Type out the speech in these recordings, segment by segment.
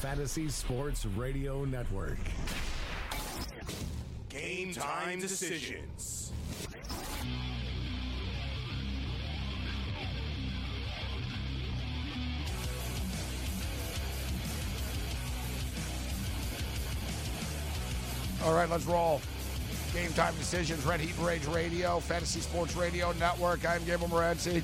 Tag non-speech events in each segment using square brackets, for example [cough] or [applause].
Fantasy Sports Radio Network. Game time decisions. All right, let's roll. Game time decisions, Red Heat Rage Radio, Fantasy Sports Radio Network. I'm Gabriel Morency.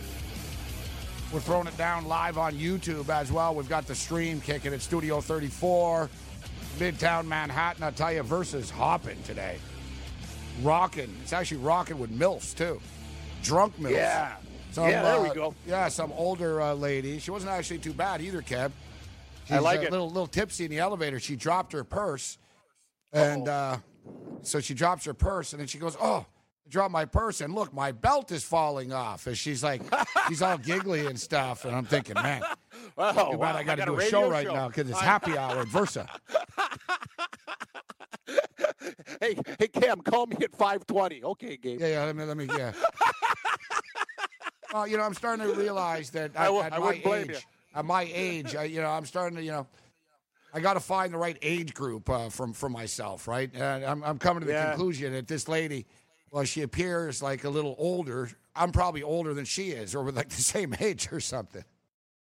We're throwing it down live on YouTube as well. We've got the stream kicking at Studio 34, Midtown Manhattan. I tell you, versus hopping today. Rocking. It's actually rocking with MILFs, too. Drunk MILFs. Yeah. Some, yeah, there uh, we go. Yeah, some older uh, lady. She wasn't actually too bad either, Kev. She's I like a it. Little, little tipsy in the elevator. She dropped her purse. And uh, so she drops her purse, and then she goes, Oh, drop my purse and look, my belt is falling off. And she's like, [laughs] she's all giggly and stuff. And I'm thinking, man, Wow, wow, I got to do a show right now because it's happy [laughs] hour at Versa. [laughs] hey, hey, Cam, call me at 520. Okay, Gabe. Yeah, yeah, let me, let me, yeah. well, you know, I'm starting to realize that I at, wou- at I my age, you. at my age, I, you know, I'm starting to, you know, I got to find the right age group uh, from for myself, right? And I'm, I'm coming to the Yeah. conclusion that this lady, well, she appears like a little older. I'm probably older than she is, or we're like the [laughs] same age or something.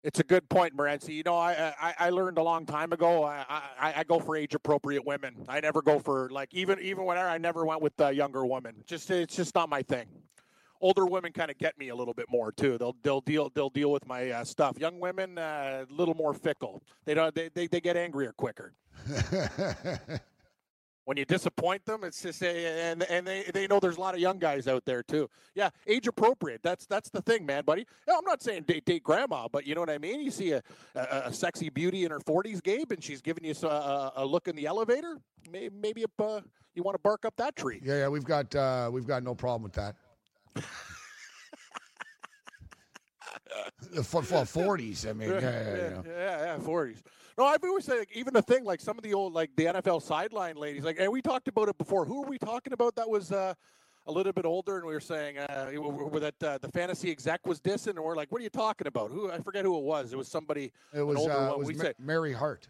It's a good point, Morency. You know, I, I I learned a long time ago. I, I I go for age appropriate women. I never go for like even even when I, never went with uh, younger woman. Just it's just not my thing. Older women kind of get me a little bit more too. They'll they'll deal they'll deal with my uh, stuff. Young women uh, a little more fickle. They don't they, they, they get angrier quicker. [laughs] when you disappoint them, it's just a, and and they, they know there's a lot of young guys out there too. Yeah, age appropriate. That's that's the thing, man, buddy. No, I'm not saying date, date grandma, but you know what I mean. You see a, a, a sexy beauty in her 40s, Gabe, and she's giving you a, a look in the elevator. Maybe maybe if, uh, you want to bark up that tree. yeah, yeah, we've got uh, we've got no problem with that. The football 40s. I mean, yeah, yeah, yeah, you yeah, yeah, 40s. No, I've always said like, even the thing like some of the old like the NFL sideline ladies, like, and we talked about it before. Who are we talking about? That was uh, a little bit older, and we were saying uh, that uh, the fantasy exec was dissing, and we're like, what are you talking about? Who I forget who it was. It was somebody. It was, older uh, it was we Ma- say, Mary Hart.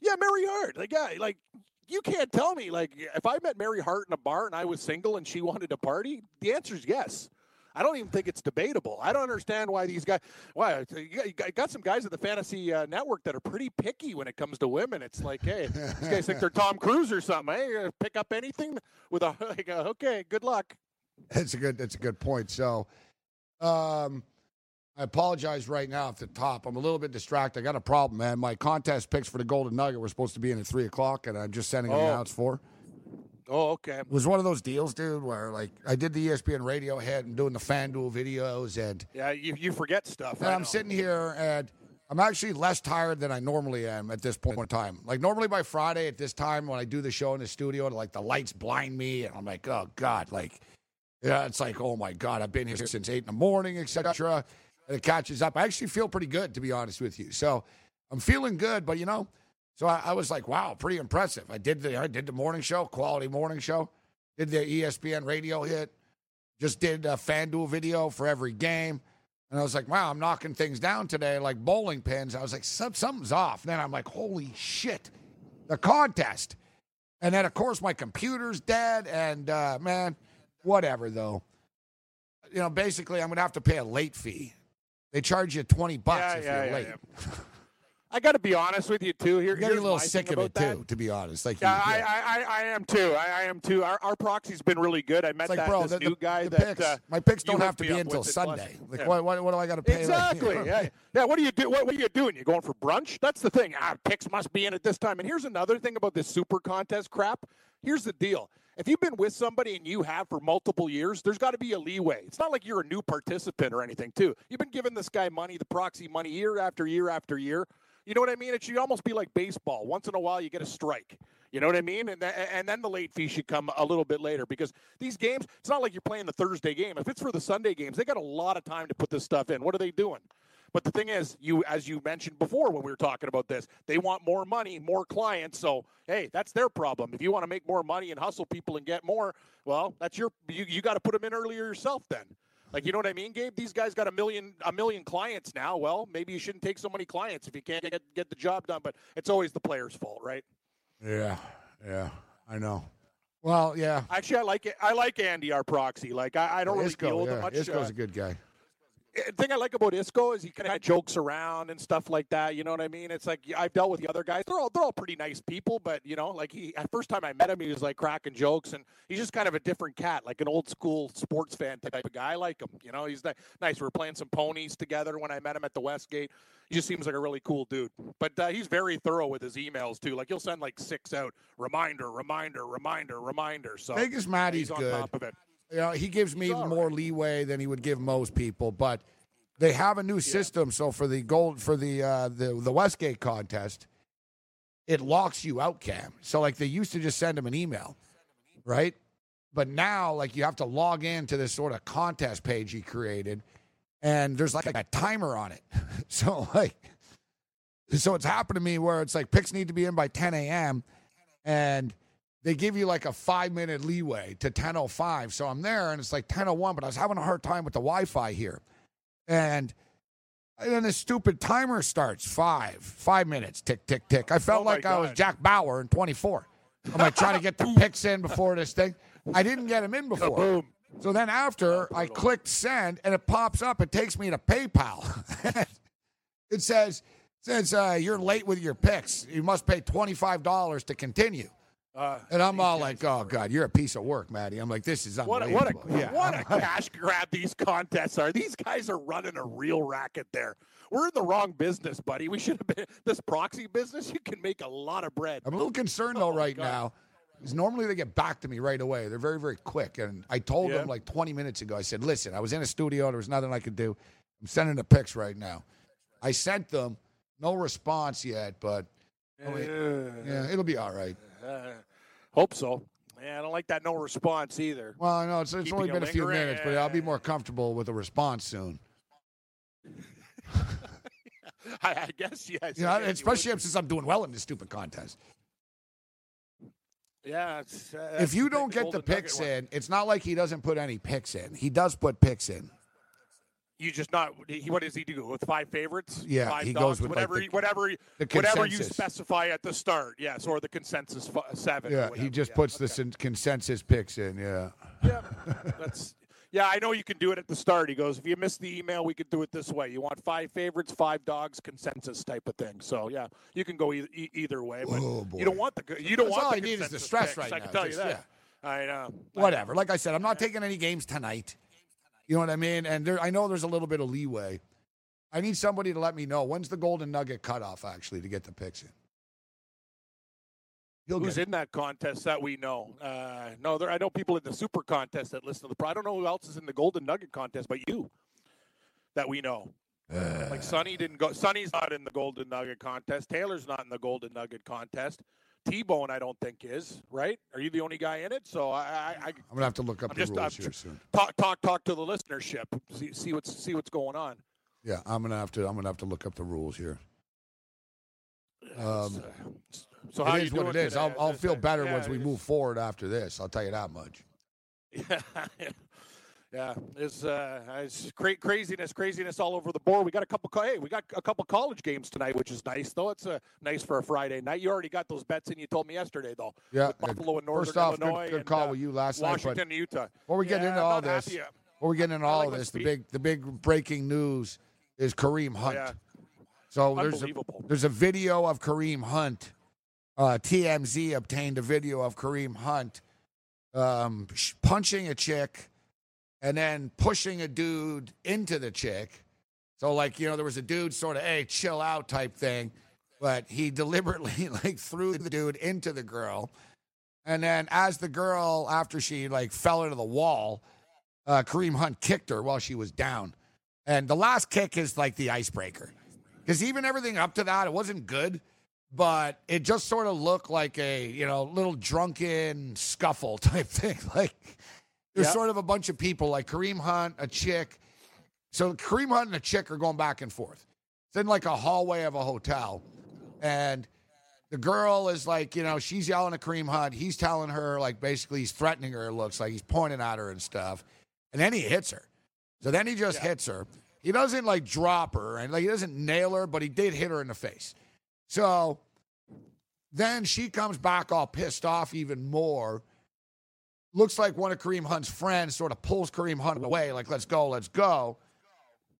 yeah, Mary Hart. Like, yeah, like you can't tell me like if I met Mary Hart in a bar and I was single and she wanted to party, the answer is yes. I don't even think it's debatable. I don't understand why these guys. Why you got- you got- got some guys at the fantasy uh, network that are pretty picky when it comes to women. It's like, hey, these guys think they're Tom Cruise or something. Hey, pick up anything with a [laughs] like, okay, good luck. That's a good. That's a good point. So, um, I apologize right now at the top. I'm a little bit distracted. I got a problem, man. My contest picks for the Golden Nugget were supposed to be in at three o'clock, and I'm just sending them Oh. now. It's four. Oh, okay. It was one of those deals, dude, where like I did the ESPN radio head and doing the FanDuel videos, and, Yeah, you you forget stuff. and I I'm know. sitting here and. I'm actually less tired than I normally am at this point in time. Like normally by Friday at this time when I do the show in the studio, like the lights blind me, and I'm like, oh god, like yeah, it's like, oh my God, I've been here since eight in the morning, etc. And it catches up. I actually feel pretty good, to be honest with you. So I'm feeling good, but you know, so I, I was like, wow, pretty impressive. I did the I did the morning show, quality morning show, did the ESPN radio hit, just did a FanDuel video for every game. And I was like, wow, I'm knocking things down today like bowling pins. I was like, "Some- something's off. And then I'm like, holy shit, the contest. And then, of course, my computer's dead. And uh, man, whatever, though. You know, basically, I'm going to have to pay a late fee. They charge you 20 bucks Yeah, if yeah, you're yeah, lake. [laughs] I got to be honest with you too. Here, You're getting a little sick of it, that. too, to be honest. Like, Yeah, you- I, I, I, I am too. I, I am too. Our, our proxy's been really good. I met like, that bro, this the, new the- guy the that picks, uh, my picks don't have to be until. Sunday. Like, Yeah. what, what, what do I got to pay? Like, Exactly. yeah. Yeah. What are you do? What, what are you doing? You going for brunch? That's the thing. Ah, picks must be in at this time. And here's another thing about this super contest crap. Here's the deal. If you've been with somebody and you have for multiple years, there's got to be a leeway. It's not like you're a new participant or anything, too. You've been giving this guy money, the proxy money, year after year after year. You know what I mean? It should almost be like baseball. Once in a while, you get a strike. You know what I mean? And th- and then the late fee should come a little bit later because these games, it's not like you're playing the Thursday game. If it's for the Sunday games, they got a lot of time to put this stuff in. What are they doing? But the thing is, you as you mentioned before when we were talking about this, they want more money, more clients. So hey, that's their problem. If you want to make more money and hustle people and get more, well, that's your you, you got to put them in earlier yourself then. Like you know what I mean, Gabe? These guys got a million a million clients now. Well, maybe you shouldn't take so many clients if you can't get get the job done. But it's always the player's fault, right? Yeah, yeah, I know. Well, yeah. Actually, I like it. I like Andy, our proxy. Like I, I don't really Isco, deal with yeah. him much. Isco's uh, a good guy. The thing I like about Isco is he kind of jokes around and stuff like that. You know what I mean? It's like I've dealt with the other guys; they're all they're all pretty nice people, but you know, like he at first time I met him, he was like cracking jokes, and he's just kind of a different cat, like an old school sports fan type of guy. I like him. You know, he's ni- nice. We were playing some ponies together when I met him at the Westgate. He just seems like a really cool dude. But uh, he's very thorough with his emails too. Like he'll send like six out, reminder, reminder, reminder, reminder. So Vegas Matty's he's on good. top of it. You know, he gives me more leeway than he would give most people, but they have a new system. So for the gold for the uh, the the Westgate contest, it locks you out, Cam. So like they used to just send him an email, right? But now like you have to log in to this sort of contest page he created, and there's like a timer on it. [laughs] so like, so it's happened to me where it's like picks need to be in by 10 a.m. and they give you like a five minute leeway to 10.05. So I'm there and it's like 10.01, but I was having a hard time with the Wi Fi here. And, then this stupid timer starts five, five minutes, tick, tick, tick. I felt Oh like I was Jack Bauer in 24. I'm like trying to get the [laughs] picks in before this thing. I didn't get them in before. Boom. So then after I clicked send and it pops up, it takes me to PayPal. [laughs] it says, since uh, you're late with your picks. You must pay $25 to continue. Uh, And I'm all like, oh, God, you're a piece of work, Maddie. I'm like, this is What a, unbelievable. what a, yeah. [laughs] what a [laughs] cash grab these contests are. These guys are running a real racket there. We're in the wrong business, buddy. We should have been [laughs] this proxy business. You can make a lot of bread. I'm a little concerned, though, Oh, right God. now. Because normally they get back to me right away. They're very, very quick. And I told Yeah. them like 20 minutes ago, I said, listen, I was in a studio. There was nothing I could do. I'm sending the pics right now. I sent them. No response yet, but yeah, it'll be all right. Uh, hope so. Yeah, I don't like that no response either. Well, I know it's, it's only been a few minutes, but I'll be more comfortable with a response soon. [laughs] I, I guess yes. You know, I you especially since I'm doing well in this stupid contest. yeah. It's, uh, if you don't get the Golden Nugget picks one. in, it's not like he doesn't put any picks in. He does put picks in. You just not. He, what does he do with five favorites? Yeah, five he dogs, goes with, like, whatever, the- whatever, the whatever you specify at the start. Yes, or the consensus f- seven. Yeah, he just Yeah, puts the okay. sin- consensus picks in. Yeah. Yeah, that's. Yeah, I know you can do it at the start. He goes, if you miss the email, we could do it this way. You want five favorites, five dogs, consensus type of thing. So yeah, you can go e- e- either way. But Oh, boy. you don't want the you don't That's want all the I need is the stress picks, right I can now, tell just- you that. I know. Whatever. Like I said, I'm not taking any games tonight. You know what I mean? And there, I know there's a little bit of leeway. I need somebody to let me know when's the golden nugget cutoff actually to get the picks in. He'll Who's in that contest that we know? Uh, no, there. I know people in the super contest that listen to the. pro- I don't know who else is in the Golden Nugget contest, but you, that we know. Uh. like Sonny didn't go. Sonny's not in the Golden Nugget contest. Taylor's not in the Golden Nugget contest. T Bone, I don't think is right. Are you the only guy in it? So I, I, I I'm gonna have to look up I'm the just- rules I'm here soon. talk, talk, talk to the listenership. See, see what's, see what's going on. Yeah, I'm gonna have to. I'm gonna have to look up the rules here. Um, so how it you what it is. today? I'll, I'll feel better yeah, once we move forward after this. I'll tell you that much. [laughs] Yeah, yeah. It's uh, it's cra- craziness, craziness all over the board. We got a couple. co- Hey, we got a couple college games tonight, which is nice. Though it's uh, nice for a Friday night. You already got those bets in. You told me yesterday, though. Yeah, Buffalo and Northern First off, Illinois. good, good and, call uh, with you last night. Washington Utah. before we get Yeah, into all this, happy yet. before we get into I all like this, the big the big breaking news is Kareem Hunt. yeah. So there's a, there's a video of Kareem Hunt. Uh, TMZ obtained a video of Kareem Hunt um, sh- punching a chick and then pushing a dude into the chick. So like you know there was a dude sort of hey chill out type thing, but he [laughs] deliberately like threw the dude into the girl, and then as the girl after she like fell into the wall, uh, Kareem Hunt kicked her while she was down, and the last kick is like the icebreaker. because even everything up to that, it wasn't good, but it just sort of looked like a you know little drunken scuffle [laughs] type thing. Like there's Yeah. sort of a bunch of people, like Kareem Hunt, a chick. So Kareem Hunt and a chick are going back and forth. It's in like a hallway of a hotel, and the girl is like, you know, she's yelling at Kareem Hunt. He's telling her, like, basically, he's threatening her. It looks like he's pointing at her and stuff. And then he hits her. So then he just hits her. He doesn't like drop her and like he doesn't nail her, but he did hit her in the face. So then she comes back all pissed off even more. Looks like one of Kareem Hunt's friends sort of pulls Kareem Hunt away, like, let's go, let's go.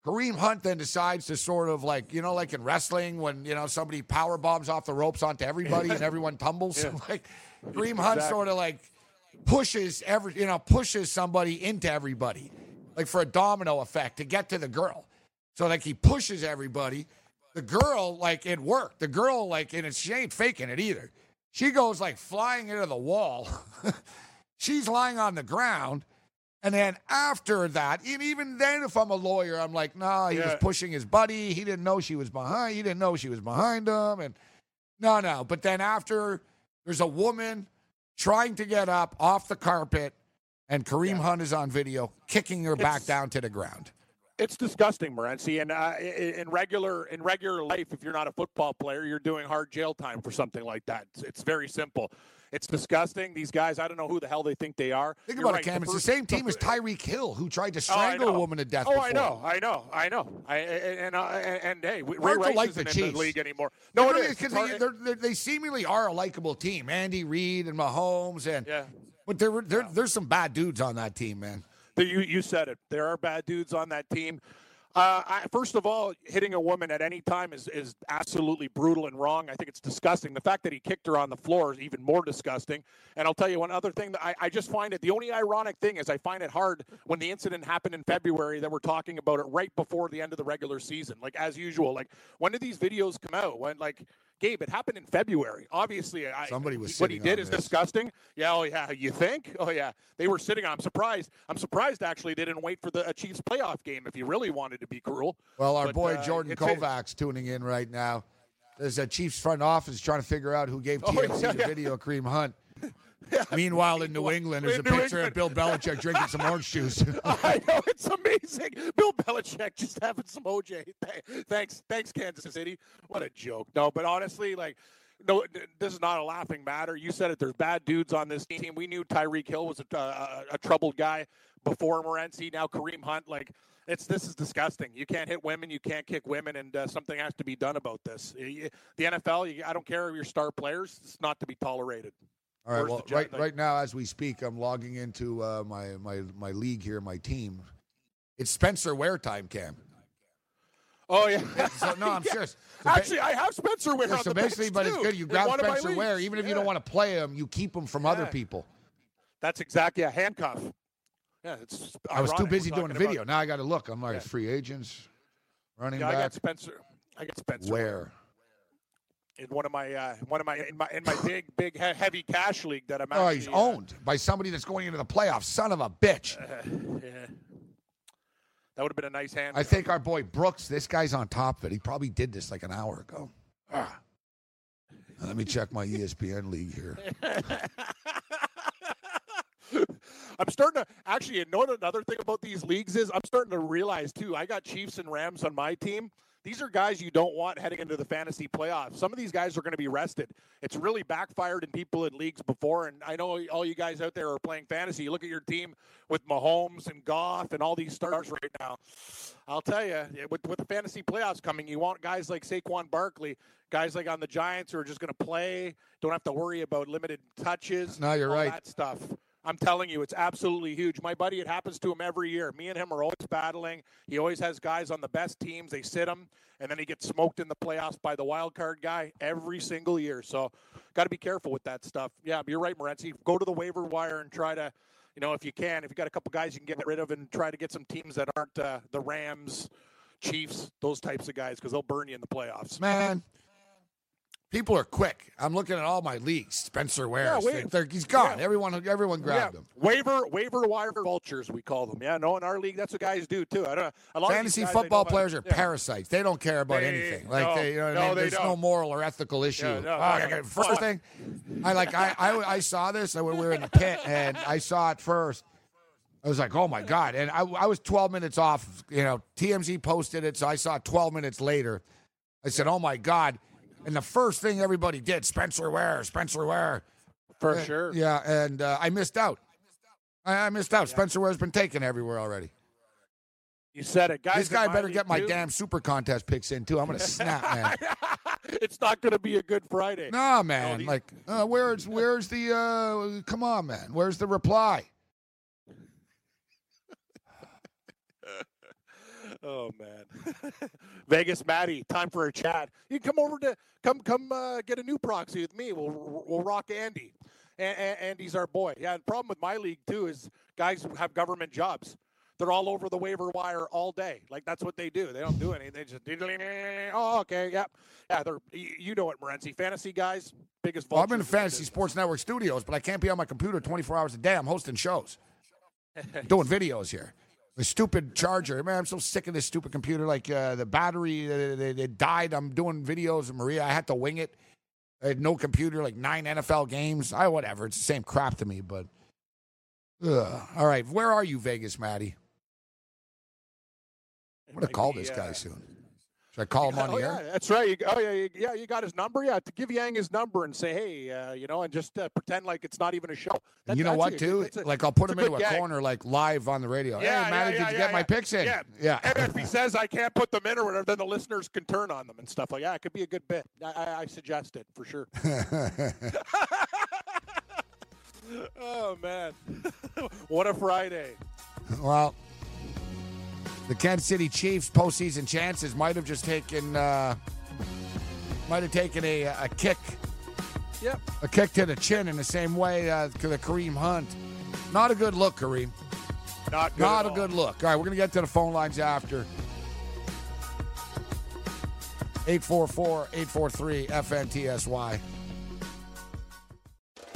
Kareem Hunt then decides to sort of like, you know, like in wrestling when, you know, somebody power bombs off the ropes onto everybody and everyone tumbles. [laughs] like Kareem Hunt Exactly. sort of like pushes every, you know, pushes somebody into everybody, like for a domino effect to get to the girl. So like he pushes everybody. The girl, like it worked. The girl, like, and she ain't faking it either. She goes like flying into the wall. [laughs] She's lying on the ground. And then after that, and even then, if I'm a lawyer, I'm like, nah, he was pushing his buddy. He didn't know she was behind. He didn't know she was behind him. And no, no. But then after, there's a woman trying to get up off the carpet, and Kareem Hunt is on video kicking her back down to the ground. It's disgusting, Morency. And uh, in regular in regular life, if you're not a football player, you're doing hard jail time for something like that. It's, it's very simple. It's disgusting. These guys, I don't know who the hell they think they are. Think You're about right, it, Cam. the It's the same team as Tyreek Hill, who tried to Oh, strangle a woman to death. Oh, before. I know, I know, I know. I and uh, and, and hey, Ray Rice like isn't the in the league anymore. No, it really is. because they, they're, they're, they seemingly are a likable team. Andy Reid and Mahomes, and Yeah. but there, there there's some bad dudes on that team, man. You you said it. There are bad dudes on that team. Uh, I, first of all, hitting a woman at any time is, is absolutely brutal and wrong. I think it's disgusting. The fact that he kicked her on the floor is even more disgusting. And I'll tell you one other thing that I, I just find it the only ironic thing is I find it hard when the incident happened in February that we're talking about it right before the end of the regular season. Like as usual. Like when did these videos come out? When like Gabe, it happened in February. Obviously, I, Somebody was what he did is this. disgusting. Yeah, oh yeah, you think? Oh yeah, they were sitting on. I'm surprised. I'm surprised actually they didn't wait for the uh, Chiefs playoff game if you really wanted to be cruel. Well, our But, boy uh, Jordan Kovacs tuning in right now. There's a Chiefs front office trying to figure out who gave Oh, TMZ yeah, the yeah. video of Kareem Hunt. [laughs] Meanwhile, in New England, there's In a New picture of Bill Belichick drinking some orange juice. [laughs] I know it's amazing. Bill Belichick just having some OJ. Thanks, thanks, Kansas City. What a joke. No, but honestly, like, no, this is not a laughing matter. You said it. There's bad dudes on this team. We knew Tyreek Hill was a, a, a troubled guy before Morency. Now Kareem Hunt. Like, it's this is disgusting. You can't hit women. You can't kick women, and uh, something has to be done about this. The NFL. You, I don't care if you're star players. It's not to be tolerated. All right. Well, right right now, as we speak, I'm logging into uh, my my my league here, my team. It's Spencer Ware time, Cam. Oh yeah. [laughs] So no, I'm [laughs] Yeah. serious. So ba- Actually, I have Spencer Ware. Yeah, so basically, but it's good. You grab one of my Spencer Ware, even if you don't want to play him, you keep him from other people. That's exactly a handcuff. Yeah, it's. I was too busy doing video. about- Now I got to look. I'm like Yeah. free agents, running Yeah, I back. got Spencer. I got Spencer Ware? In one of my uh, one of my in my in my big big he- heavy cash league that I'm. Oh, Actually, he's uh, owned by somebody that's going into the playoffs. Son of a bitch. [laughs] yeah. That would have been a nice hand. I think our boy Brooks, this guy's on top of it. He probably did this like an hour ago. Ah. Let me check my ESPN league here. [laughs] I'm starting to actually. You know another thing about these leagues is I'm starting to realize too. I got Chiefs and Rams on my team. These are guys you don't want heading into the fantasy playoffs. Some of these guys are going to be rested. It's really backfired in people in leagues before. And I know all you guys out there are playing fantasy. You look at your team with Mahomes and Goff and all these stars right now. I'll tell you, with, with the fantasy playoffs coming, you want guys like Saquon Barkley, guys like on the Giants who are just going to play, don't have to worry about limited touches. No, you're all right. That stuff. I'm telling you, it's absolutely huge. My buddy, it happens to him every year. Me and him are always battling. He always has guys on the best teams. They sit him, and then he gets smoked in the playoffs by the wild card guy every single year. So, got to be careful with that stuff. Yeah, you're right, Morency. Go to the waiver wire and try to, you know, if you can, if you got a couple guys you can get rid of, and try to get some teams that aren't uh, the Rams, Chiefs, those types of guys, because they'll burn you in the playoffs. Man, people are quick. I'm looking at all my leagues. Spencer Ware, Yeah, wait. they're- he's gone. Yeah. Everyone, everyone grabbed yeah. him. Waiver waiver wire vultures, we call them. Yeah, no, in our league, that's what guys do too. I don't. A lot of Fantasy these guys, football know about- players are yeah. parasites. They don't care about They- anything. Like no, they, you know what no, I mean? There's no don't. moral or ethical issue. Yeah, no, Oh, no, okay, no. First Well, thing, I like I, I I saw this. and We were in the pit, and I saw it first. I was like, oh my god! And I, I was 12 minutes off. You know, TMZ posted it, so I saw it 12 minutes later. I said, oh my god! And the first thing everybody did, Spencer Ware, Spencer Ware. for Uh, sure. Yeah, and uh, I missed out. I, I missed out. Spencer Ware's been taken everywhere already. You said it, guys. this guy better get my too. damn super contest picks in too. I'm gonna snap, man. [laughs] it's not going to be a good Friday. Nah, man. these- like, uh, where's where's the? uh Come on, man. Where's the reply? Oh man, [laughs] Vegas Maddie, time for a chat. You can come over to come come uh, get a new proxy with me. We'll we'll rock Andy. And, Andy's our boy. Yeah. The problem with my league too is guys have government jobs. They're all over the waiver wire all day. Like that's what they do. They don't do anything. They just [laughs] oh okay yep yeah. They're you know it, Morency. Fantasy guys, biggest. Well, I'm in Fantasy. Sports Network studios, but I can't be on my computer 24 hours a day. I'm hosting shows, [laughs] doing videos here. The stupid charger, man. I'm so sick of this stupid computer. Like uh, the battery, uh, it, it died. I'm doing videos, of Maria. I had to wing it. I had no computer, like nine NFL games. I whatever. It's the same crap to me, but. Ugh. All right, where are you, Vegas, Maddie? I'm gonna call be, this uh, guy soon. Should I call him on oh, the air? Yeah, that's right. You, oh yeah, you, yeah. You got his number. Yeah, to give Yang his number and say, hey, uh, you know, and just uh, pretend like it's not even a show. And That's- you know what, a- too? a- like I'll put him a into a gag. corner, like live on the radio. Yeah, hey, yeah, Matty, yeah, did you yeah, get my yeah. picks in? Yeah. yeah. And if he says I can't put them in or whatever, then the listeners can turn on them and stuff like that. It could be a good bit. I, I, I suggest it for sure. [laughs] [laughs] oh man, [laughs] what a Friday! well, the Kansas City Chiefs postseason chances might have just taken, uh, might have taken a, a kick, Yep. a kick to the chin in the same way uh, to the Kareem Hunt. Not a good look, Kareem. Not good. Not a all. good look. All right, we're going to get to the phone lines after. 844 843 FNTSY.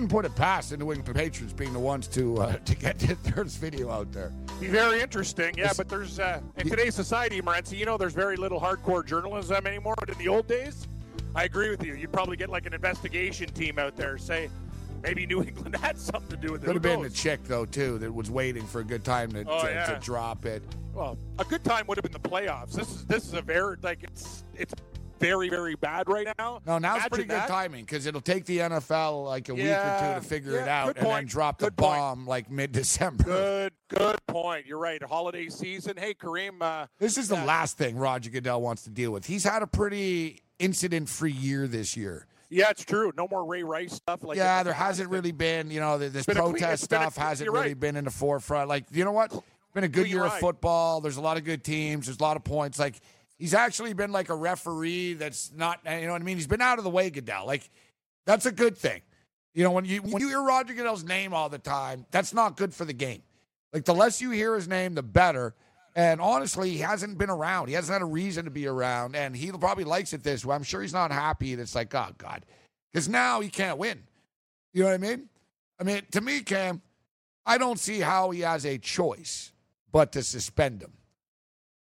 Wouldn't put it past the New England Patriots being the ones to uh, [laughs] to get this video out there. Be very interesting, yeah. It's- But there's uh, in today's society, Morency, you know, there's very little hardcore journalism anymore. But in the old days, I agree with you. You'd probably get like an investigation team out there, say maybe New [laughs] England had something to do with it. Could have been the chick though too that was waiting for a good time to, Oh, to, yeah. to drop it. Well, a good time would have been the playoffs. This is this is a very like it's it's very very bad right now. No, now's Imagine pretty good that. timing because it'll take the NFL like a week or two to figure it out and then drop the good point. bomb like mid-December. Good good point. You're right. Holiday season. Hey Kareem. Uh, This is the Yeah. last thing Roger Goodell wants to deal with. He's had a pretty incident-free year this year. yeah, it's true. No more Ray Rice stuff. Like yeah, there hasn't really been, you know, this been protest it's a- stuff hasn't really right. been in the forefront. Like, you know what? It's been a good year of football. There's a lot of good teams. There's a lot of points. Like, he's actually been like a referee that's not, you know what I mean? He's been out of the way, Goodell. Like, that's a good thing. You know, when you when you hear Roger Goodell's name all the time, that's not good for the game. Like, the less you hear his name, the better. And honestly, he hasn't been around. He hasn't had a reason to be around, and he probably likes it this way. I'm sure he's not happy. It's like, oh God, because now he can't win. You know what I mean? I mean, to me, Cam, I don't see how he has a choice but to suspend him.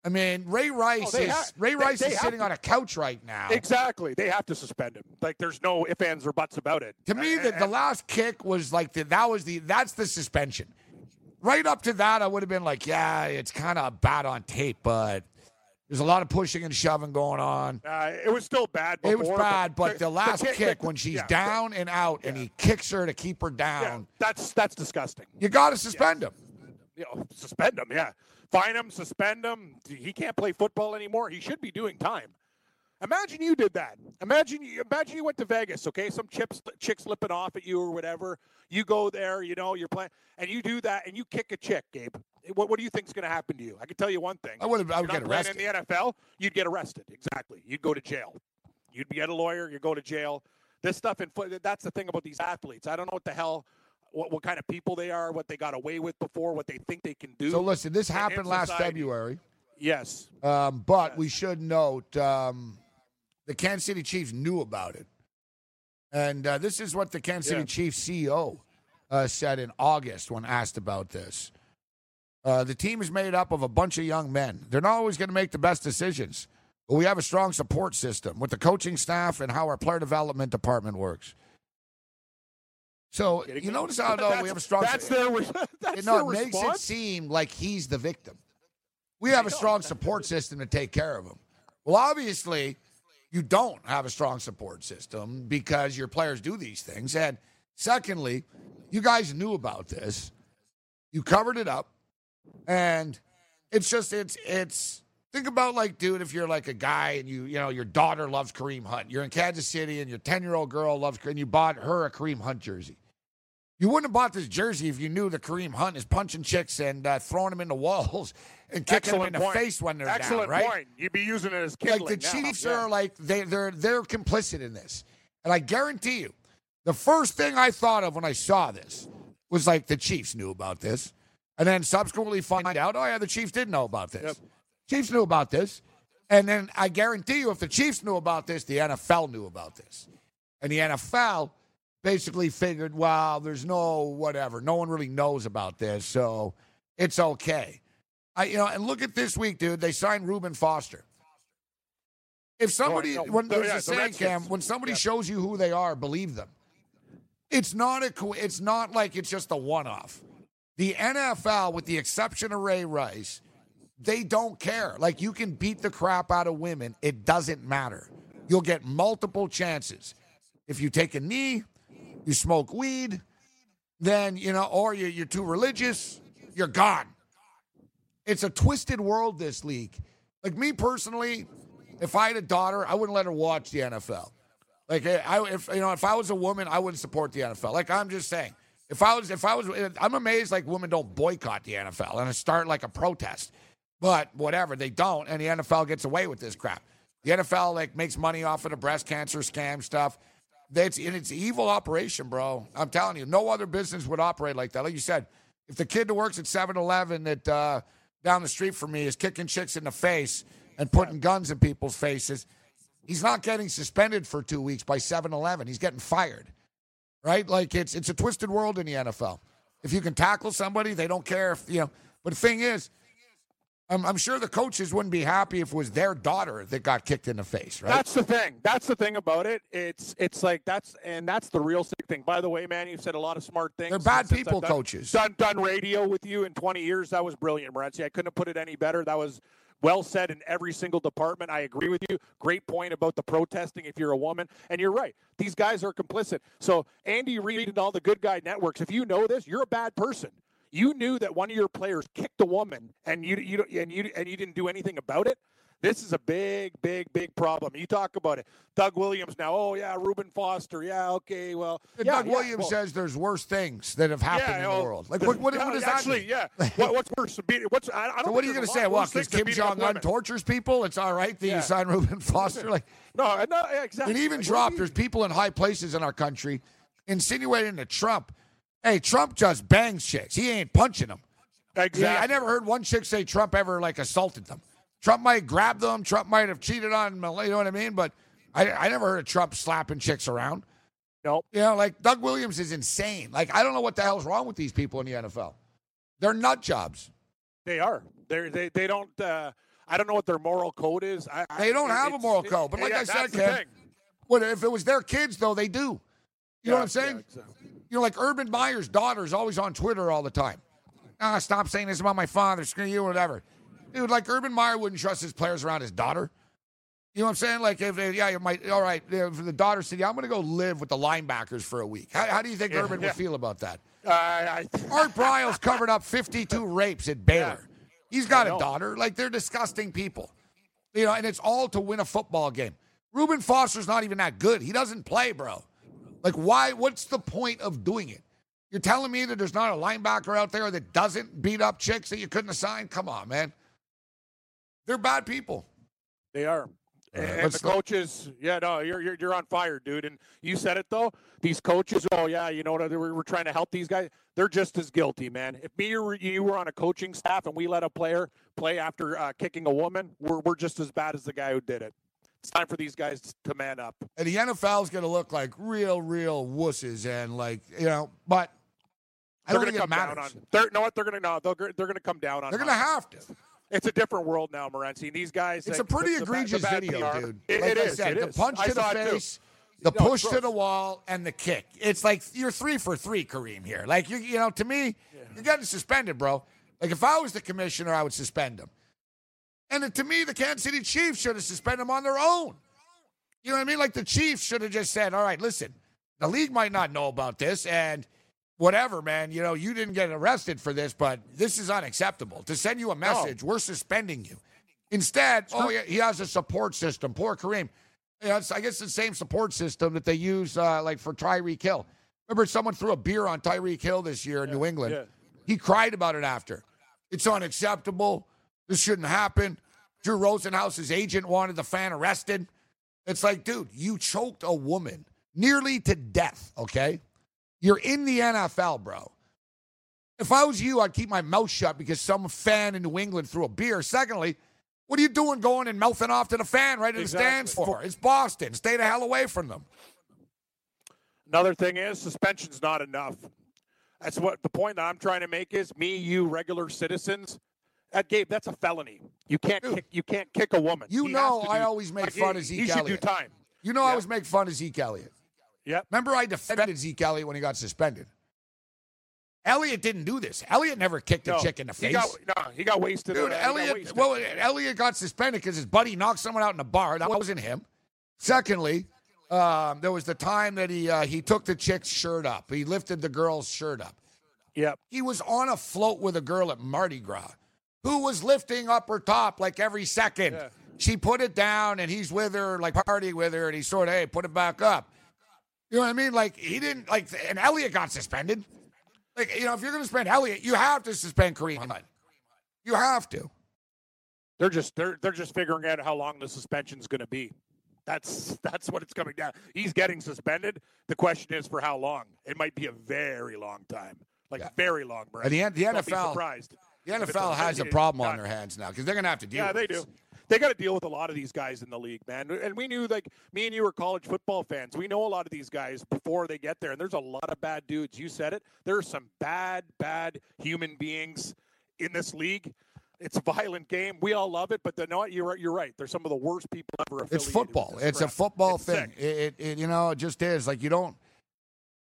I mean, Ray Rice they is ha- Ray Rice they is sitting to- on a couch right now. Exactly. They have to suspend him. Like there's no ifs, ands, or buts about it. To me, the, the last kick was like the, that was the that's the suspension. Right up to that, I would have been like, yeah, it's kind of bad on tape, but There's a lot of pushing and shoving going on. Uh, it was still bad. Before, It was bad, but the last kick- kick the- when she's yeah, down and out and he kicks her to keep her yeah, down, that's that's disgusting. you got to suspend him. You know, suspend him. Yeah, fine him, suspend him. He can't play football anymore. He should be doing time. Imagine you did that. Imagine you imagine you went to Vegas, okay? Some chips chick slipping off at you or whatever. You go there, you know, you're playing and you do that and you kick a chick, Gabe. What, what do you think's going to happen to you? I can tell you one thing. I would have. I would get arrested. in the NFL, you'd get arrested. Exactly. You'd go to jail. You'd get a lawyer, you go to jail. This stuff in foot that's the thing about these athletes. I don't know what the hell what, what kind of people they are, what they got away with before, what they think they can do. So listen, this happened last society. February, yes. um, but we should note um, the Kansas City Chiefs knew about it, and uh, this is what the Kansas City Yeah. Chiefs CEO uh, said in August when asked about this. Uh, the team is made up of a bunch of young men. They're not always going to make the best decisions, but we have a strong support system with the coaching staff and how our player development department works. So you notice how though we have a strong. That's their re- [laughs] that's You know, their it makes it seem like he's the victim. We have a strong support system to take care of him. Well, obviously, you don't have a strong support system because your players do these things. And secondly, you guys knew about this. You covered it up. And it's just it's it's think about like, dude, if you're like a guy and you you know your daughter loves Kareem Hunt. You're in Kansas City and your 10-year-old girl loves and you bought her a Kareem Hunt jersey. You wouldn't have bought this jersey if you knew that Kareem Hunt is punching chicks and uh, throwing them into walls [laughs] and kicking Excellent them in the point. face when they're Excellent down, right? point. You'd be using it as Like the now. Chiefs Yeah. are like they they're they're complicit in this, and I guarantee you, the first thing I thought of when I saw this was like the Chiefs knew about this, and then subsequently find out, oh yeah, the Chiefs didn't know about this. Yep. Chiefs knew about this, and then I guarantee you, if the Chiefs knew about this, the NFL knew about this, and the NFL basically figured, well, there's no whatever, no one really knows about this, so it's okay. I, you know, and look at this week, dude. They signed Reuben Foster. If somebody, no, when the- there's yeah, a saying, Cam, when somebody Yeah. shows you who they are, believe them. It's not a, it's not like it's just a one-off. The NFL, with the exception of Ray Rice, they don't care. Like you can beat the crap out of women, it doesn't matter. You'll get multiple chances. If you take a knee, you smoke weed, then you know, or you're, you're too religious, you're gone. It's a twisted world. This league. Like me personally, if I had a daughter, I wouldn't let her watch the NFL. Like eh, I, if you know, if I was a woman, I wouldn't support the NFL. Like I'm just saying, if I was, if I was, eh, I'm amazed like women don't boycott the NFL and start like a protest. But whatever, they don't, and the NFL gets away with this crap. The NFL like makes money off of the breast cancer scam stuff. That's and it's evil operation, bro. I'm telling you, no other business would operate like that. Like you said, if the kid that works at 7-Eleven that uh, down the street from me is kicking chicks in the face and putting guns in people's faces, he's not getting suspended for two weeks by 7-Eleven. He's getting fired, right? Like it's it's a twisted world in the NFL. If you can tackle somebody, they don't care if you know. But the thing is, I'm, I'm sure the coaches wouldn't be happy if it was their daughter that got kicked in the face, right? That's the thing. That's the thing about it. It's it's like that's and that's the real sick thing. By the way, man, you've said a lot of smart things. They're bad since people, done- coaches. Done done radio with you in 20 years. That was brilliant, Morency. I couldn't have put it any better. That was well said in every single department. I agree with you. Great point about the protesting if you're a woman. And you're right. These guys are complicit. So Andy Reid and all the good guy networks, if you know this, you're a bad person. You knew that one of your players kicked a woman and you you and you and you didn't do anything about it. This is a big, big, big problem. You talk about it. Doug Williams now. Oh yeah, Reuben Foster. Yeah, okay. Well, yeah, Doug yeah, Williams well, says there's worse things that have happened yeah, in well, the world. Like, what, what, yeah, what does actually, that mean? yeah. [laughs] What, what's worse? Beat, what's I, I don't So what are you going to say? What? Because Kim Jong Un tortures people, it's all right that you sign Reuben [laughs] Foster. Like, No, no, exactly. and even Like, dropped. There's people in high places in our country insinuating that Trump, "Hey, Trump just bangs chicks. He ain't punching them." Exactly. Yeah, I never heard one chick say Trump ever like assaulted them. Trump might grab them. Trump might have cheated on them. You know what I mean? But I, I never heard of Trump slapping chicks around. Nope. You know, like Doug Williams is insane. Like I don't know what the hell's wrong with these people in the NFL. They're nut jobs. They are. They're, they they don't. Uh, I don't know what their moral code is. I, They don't have a moral code, but like yeah, I said, Ken. What if it was their kids though? They do. You know what I'm saying? Yeah, exactly. You know, like Urban Meyer's daughter is always on Twitter all the time. Ah, stop saying this about my father. Screw you, whatever. dude, like Urban Meyer wouldn't trust his players around his daughter. You know what I'm saying? Like, if yeah, you might. All right, if the daughter said, "Yeah, I'm going to go live with the linebackers for a week." How, how do you think Yeah, Urban yeah. would feel about that? Uh, I, [laughs] Art Briles covered up 52 rapes at Baylor. He's got a daughter. Like they're disgusting people. You know, and it's all to win a football game. Reuben Foster's not even that good. He doesn't play, bro. Like, why? What's the point of doing it? You're telling me that there's not a linebacker out there that doesn't beat up chicks that you couldn't assign? Come on, man. They're bad people. They are. Right, and the coaches, yeah, no, you're, you're you're on fire, dude. And you said it though. These coaches, oh yeah, you know what? We're, we're trying to help these guys. They're just as guilty, man. If me or you were on a coaching staff and we let a player play after uh, kicking a woman, we're we're just as bad as the guy who did it. It's time for these guys to man up. And the NFL's going to look like real, real wusses. And, like, you know, but I They're don't going think to it come down matters. on. They're, know what? They're going to no. They're, they're going to come down on. They're going to have to. It's a different world now, Morency. These guys. It's like, a pretty the- the bad- egregious the bad video, dude. It- like it I is, said, it the is. punch I to the it face, the No, push to the wall, and the kick. It's like you're three for three, Kareem. Here, like you, you know, to me, you're getting suspended, bro. Like if I was the commissioner, I would suspend him. And to me, the Kansas City Chiefs should have suspended him on their own. You know what I mean? Like the Chiefs should have just said, "All right, listen, the league might not know about this, and." Whatever, man. You know, you didn't get arrested for this, but this is unacceptable. To send you a message, we're suspending you. Instead, oh yeah, he has a support system. Poor Kareem. You know, it's, I guess the same support system that they use uh, like for Tyreek Hill. Remember, someone threw a beer on Tyreek Hill this year in New England. yeah. He cried about it after. It's unacceptable. This shouldn't happen. Drew Rosenhaus's agent wanted the fan arrested. It's like, dude, you choked a woman nearly to death. Okay, you're in the NFL, bro. If I was you, I'd keep my mouth shut because some fan in New England threw a beer. Secondly, what are you doing going and mouthing off to the fan right in the stands for? It's Boston. Stay the hell away from them. Another thing is suspension's not enough. That's what the point that I'm trying to make is me, you, regular citizens. That Gabe, that's a felony. You can't Dude. kick. You can't kick a woman. You He know I do- always make like, fun he, of Zeke He should Elliott. do time. You know I always make fun of Zeke Elliott. Yep. Remember, I defended Zeke Elliott when he got suspended. Elliott didn't do this. Elliott never kicked a chick in the he face. got, no, he got wasted. Dude, uh, he Elliott. wasted. Well, Elliott got suspended because his buddy knocked someone out in a bar. That wasn't him. Secondly, um, there was the time that he uh, he took the chick's shirt up. He lifted the girl's shirt up. yep. He was on a float with a girl at Mardi Gras who was lifting up her top like every second. Yeah. She put it down and he's with her, like partying with her, and he sort of, hey, put it back up. You know what I mean? Like he didn't like, and Elliott got suspended. Like you know, if you're going to suspend Elliott, you have to suspend Kareem Hunt. You have to. They're just they're they're just figuring out how long the suspension's going to be. That's that's what it's coming down. He's getting suspended. The question is for how long? It might be a very long time, like Yeah. very long. Brett. And the, the NFL, surprised. The NFL has a problem on their hands now because they're going to have to deal. Yeah, with they this. do. They got to deal with a lot of these guys in the league, man. And we knew, like, me and you were college football fans. We know a lot of these guys before they get there. And there's a lot of bad dudes. You said it. There are some bad, bad human beings in this league. It's a violent game. We all love it, but know what? You're right. You're right. They're some of the worst people ever. It's football. It's a football It's thing. It, it, it, you know, it just is. Like you don't,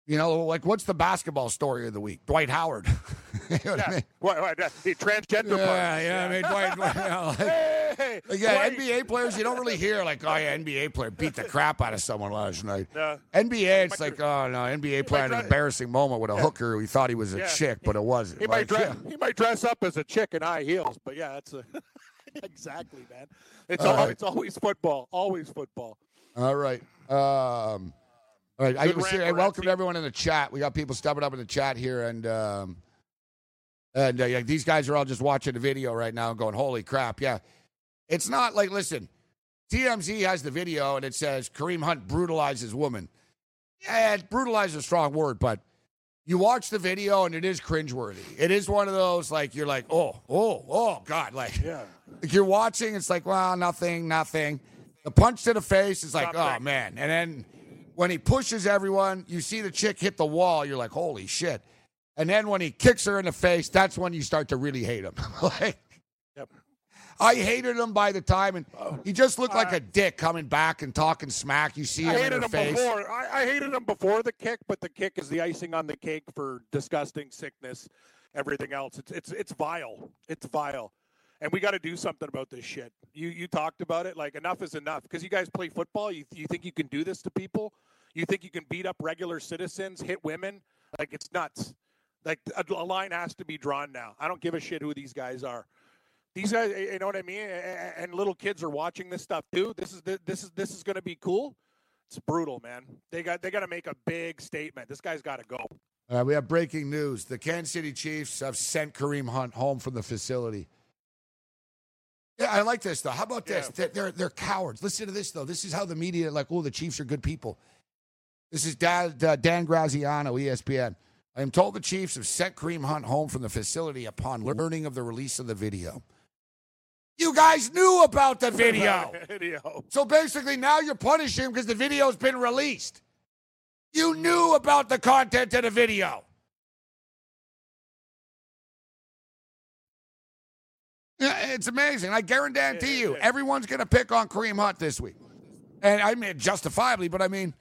you know, like what's the basketball story of the week? Dwight Howard. [laughs] you know what I Yeah. mean? What, what, the transgender Yeah, yeah. I mean, Dwight. [laughs] You know, like, Hey, like, yeah, Dwight. NBA players, you don't really hear like, oh yeah, NBA player beat the crap out of someone last night. No. NBA, it's might like, oh no, NBA player had an embarrassing moment with a hooker who he thought he was a Yeah. chick, but it wasn't. He might Like, dress. yeah. He might dress up as a chick in high heels, but yeah, that's a [laughs] exactly, man. It's All al- right. it's always football. Always football. All right. Um, all right. I Good rant, here. Welcome to everyone in the chat. We got people stepping up in the chat here, and um, and uh, yeah, these guys are all just watching the video right now and going, "Holy crap!" Yeah, it's not like listen. TMZ has the video and it says Kareem Hunt brutalizes woman. Yeah, brutalize is a strong word, but you watch the video and it is cringeworthy. It is one of those like you're like, oh, oh, oh, God, like Yeah. you're watching, it's like, well, nothing, nothing. The punch to the face is like, Something. oh man. And then when he pushes everyone, you see the chick hit the wall, you're like, holy shit. And then when he kicks her in the face, that's when you start to really hate him. [laughs] like Yep. I hated him by the time, and oh, he just looked like a dick coming back and talking smack. You see him I in hated her him face. before. I, I hated him before the kick, but the kick is the icing on the cake for disgusting sickness, everything else. It's it's it's vile. It's vile. and we got to do something about this shit. You you talked about it. Like enough is enough because you guys play football. You you think you can do this to people? You think you can beat up regular citizens, hit women? Like it's nuts. Like a, a line has to be drawn now. I don't give a shit who these guys are. These guys, you know what I mean? And little kids are watching this stuff too. This is this is this is going to be cool. It's brutal, man. They got they got to make a big statement. This guy's got to go. Uh, we have breaking news. The Kansas City Chiefs have sent Kareem Hunt home from the facility. Yeah, I like this though. How about this? Yeah. They're they're cowards. Listen to this though. This is how the media like, oh, the Chiefs are good people. This is Dan, Dan Graziano, ESPN. I am told the Chiefs have sent Kareem Hunt home from the facility upon learning of the release of the video. You guys knew about the video. [laughs] video. So basically, now you're punishing him because the video's been released. You knew about the content of the video. It's amazing. I guarantee you, everyone's going to pick on Kareem Hunt this week. And I mean, justifiably, but I mean,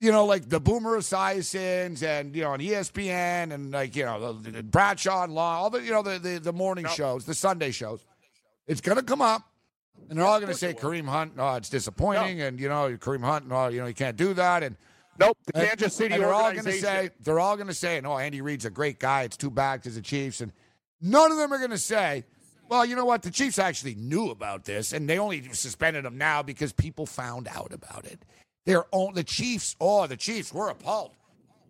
you know, like the Boomer Esiasons and, you know, on ESPN and like, you know, the, the Bradshaw and Law, all the, you know, the, the, the morning nope. shows, the Sunday shows. It's going to come up. And they're all going to say Kareem Hunt, oh, it's disappointing. No. And, you know, Kareem Hunt, no, you know, you can't do that. And, Nope, the Kansas City and they're all going to say they're all going to say, "No, Andy Reid's a great guy. It's too bad because the Chiefs." And none of them are going to say, "Well, you know what? The Chiefs actually knew about this, and they only suspended him now because people found out about it." They're own the Chiefs. Oh, the Chiefs. We're appalled.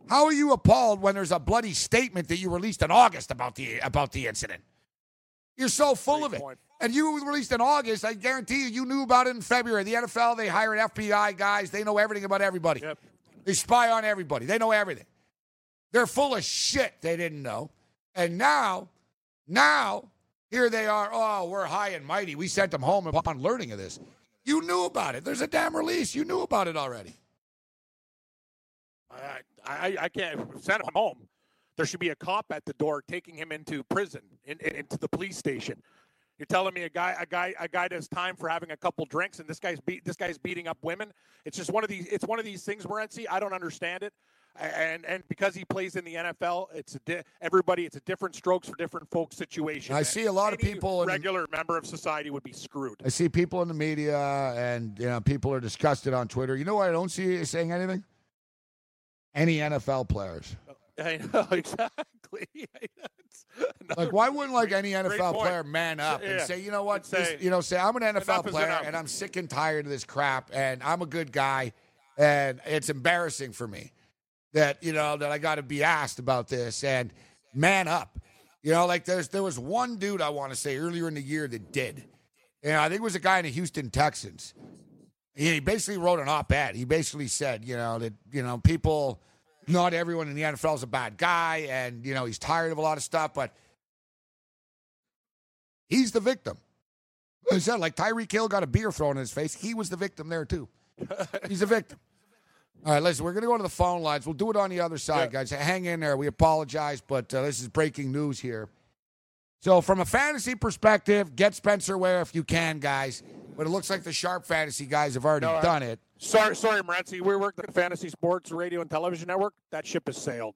How are you appalled when there's a bloody statement that you released in August about the about the incident? You're so full Great of it. Point. And you released in August. I guarantee you, you knew about it in February. The NFL, they hired FBI guys. They know everything about everybody. Yep. They spy on everybody. They know everything. They're full of shit they didn't know. And now, now, here they are. Oh, we're high and mighty. We sent them home upon learning of this. You knew about it. There's a damn release. You knew about it already. I, I, I can't send him home. There should be a cop at the door taking him into prison, in, in, into the police station. You're telling me a guy, a guy, a guy does time for having a couple drinks, and this guy's beat, this guy's beating up women. It's just one of these. It's one of these things, Morency. I don't understand it and and because he plays in the NFL, it's a di- everybody. It's a different strokes for different folks situation. I see a lot of people. Regular in, member of society would be screwed. I see people in the media, and you know, people are disgusted on Twitter. You know what? I don't see saying anything. Any NFL players. Oh, [laughs] I know exactly. [laughs] like, why wouldn't like any NFL player man up yeah. and say, you know what, say, this, you know, say I'm an NFL player and I'm sick and tired of this crap, and I'm a good guy, and it's embarrassing for me that you know that I got to be asked about this and man up. You know, like there's there was one dude I want to say earlier in the year that did. And I think it was a guy in the Houston Texans. He basically wrote an op-ed. He basically said, you know, that you know people, not everyone in the NFL is a bad guy, and you know he's tired of a lot of stuff, but he's the victim. He said, like Tyreek Hill got a beer thrown in his face. He was the victim there too. He's a victim. All right, listen, we're going to go to the phone lines. We'll do it on the other side, yeah. guys. Hang in there. We apologize, but uh, this is breaking news here. So, from a fantasy perspective, get Spencer Ware if you can, guys. But it looks like the Sharp Fantasy guys have already no, done it. Sorry, sorry, Morency. We work the Fantasy Sports Radio and Television Network. That ship has sailed.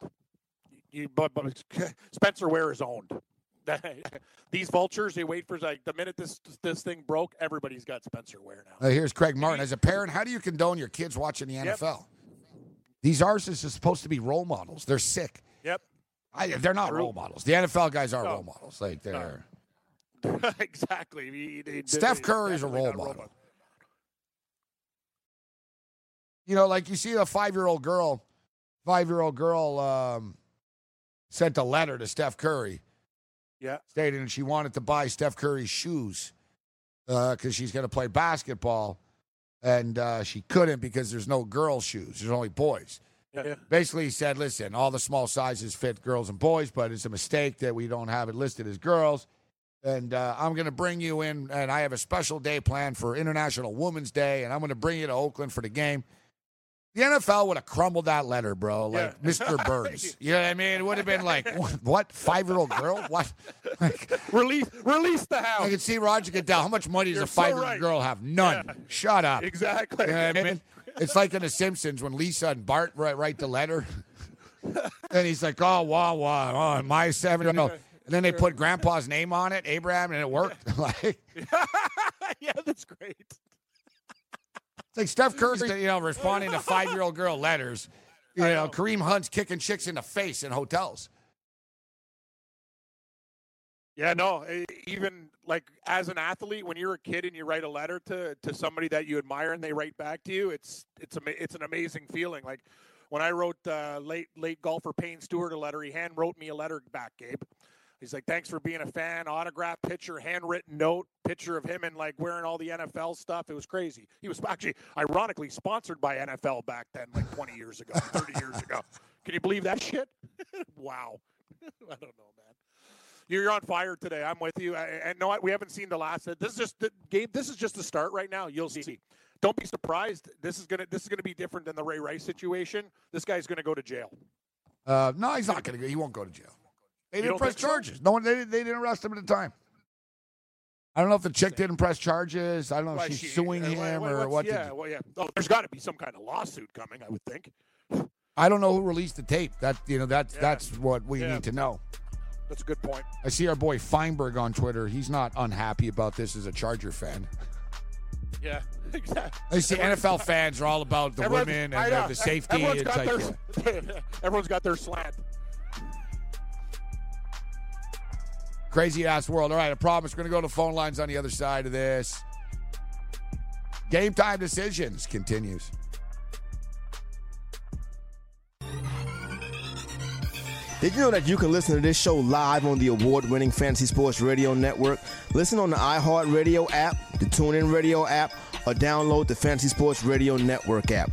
You, but, but [laughs] Spencer Ware is owned. [laughs] These vultures, they wait for like the minute this this thing broke, everybody's got Spencer Ware now. Uh, here's Craig Martin. As a parent, how do you condone your kids watching the NFL? Yep. These artists are supposed to be role models. They're sick. Yep. I, they're not role models. The NFL guys are no. role models. Like they're no. [laughs] exactly. He, he, Steph Curry is a role model. model. You know, like you see a five-year-old girl, five-year-old girl um, sent a letter to Steph Curry, yeah, stating she wanted to buy Steph Curry's shoes because uh, she's going to play basketball and uh, she couldn't because there's no girl shoes. There's only boys. Yeah. Basically, he said, "Listen, all the small sizes fit girls and boys, but it's a mistake that we don't have it listed as girls." And uh, I'm going to bring you in, and I have a special day planned for International Women's Day, and I'm going to bring you to Oakland for the game. The NFL would have crumbled that letter, bro, like yeah. Mr. Burns. [laughs] You know what I mean? It would have been like, [laughs] what? Five year old girl? What? Like, release, release the house. I can see Roger Goodell. How much money does You're a five year old right. girl have? None. Yeah. Shut up. Exactly. You know I mean? It's like in The Simpsons when Lisa and Bart write, write the letter. [laughs] and he's like, oh, wow, wow, oh, my seven. You know, And then they put grandpa's name on it, Abraham, and it worked. like yeah, that's great. It's like Steph Curry's, you know, responding to five-year-old girl letters. You know, Kareem Hunt's kicking chicks in the face in hotels. Yeah, no, even like as an athlete, when you're a kid and you write a letter to to somebody that you admire and they write back to you, it's it's ama- it's an amazing feeling. Like when I wrote uh, late late golfer Payne Stewart a letter, he hand wrote me a letter back, Gabe. He's like, "Thanks for being a fan. Autograph, picture, handwritten note, picture of him and like wearing all the NFL stuff. It was crazy. He was actually, ironically, sponsored by NFL back then, like 20 years ago, [laughs] 30 years ago. Can you believe that shit? [laughs] wow. [laughs] I don't know, man. You're on fire today. I'm with you. I- And no, we haven't seen the last. This is just the game. This is just the start right now. You'll see. Don't be surprised. This is gonna. This is gonna be different than the Ray Rice situation. This guy's gonna go to jail. Uh, no, he's not going to go. He won't go to jail. They didn't press think so? charges. No one. They, didn't- they didn't arrest him at the time. I don't know if the chick didn't press charges. I don't know if she's she- suing uh, him or what. Yeah, well, yeah. Oh, there's got to be some kind of lawsuit coming. I would think. I don't know who released the tape. That you know that's Yeah. that's what we Yeah. need to know. That's a good point. I see our boy Feinberg on Twitter. He's not unhappy about this as a Charger fan. Yeah, [laughs] exactly. I see NFL [laughs] fans are all about the women and know. the, safety. Everyone's got like, their, uh, [laughs] everyone's got their slant. Crazy ass world. All right, I promise we're going to go to phone lines on the other side of this. Game time decisions continues. Did you know that you can listen to this show live on the award winning Fantasy Sports Radio Network? Listen on the iHeartRadio app, the TuneIn Radio app, or download the Fantasy Sports Radio Network app.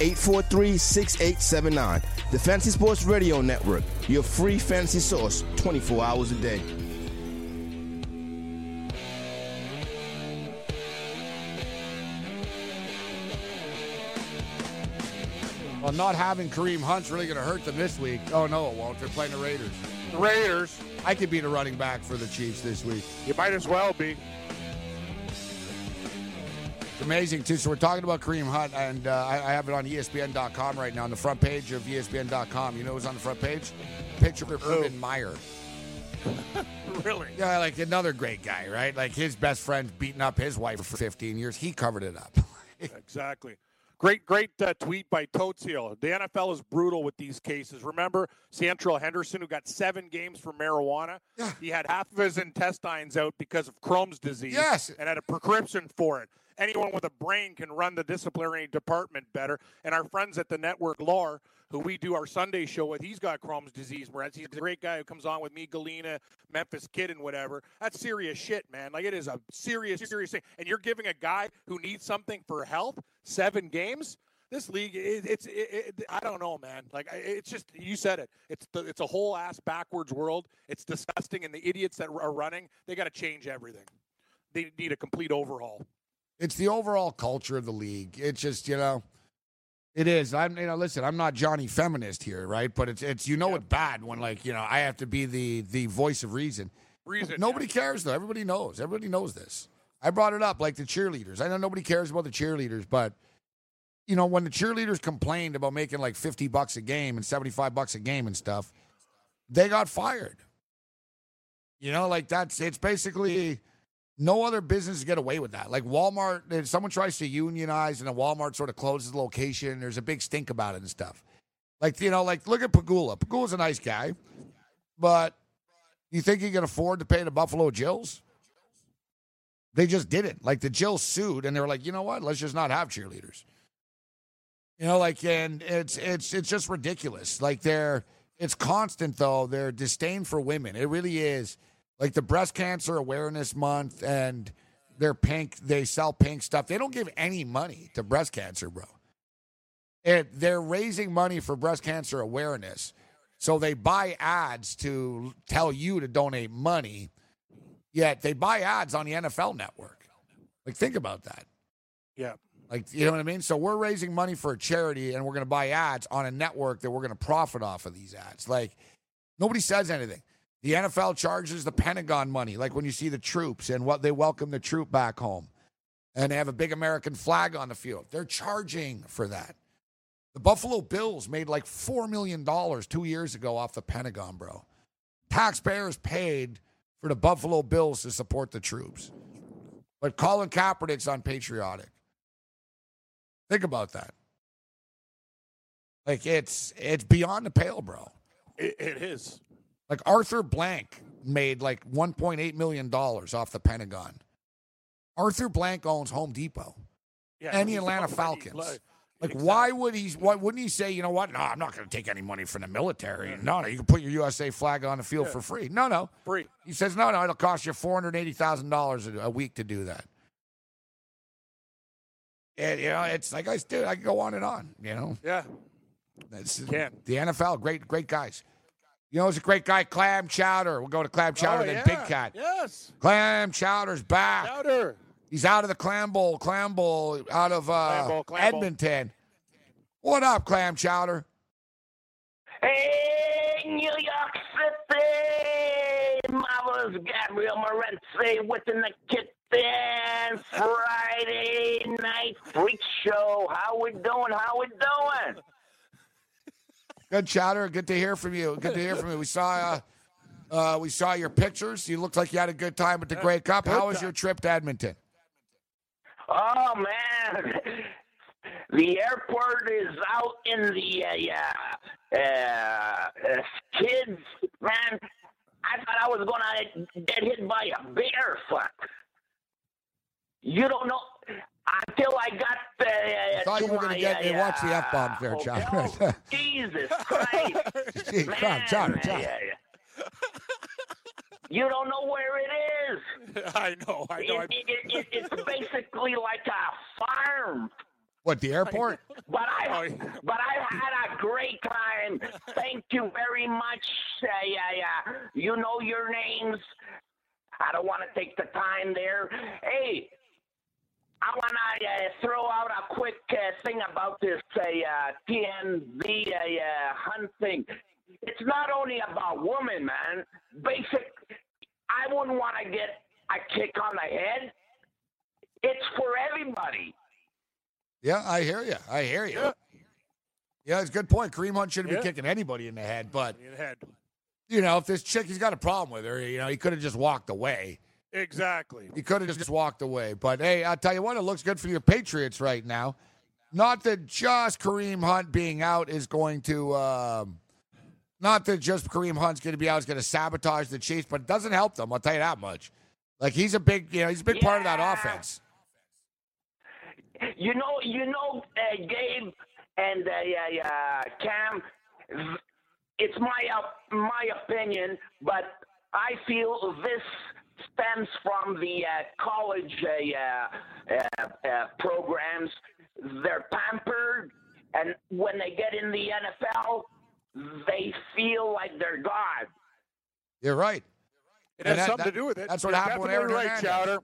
843 6879. The Fantasy Sports Radio Network, your free fantasy source 24 hours a day. Well, not having Kareem Hunt's really going to hurt them this week. Oh, no, it won't. They're playing the Raiders. The Raiders. I could be the running back for the Chiefs this week. You might as well be. It's amazing, too. So we're talking about Kareem Hunt, and uh, I, I have it on ESPN.com right now, on the front page of ESPN.com. You know who's on the front page? Picture of Urban Meyer. [laughs] Really? Yeah, like another great guy, right? Like his best friend beating up his wife for 15 years. He covered it up. [laughs] Exactly. Great, great uh, tweet by Totsil. The NFL is brutal with these cases. Remember Seantrel Henderson, who got seven games for marijuana? Yeah. He had half of his intestines out because of Crohn's disease. Yes. And had a prescription for it. Anyone with a brain can run the disciplinary department better. And our friends at the network, Lar, who we do our Sunday show with, he's got Crohn's disease, Moretz. He's a great guy who comes on with me, Galena, Memphis Kid, and whatever. That's serious shit, man. Like, it is a serious, serious thing. And you're giving a guy who needs something for health seven games? This league, it, it's, it, it, I don't know, man. Like, it's just, you said it. It's the, it's a whole ass backwards world. It's disgusting. And the idiots that are running, they got to change everything. They need a complete overhaul. It's the overall culture of the league. It's just, you know, it is. I'm, you know, listen, I'm not Johnny feminist here, right? But it's, it's, you know, it's bad when, like, you know, I have to be the the voice of reason. Reason. Nobody cares though. Everybody knows. Everybody knows this. I brought it up, like the cheerleaders. I know nobody cares about the cheerleaders, but you know, when the cheerleaders complained about making like fifty bucks a game and seventy five bucks a game and stuff, they got fired. You know, like that's it's basically no other business get away with that. Like Walmart, if someone tries to unionize and then Walmart sort of closes the location, there's a big stink about it and stuff. Like, you know, like look at Pegula. Pegula's a nice guy, but you think he can afford to pay the Buffalo Jills? They just didn't. Like the Jills sued and they were like, you know what? Let's just not have cheerleaders. You know, like and it's it's it's just ridiculous. Like they're it's constant though, their disdain for women. It really is. Like the breast cancer awareness month and they're pink they sell pink stuff. They don't give any money to breast cancer, bro. It, they're raising money for breast cancer awareness. So they buy ads to tell you to donate money, yet they buy ads on the NFL network. Like, think about that. Yeah. Like, you know what I mean? So we're raising money for a charity and we're going to buy ads on a network that we're going to profit off of these ads. Like, nobody says anything. The NFL charges the Pentagon money, like when you see the troops and what they welcome the troop back home and they have a big American flag on the field. They're charging for that. The Buffalo Bills made like $4 million two years ago off the Pentagon, bro. Taxpayers paid for the Buffalo Bills to support the troops. But Colin Kaepernick's unpatriotic. Think about that. Like it's it's beyond the pale, bro. It, it is. Like Arthur Blank made like 1.8 million dollars off the Pentagon. Arthur Blank owns Home Depot Yeah. and the Atlanta Falcons. like- Exactly. why would he? Why wouldn't he say, you know what? No, I'm not going to take any money from the military. No, no, you can put your USA flag on the field Yeah. for free. No, no. Free. He says, no, no, it'll cost you four hundred eighty thousand dollars a week to do that. And you know, it's like I dude, I can go on and on. You know, Yeah. That's Can. the NFL. Great, great guys. You know, who's a great guy? Clam Chowder. We'll go to Clam Chowder, oh, then yeah. Big Cat. Yes. Clam Chowder's back. Chowder. He's out of the Clam Bowl. Clam Bowl out of uh, Clam Bowl, Clam Bowl. Edmonton. What up, Clam Chowder? Hey, New York City! Marvelous Gabriel Morenzi within the kitchen. [laughs] Friday night freak show. How we doing? How we doing? Good Chowder. Good to hear from you. Good to hear from you. We saw uh, uh, we saw your pictures. You looked like you had a good time at the Grey Cup. How was your trip to Edmonton? Oh man, [laughs] the airport is out in the uh, uh, uh, kids. Man, I thought I was gonna get hit by a bear. Fuck. You don't know until I got uh, I thought you were gonna my, get- uh, watch the F-bombs there, hotel. [laughs] Chowder. Jesus Christ, [laughs] Gee, man! come on, Chowder, Chowder. yeah, yeah. You don't know where it is. [laughs] I know. I know. It, it, it, it's basically like a farm. What the airport? But I, Oh, yeah. but I had a great time. Thank you very much. Uh, yeah, yeah. You know your names. I don't want to take the time there. Hey, I want to uh, throw out a quick uh, thing about this uh, uh, TNV uh, uh, hunting. It's not only about women, man. Basic. I wouldn't want to get a kick on the head. It's for everybody. Yeah, I hear you. I hear you. Yeah. Yeah, it's a good point. Kareem Hunt shouldn't Yeah. be kicking anybody in the head, but In the head. you know, if this chick, he's got a problem with her. You know, he could have just walked away. Exactly. He could have just walked away. But hey, I'll tell you what, it looks good for your Patriots right now. Not that just Kareem Hunt being out is going to, um, not that just Kareem Hunt's going to be out is going to sabotage the Chiefs, but it doesn't help them. I'll tell you that much. Like he's a big, you know, he's a big part of that offense. You know, you know, uh, Gabe and uh, yeah, yeah, Cam. It's my uh, my opinion, but I feel this stems from the uh, college uh, uh, uh, programs. They're pampered, and when they get in the NFL, they feel like they're God. You're right. It And has that- something that- to do with it. that's what You're happened with Aaron right, Hernandez. Chowder.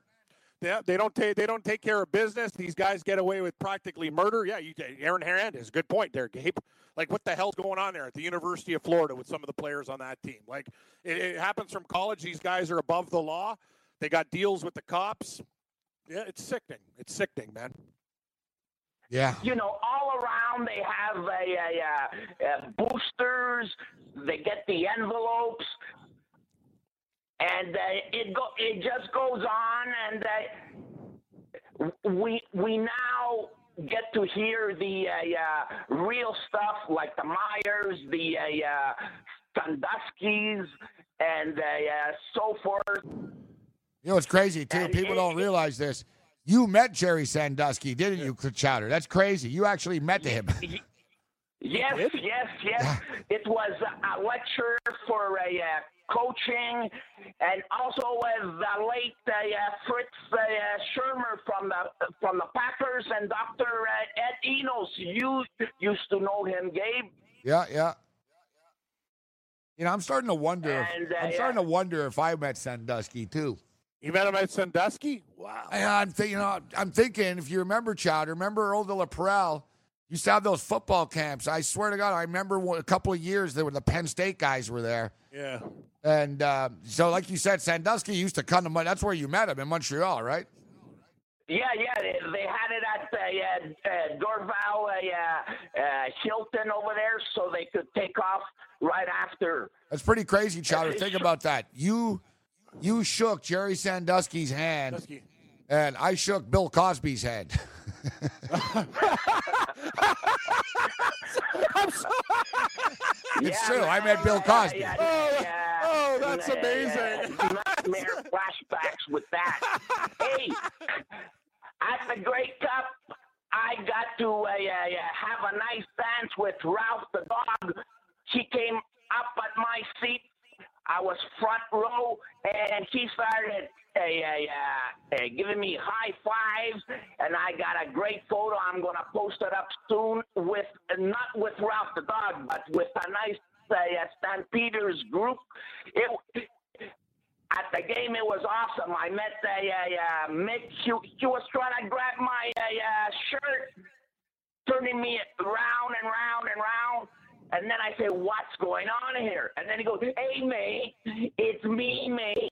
They, they don't take they don't take care of business. These guys get away with practically murder. Yeah, you, Aaron Hernandez. Good point there, Gabe. Like what the hell's going on there at the University of Florida with some of the players on that team? Like it, it happens from college. These guys are above the law. They got deals with the cops. Yeah, it's sickening. It's sickening, man. Yeah. you know, all around they have a, a, a, a boosters. They get the envelopes, and uh, it go it just goes on, and uh, we we now get to hear the uh, uh, real stuff like the Myers, the uh, uh, Sandusky's, and uh, uh, so forth. You know it's crazy too? And People it- don't realize this. You met Jerry Sandusky, didn't you, Chowder? That's crazy. You actually met him. Yes, did? yes, yes. It was a lecture for a uh, coaching, and also with the late uh, uh, Fritz uh, Shurmur from the from the Packers and Dr. Uh, Ed Enos. You used to know him, Gabe. Yeah, yeah. You know, I'm starting to wonder. If, And, uh, I'm yeah. starting to wonder if I met Sandusky too. You met him at Sandusky? Wow. And I'm thinking, you know, I'm thinking if you remember Chad, remember Earl de la Perrelle used to have those football camps. I swear to God, I remember a couple of years there were the Penn State guys were there. Yeah. And uh, so, like you said, Sandusky used to come to Mon- That's where you met him in Montreal, right? Yeah, yeah, they, they had it at uh, yeah, uh, Dorval, uh, uh, Hilton over there, so they could take off right after. That's pretty crazy, Chowder. Think about that. You you shook Jerry Sandusky's hand, Sandusky. and I shook Bill Cosby's hand. [laughs] [laughs] It's true. I met Bill Cosby. Yeah, Oh, yeah, oh, that's yeah, amazing. yeah, Nightmare flashbacks with that. hey, at the Grey Cup, I got to uh, yeah, yeah, have a nice dance with Ralph the dog. He came up at my seat. I was front row, and he started uh, uh, uh, giving me high fives, and I got a great photo. I'm gonna post it up soon with not with Ralph the dog, but with a nice uh, Stampeders group. It at the game, it was awesome. I met uh, uh, Mick. He, he was trying to grab my uh, shirt, turning me round and round and round. And then I say, "What's going on here?" And then he goes, "Hey, mate, it's me, mate."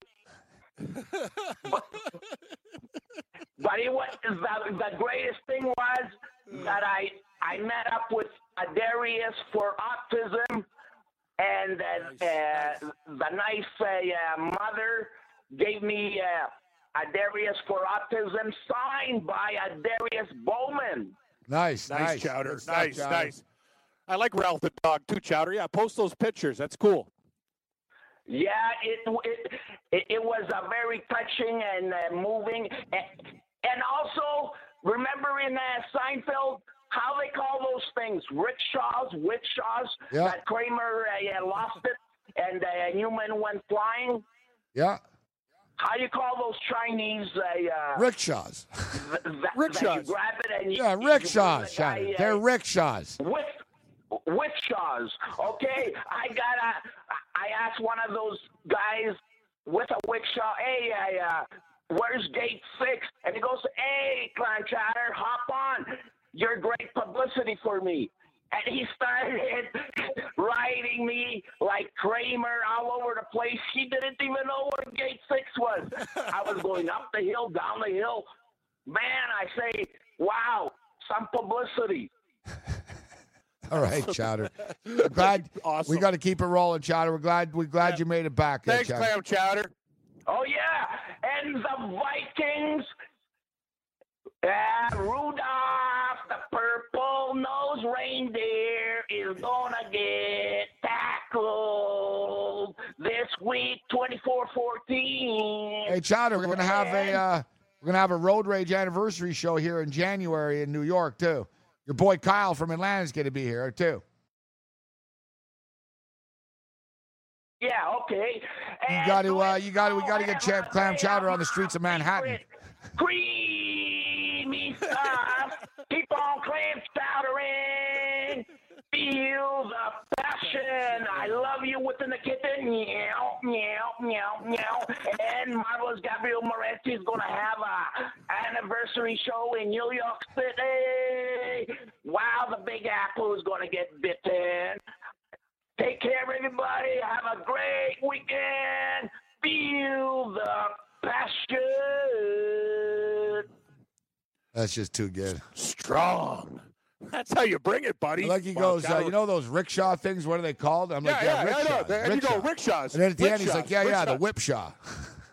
But, but it was the, the greatest thing was that I I met up with Darius for autism, and uh, uh, the nice uh, uh, mother gave me uh, Darius for autism, signed by Darius Bowman. Nice, Nice, nice, Chowder. Good stuff, Nice, nice. I like Ralph the dog too, Chowder. Yeah, post those pictures. That's cool. Yeah, it it it, it was uh, very touching and uh, moving, and, and also remember in uh, Seinfeld how they call those things rickshaws, rickshaws. Yeah. That Kramer uh, yeah, lost it, and uh, Newman went flying. Yeah, How you call those Chinese? Uh, uh, rickshaws. th- that, that you Rickshaws. grab it and you, Yeah, rickshaws, the guy, uh, They're rickshaws. with rickshaws. Okay, I got a. I asked one of those guys with a rickshaw, "Hey, I, uh, where's gate six? And he goes, "Hey, Clown Chatter, hop on. You're great publicity for me." And he started [laughs] riding me like Kramer all over the place. He didn't even know where gate six was. I was going up the hill, down the hill. Man, I say, wow, some publicity. [laughs] All right, [laughs] Chowder. We're glad [laughs] Awesome. we got to keep it rolling, Chowder. We're glad we're glad you made it back. Thanks, Chowder. Clam Chowder. Oh yeah, and the Vikings. Uh, Rudolph, the purple-nosed reindeer, is gonna get tackled this week, 24-14. Hey, Chowder, we're gonna have a uh, we're gonna have a road rage anniversary show here in January in New York too. Your boy Kyle from Atlanta is gonna be here too. Yeah, okay. You And got to, uh, you got to, we got to get Champ Clam Chowder on the streets of Manhattan. Creamy stuff. [laughs] Keep on clam chowdering. Feel the passion. I love you within the kitten. Meow, meow, meow, meow. And Marvelous Gabriel Moretti is going to have a anniversary show in New York City. Wow, the Big Apple is going to get bitten. Take care, everybody. Have a great weekend. Feel the passion. That's just too good. Strong. That's how you bring it, buddy. Like he goes, uh, you know those rickshaw things? What are they called? I'm Yeah, like, yeah, yeah, yeah, I know. rickshaws. There- and you go, rickshaw. rickshaws. And then at the end, he's like, rickshaws, yeah, yeah, the rickshaws. whipshaw.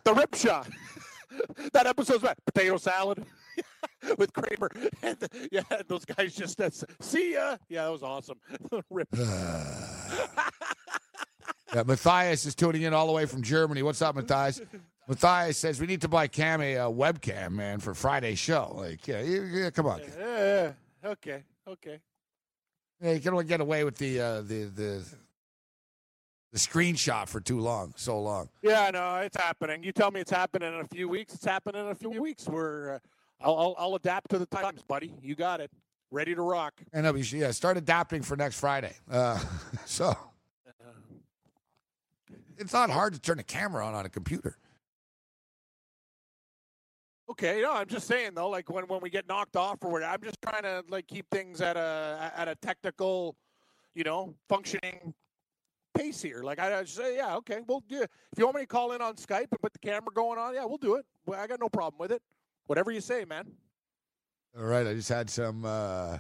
The ripshaw. [laughs] that episode's about potato salad [laughs] with Kramer. [laughs] And yeah, those guys just that's see ya. Yeah, that was awesome. Rip. [sighs] Yeah, Matthias is tuning in all the way from Germany. What's up, Matthias? Matthias says we need to buy Cam a uh, webcam, man, for Friday's show. Like, yeah, you- yeah, come on. Yeah, okay, okay. Yeah, you can only get away with the uh, the the the screenshot for too long, so long. Yeah, I know it's happening. You tell me it's happening in a few weeks. It's happening in a few weeks. We're uh, I'll, I'll I'll adapt to the times, buddy. You got it. Ready to rock. And uh, yeah, start adapting for next Friday. Uh, [laughs] so it's not hard to turn a camera on on a computer. Okay, no, I'm just saying though, like when, when we get knocked off or whatever, I'm just trying to like keep things at a at a technical, you know, functioning pace here. Like I, I say, yeah, okay, well, yeah, if you want me to call in on Skype and put the camera going on, yeah, we'll do it. I got no problem with it. Whatever you say, man. All right, I just had some. uh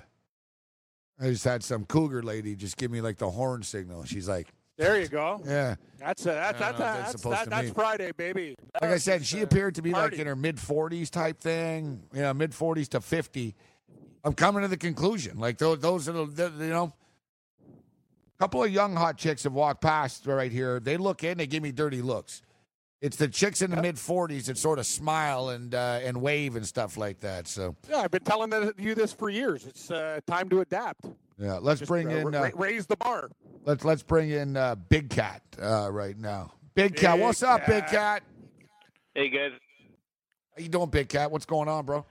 I just had some cougar lady just give me like the horn signal. She's like, There you go. "Yeah." That's a, that's that's don't know if a, that's that's, that, that's. Friday, baby. Like I said, she appeared to be like in her mid 40s type thing, you know, mid 40s to 50. I'm coming to the conclusion. Like those, those are the, the- you know, a couple of young hot chicks have walked past right here. They look in, they give me dirty looks. It's the chicks in the mid 40s that sort of smile and uh, and wave and stuff like that. So Yeah, I've been telling you this for years. It's uh, time to adapt. Yeah, let's Just, bring uh, in ra- uh, raise the bar. let's let's bring in uh, Big Cat uh, right now. Big Cat, Big what's up, Big Cat. Cat? Hey guys, How you doing, Big Cat? What's going on, bro?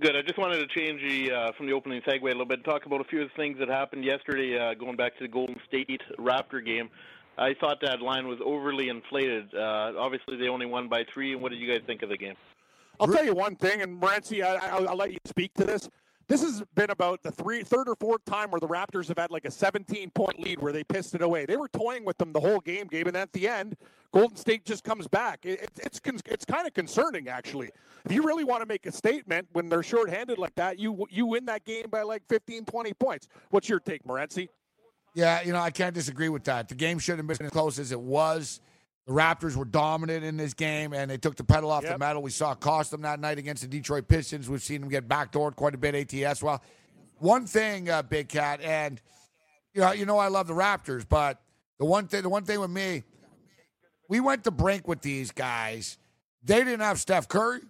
good. I just wanted to change the uh, from the opening segue a little bit, and talk about a few of the things that happened yesterday, uh, going back to the Golden State Raptor game. I thought that line was overly inflated. Uh, obviously, they only won by three. And what did you guys think of the game? I'll tell you one thing, and Morency, I, I, I'll let you speak to this. This has been about the three, third or fourth time where the Raptors have had like a 17 point lead where they pissed it away. They were toying with them the whole game, Gabe, and at the end, Golden State just comes back. It, it, it's it's kind of concerning, actually. If you really want to make a statement when they're shorthanded like that, you you win that game by like 15, 20 points. What's your take, Morency? Yeah, you know, I can't disagree with that. The game shouldn't have been as close as it was. The Raptors were dominant in this game, and they took the pedal off the metal. We saw it cost them that night against the Detroit Pistons. We've seen them get backdoored quite a bit ATS. Well, one thing, uh, Big Cat, and you know, you know, I love the Raptors, but the one thing, the one thing with me, we went to brink with these guys. They didn't have Steph Curry.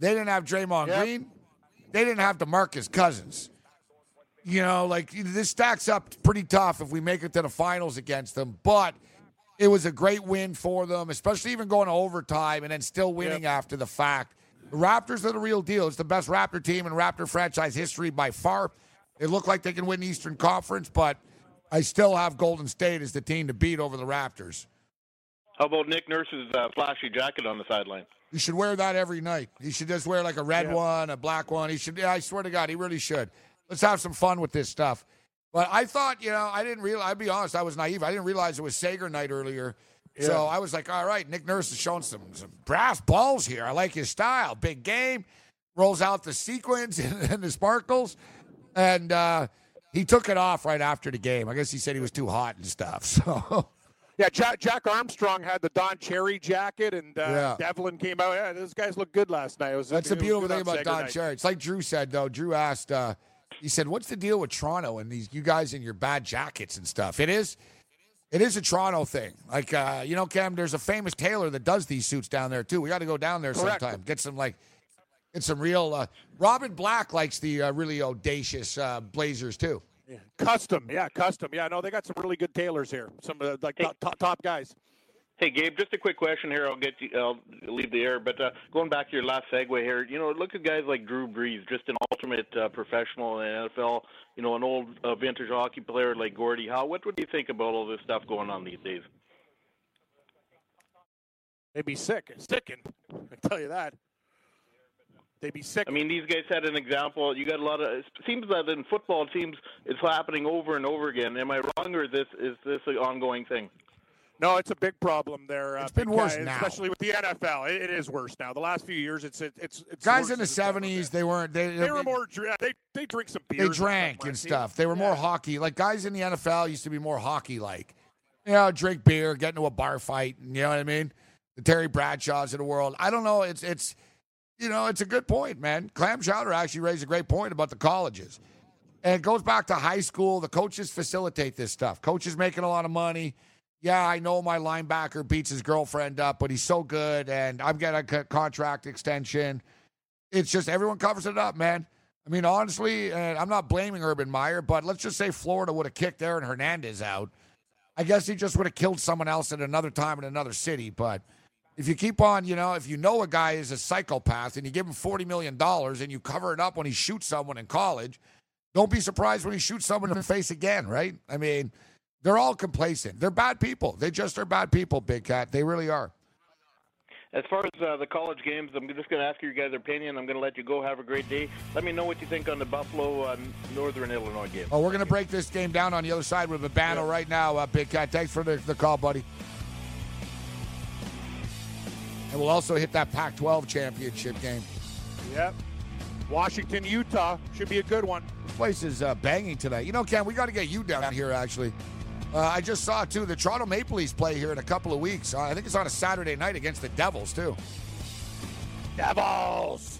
They didn't have Draymond Yep. Green. They didn't have DeMarcus Cousins. You know, like this stacks up pretty tough if we make it to the finals against them. But it was a great win for them, especially even going to overtime and then still winning after the fact. The Raptors are the real deal. It's the best Raptor team in Raptor franchise history by far. They look like they can win the Eastern Conference, but I still have Golden State as the team to beat over the Raptors. How about Nick Nurse's uh, flashy jacket on the sideline? You should wear that every night. He should just wear like a red Yeah. one, a black one. He should. Yeah, I swear to God, he really should. Let's have some fun with this stuff. But I thought, you know, I didn't realize. I'd be honest, I was naive. I didn't realize it was Sager night earlier. So I was like, all right, Nick Nurse is showing some, some brass balls here. I like his style. Big game, rolls out the sequins and, [laughs] and the sparkles, and uh, he took it off right after the game. I guess he said he was too hot and stuff. [laughs] So. Yeah, Jack, Jack Armstrong had the Don Cherry jacket, and uh, Yeah. Devlin came out. Yeah, those guys looked good last night. It was, That's it the beautiful thing about Don night. Cherry. It's like Drew said though. Drew asked, uh, he said, "What's the deal with Toronto and these you guys in your bad jackets and stuff?" It is, it is a Toronto thing. Like uh, you know, Cam, there's a famous tailor that does these suits down there too. We got to go down there Correct. sometime. Get some like, get some real. Uh, Robin Black likes the uh, really audacious uh, blazers too. Custom, yeah, custom, yeah. No, they got some really good tailors here. Some uh, like top, top top guys. Hey Gabe, just a quick question here. I'll get you, I'll leave the air, but uh, going back to your last segue here, you know, look at guys like Drew Brees, just an ultimate uh, professional in the NFL. You know, an old uh, vintage hockey player like Gordie Howe. What would you think about all this stuff going on these days? They'd be sick, sicking. I tell you that. They'd be sick. I mean, these guys had an example. You got a lot of. It seems that in football, it seems it's happening over and over again. Am I wrong, or is this is this an ongoing thing? No, it's a big problem there. Uh, It's been worse guy, now. especially with the NFL. It, it is worse now. The last few years, it's it, it's it's Guys in the as it's ever been. '70s, they weren't. They, They were more. They they drink some beer. they drank and stuff. They were more hockey. Like guys in the NFL used to be more hockey like. You know, drink beer, get into a bar fight, you know what I mean? The Terry Bradshaws of the world. I don't know. It's it's you know, it's a good point, man. Clam Chowder actually raised a great point about the colleges. And it goes back to high school. The coaches facilitate this stuff. Coaches making a lot of money. Yeah, I know my linebacker beats his girlfriend up, but he's so good, and I'm getting a contract extension. It's just everyone covers it up, man. I mean, honestly, and I'm not blaming Urban Meyer, but let's just say Florida would have kicked Aaron Hernandez out. I guess he just would have killed someone else at another time in another city. But if you keep on, you know, if you know a guy is a psychopath and you give him $40 million and you cover it up when he shoots someone in college, don't be surprised when he shoots someone in the face again, right? I mean, they're all complacent. They're bad people. They just are bad people, Big Cat. They really are. as far as uh, the college games, I'm just going to ask you guys' opinion. I'm going to let you go. Have a great day. Let me know what you think on the Buffalo uh, Northern Illinois game. Oh, we're going to break this game down on the other side with Babano right now, uh, Big Cat. Thanks for the, the call, buddy. And we'll also hit that Pac 12 championship game. Yep. Washington, Utah should be a good one. This place is uh, banging tonight. You know, Ken, we got to get you down here, actually. Uh, I just saw, too, the Toronto Maple Leafs play here in a couple of weeks. Uh, I think it's on a Saturday night against the Devils, too. Devils.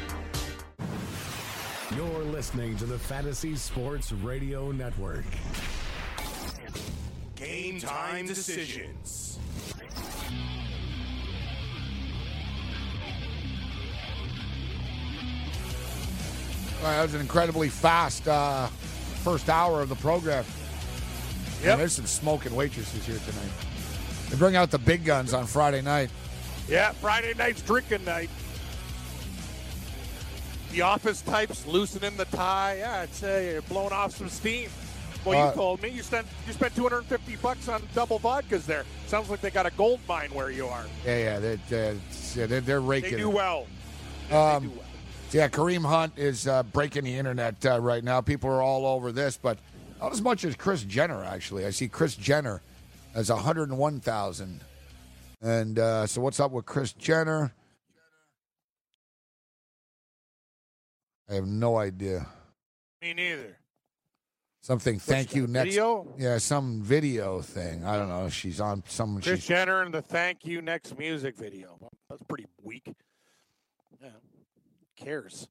Fantasy Sports Radio Network. Game time decisions. All right, that was an incredibly fast uh, first hour of the program. Yeah, there's some smoking waitresses here tonight. They bring out the big guns on Friday night. Yeah, Friday night's drinking night. The office types loosening the tie. Yeah, I'd say you're blowing off some steam. Well, Uh, you told me you spent you spent 250 bucks on double vodkas there. Sounds like they got a gold mine where you are. Yeah, yeah, they're, they're, yeah, they're, raking. They do well. Um, they do well. Yeah, Kareem Hunt is uh, breaking the internet uh, right now. People are all over this, but not as much as Kris Jenner, actually. I see Kris Jenner as 101,000. And uh, so, what's up with Kris Jenner? I have no idea. Me neither. Something, thank you, next. Video? Yeah, some video thing. I don't know. She's on some. Kris She's, Jenner and the thank you next music video. That's pretty weak. Yeah. Who cares?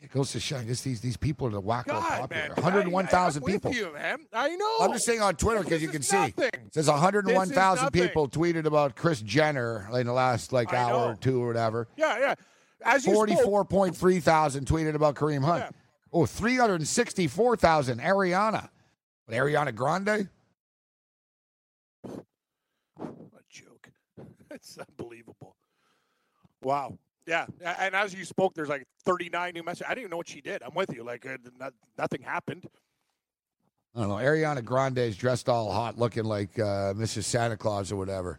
it goes to show. I guess these, these people are the wacko God, popular. 101,000 people. You, man. I know. I'm just saying on Twitter because you can is see. nothing. It says 101,000 people tweeted about Kris Jenner in the last like I hour know. or two or whatever. Yeah, yeah. As you 44.3 thousand tweeted about Kareem Hunt. Yeah. Oh, 364,000 Ariana. But Ariana Grande? a joke. [laughs] it's unbelievable. Wow. Yeah. And as you spoke, there's like 39 new messages. I didn't even know what she did. I'm with you. Like, uh, not, nothing happened. I don't know. Ariana Grande is dressed all hot, looking like uh, Mrs. Santa Claus or whatever.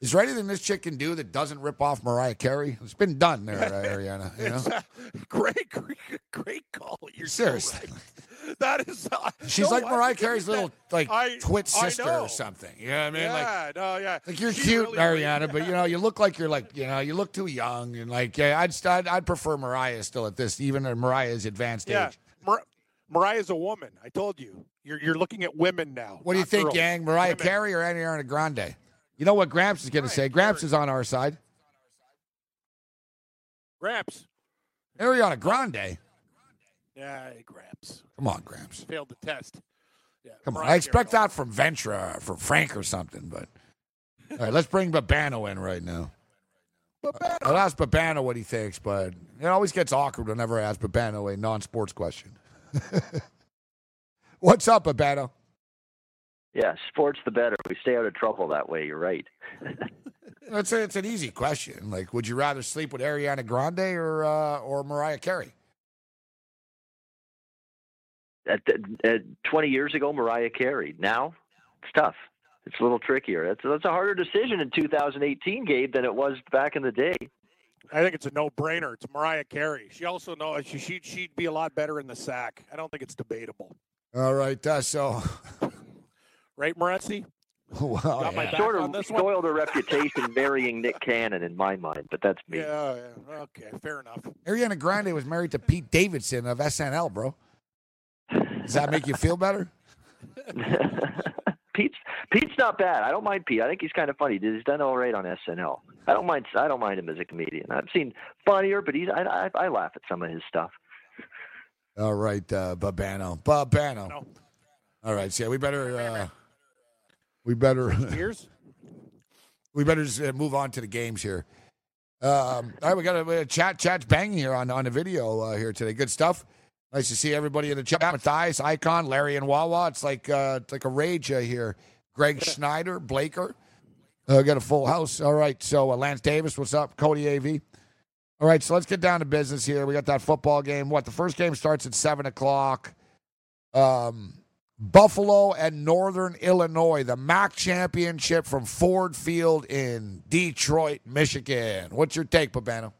Is there anything this chick can do that doesn't rip off Mariah Carey? It's been done there, uh, [laughs] Ariana. You know? Great, great, great call. You're so Seriously. right. [laughs] That is. Uh, She's no, like Mariah Carey's little like I- twit sister or something. You know what I mean? Like yeah, no, yeah. Like you're She cute, really Ariana, but you know you look like you're like you know you look too young and like yeah, I'd I'd, I'd prefer Mariah still at this even at Mariah's advanced Yeah. age. Mar- Mariah's a woman. I told you. You're you're looking at women now. What do you think, girls. gang? Mariah Women. Carey or Ariana Grande? You know what Gramps is going to say? Gramps is on our side. Gramps. Ariana Grande. Yeah, Gramps. Come on, Gramps. Failed the test. Yeah, Come on. I expect that from Ventura or from Frank or something, but all right, let's bring Babano in right now. Babano. I'll ask Babano what he thinks, but it always gets awkward whenever I ask Babano a non-sports question. [laughs] What's up, Babano? Yeah, sports the better. We stay out of trouble that way. You're right. [laughs] It's a, it's an easy question. Like, would you rather sleep with Ariana Grande or uh, or Mariah Carey? At, at 20 years ago, Mariah Carey. Now, it's tough. It's a little trickier. That's, that's a harder decision in 2018, Gabe, than it was back in the day. I think it's a no-brainer. It's Mariah Carey. She also knows she she'd, she'd be a lot better in the sack. I don't think it's debatable, All right, uh, so [laughs] right, Moretzi? [laughs] well, Got my yeah. Sort of this one? spoiled her reputation marrying Nick Cannon in my mind, but that's me. Yeah, yeah. Okay, fair enough. Ariana Grande was married to Pete Davidson of SNL, bro. Does that make you feel better? [laughs] Pete's Pete's not bad. I don't mind Pete. I think he's kind of funny. He's done all right on SNL. I don't mind. I don't mind him as a comedian. I've seen funnier, but he's. I, I, I laugh at some of his stuff. All right, uh, Babano. Babano. No. All right, so yeah, we better uh, we better Cheers. [laughs] we better just uh, move on to the games here. Um, all right, we got a, a chat. Chat's banging here on on the video uh, here today. Good stuff. Nice to see everybody in the chat. Matthias, Icon, Larry, and Wawa. It's like uh, it's like a rage uh, here. Greg Schneider, Blaker. Uh, got a full house. All right. So uh, Lance Davis, what's up? Cody AV. All right. So let's get down to business here. We got that football game. What the first game starts at seven o'clock. Um, Buffalo and Northern Illinois, the MAC championship from Ford Field in Detroit, Michigan. What's your take, Babano?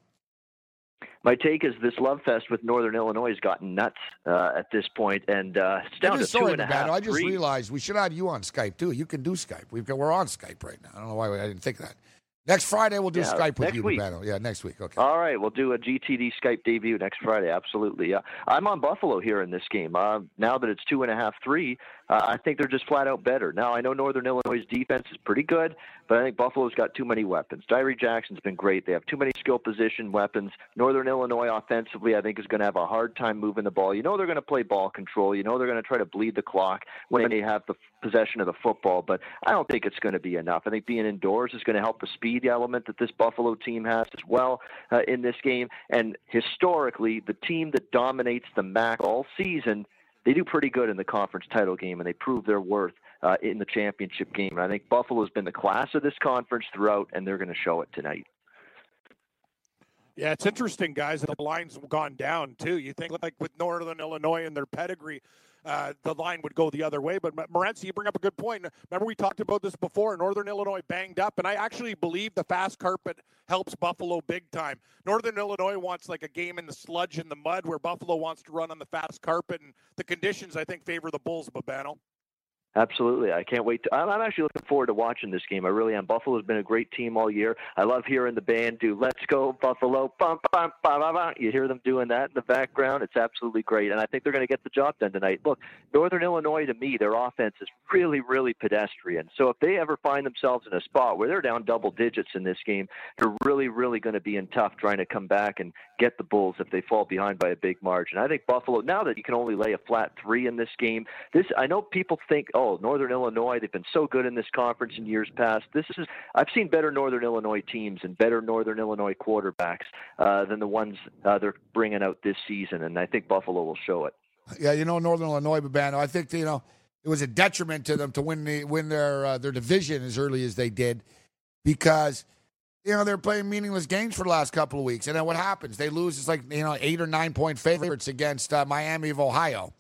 My take is this love fest with Northern Illinois has gotten nuts uh, at this point, and uh, it's down to just, two sorry, and a half. I just three. realized we should have you on Skype too. You can do Skype. We've got, we're on Skype right now. I don't know why I didn't think of that. Next Friday we'll do Yeah, Skype with you, week. Babano. Yeah, next week. Okay. All right, we'll do a GTD Skype debut next Friday. Absolutely. Yeah, I'm on Buffalo here in this game. Uh, now that it's two and a half, three, uh, I think they're just flat out better. Now I know Northern Illinois' defense is pretty good, but I think Buffalo's got too many weapons. Tyree Jackson's been great. They have too many skill position weapons. Northern Illinois offensively, I think, is going to have a hard time moving the ball. You know they're going to play ball control. You know they're going to try to bleed the clock when they have the possession of the football, but I don't think it's going to be enough. I think being indoors is going to help the speed element that this Buffalo team has as well uh, in this game. And historically, the team that dominates the MAC all season, they do pretty good in the conference title game, and they prove their worth uh, in the championship game. And I think Buffalo's been the class of this conference throughout, and they're going to show it tonight. Yeah, it's interesting, guys. The line's gone down too. You think like with Northern Illinois and their pedigree, uh, the line would go the other way. But Morency, you bring up a good point. Remember we talked about this before. Northern Illinois banged up, and I actually believe the fast carpet helps Buffalo big time. Northern Illinois wants like a game in the sludge and the mud, where Buffalo wants to run on the fast carpet, and the conditions I think favor the Bulls. Babano. Absolutely. I can't wait. To, I'm, actually looking forward to watching this game. I really am. Buffalo's been a great team all year. I love hearing the band do "Let's Go Buffalo." Bum, bum, bum, bum, bum. You hear them doing that in the background. It's absolutely great, and I think they're going to get the job done tonight. Look, Northern Illinois to me, their offense is really, really pedestrian. So if they ever find themselves in a spot where they're down double digits in this game, they're really, really going to be in tough trying to come back and get the Bulls if they fall behind by a big margin. I think Buffalo. Now that you can only lay a flat three in this game, this I know people think, oh, Northern Illinois, they've been so good in this conference in years past. This is I've seen better Northern Illinois teams and better Northern Illinois quarterbacks uh, than the ones uh, they're bringing out this season, and I think Buffalo will show it. Yeah, you know Northern Illinois, Babano. I think you know it was a detriment to them to win the win their uh, their division as early as they did because you know they're playing meaningless games for the last couple of weeks, and then what happens? They lose. It's like you know eight or nine point favorites against uh, Miami of Ohio.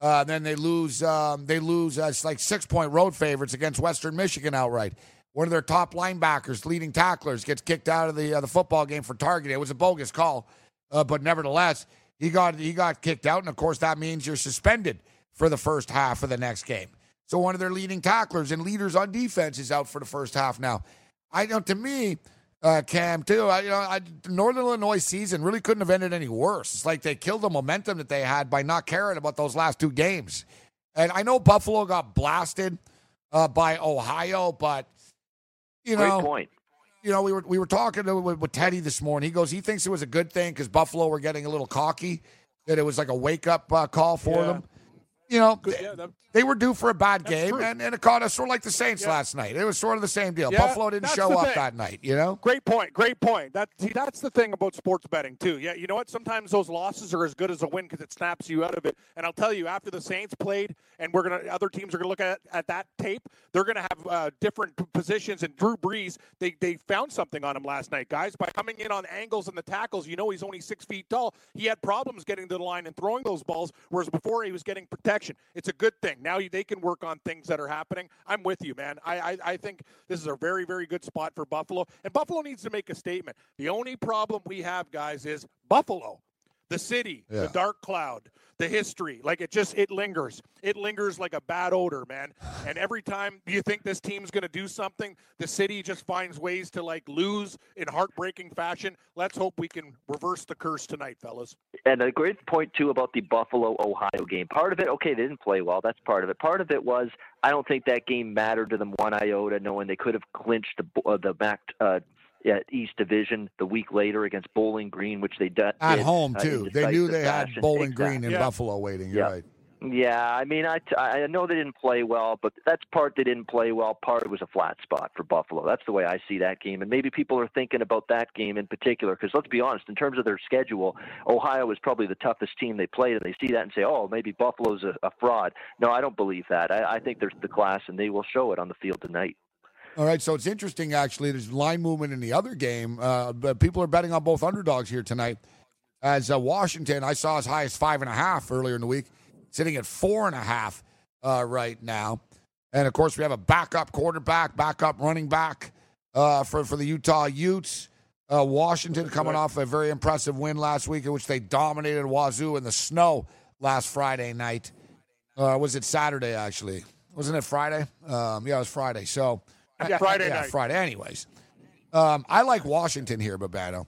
Uh, then they lose. Um, they lose. Uh, it's like six point road favorites against Western Michigan outright. One of their top linebackers, leading tacklers, gets kicked out of the uh, the football game for targeting. It was a bogus call, uh, but nevertheless, he got he got kicked out, and of course that means you're suspended for the first half of the next game. So one of their leading tacklers and leaders on defense is out for the first half now. I know to me, uh, Cam too. I, you know, I, Northern Illinois season really couldn't have ended any worse. It's like they killed the momentum that they had by not caring about those last two games. And I know Buffalo got blasted uh, by Ohio, but you Great know, point. you know, we were we were talking to, with, with Teddy this morning. He goes, he thinks it was a good thing because Buffalo were getting a little cocky, that it was like a wake up uh, call for Yeah. them. You know, they, yeah, that- they were due for a bad game, true. and, and it caught us sort of like the Saints Yeah. last night. It was sort of the same deal. Yeah, Buffalo didn't show up thing. that night. You know, Great point. Great point. That see, that's the thing about sports betting too. Yeah, you know what? Sometimes those losses are as good as a win because it snaps you out of it. And I'll tell you, after the Saints played, and we're gonna other teams are gonna look at at that tape. They're gonna have uh, different positions. And Drew Brees, they they found something on him last night, guys, by coming in on angles and the tackles. You know, he's only six feet tall. He had problems getting to the line and throwing those balls, whereas before he was getting It's a good thing. Now they can work on things that are happening. I'm with you, man. I, I, I think this is a very, very good spot for Buffalo. And Buffalo needs to make a statement. The only problem we have, guys, is Buffalo. The city, Yeah. the dark cloud, the history. Like it just it lingers. It lingers like a bad odor, man. And every time you think this team's gonna do something, the city just finds ways to like lose in heartbreaking fashion. Let's hope we can reverse the curse tonight, fellas. And a great point too about the Buffalo Ohio game. Part of it, okay, they didn't play well. That's part of it. Part of it was I don't think that game mattered to them one iota, knowing they could have clinched the uh, the MAC uh, at East Division the week later against Bowling Green, which they did at did, home uh, too. they knew decisive they had fashion. Bowling Exactly. Green in Yeah. Buffalo waiting. You're Yeah. right. Yeah, I mean, I, I know they didn't play well, but that's part they didn't play well. Part it was a flat spot for Buffalo. That's the way I see that game. And maybe people are thinking about that game in particular because let's be honest, in terms of their schedule, Ohio is probably the toughest team they played, and they see that and say, oh, maybe Buffalo's a, a fraud. No, I don't believe that. I, I think there's the class, and they will show it on the field tonight. All right, so it's interesting actually. There's line movement in the other game, uh, but people are betting on both underdogs here tonight. As uh, Washington, I saw as high as five and a half earlier in the week, sitting at four and a half uh, right now. And of course, we have a backup quarterback, backup running back uh, for for the Utah Utes. Uh, Washington coming off a very impressive win last week, in which they dominated Wazoo in the snow last Friday night. Uh, was it Saturday actually? Wasn't it Friday? Um, yeah, it was Friday. So Yeah, Friday yeah, night. Friday. Anyways, um, I like Washington here, Babano.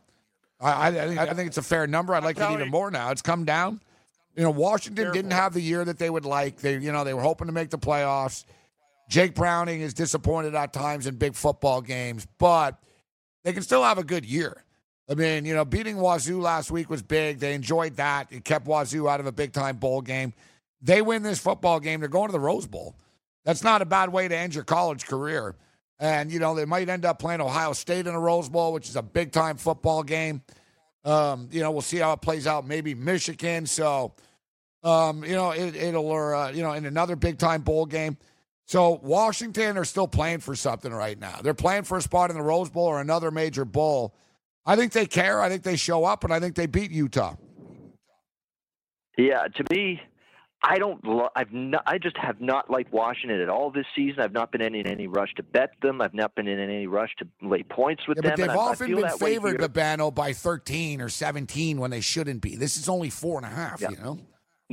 I, I, I, think, I think it's a fair number. I'd like it even more now. It's come down. You know, Washington didn't have the year that they would like. They, you know, they were hoping to make the playoffs. Jake Browning is disappointed at times in big football games, but they can still have a good year. I mean, you know, beating Wazoo last week was big. They enjoyed that. It kept Wazoo out of a big time bowl game. They win this football game. They're going to the Rose Bowl. That's not a bad way to end your college career. And, you know, they might end up playing Ohio State in a Rose Bowl, which is a big time football game. Um, you know, we'll see how it plays out. Maybe Michigan. So, um, you know, it, it'll, or, uh, you know, in another big time bowl game. So, Washington are still playing for something right now. They're playing for a spot in the Rose Bowl or another major bowl. I think they care. I think they show up, and I think they beat Utah. Yeah, to me, I don't. I've not. I just have not liked Washington at all this season. I've not been in any rush to bet them. I've not been in any rush to lay points with Yeah, but them. they've and often been favored. Babano, by 13 or 17 when they shouldn't be. This is only four and a half, Yeah. you know?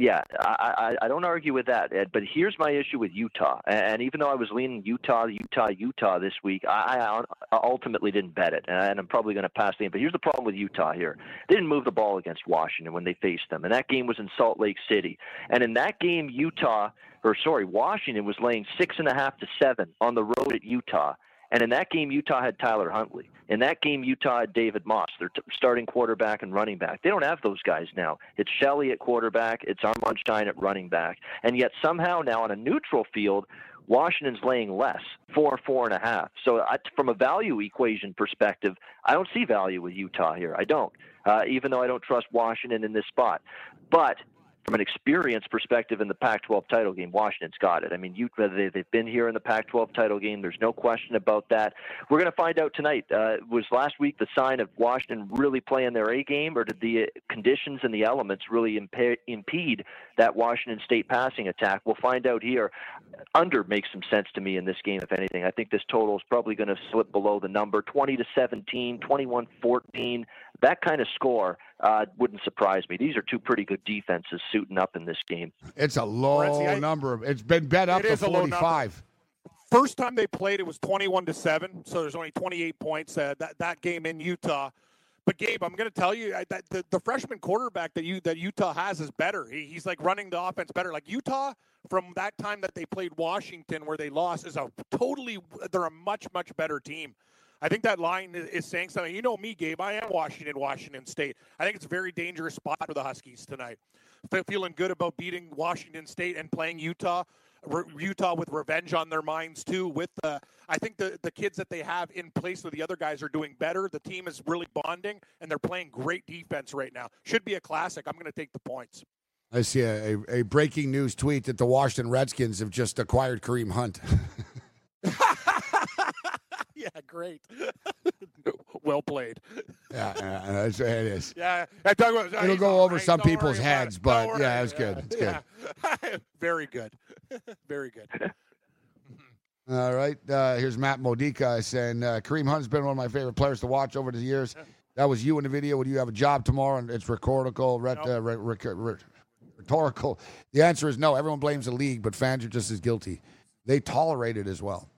Yeah, I, I I don't argue with that, Ed. But here's my issue with Utah. And even though I was leaning Utah, Utah, Utah this week, I, I ultimately didn't bet it, and I'm probably going to pass the game. But here's the problem with Utah. Here, they didn't move the ball against Washington when they faced them, and that game was in Salt Lake City. And in that game, Utah, or sorry, Washington was laying six and a half to seven on the road at Utah. And in that game, Utah had Tyler Huntley. In that game, Utah had David Moss, their t- starting quarterback and running back. They don't have those guys now. It's Shelley at quarterback, it's Armand Shyne at running back. And yet, somehow, now on a neutral field, Washington's laying less, four, four and a half. So, I, from a value equation perspective, I don't see value with Utah here. I don't, uh, even though I don't trust Washington in this spot. But from an experience perspective in the Pac-12 title game, Washington's got it. I mean, Utah, they, they've been here in the Pac-12 title game. There's no question about that. We're going to find out tonight. Uh, was last week the sign of Washington really playing their A game, or did the uh, conditions and the elements really impa- impede that Washington State passing attack? We'll find out here. Under makes some sense to me in this game, if anything. I think this total is probably going to slip below the number 20 to 17, 21 14. That kind of score uh, wouldn't surprise me. These are two pretty good defenses suiting up in this game. It's a low Morency, I- number. It's been bet up to is a low number. 45. First time they played, it was 21 to seven. So there's only 28 points uh, that that game in Utah. But Gabe, I'm going to tell you that the, the freshman quarterback that you that Utah has is better. He, he's like running the offense better. Like Utah, from that time that they played Washington, where they lost, is a totally they're a much much better team. I think that line is, saying something. You know me, Gabe. I am Washington, Washington State. I think it's a very dangerous spot for the Huskies tonight. Feeling good about beating Washington State and playing Utah. Utah with revenge on their minds too. With the, I think the the kids that they have in place with the other guys are doing better. The team is really bonding, and they're playing great defense right now. Should be a classic. I'm going to take the points. I see a, a breaking news tweet that the Washington Redskins have just acquired Kareem Hunt. [laughs] yeah, great. [laughs] well played. yeah, yeah, it's- it is. [laughs] Yeah, I talk about, It'll go over right, some don't people's heads, but Don't yeah, worry. it's good. It's good. [laughs] very good. very good. All right. Uh, here's Matt Modica saying uh, Kareem Hunt's been one of my favorite players to watch over the years. That was you in the video. Would you have a job tomorrow? And it's rhetorical. Ret, uh, re- re- re- rhetorical. The answer is no. Everyone blames the league, but fans are just as guilty. They tolerate it as well.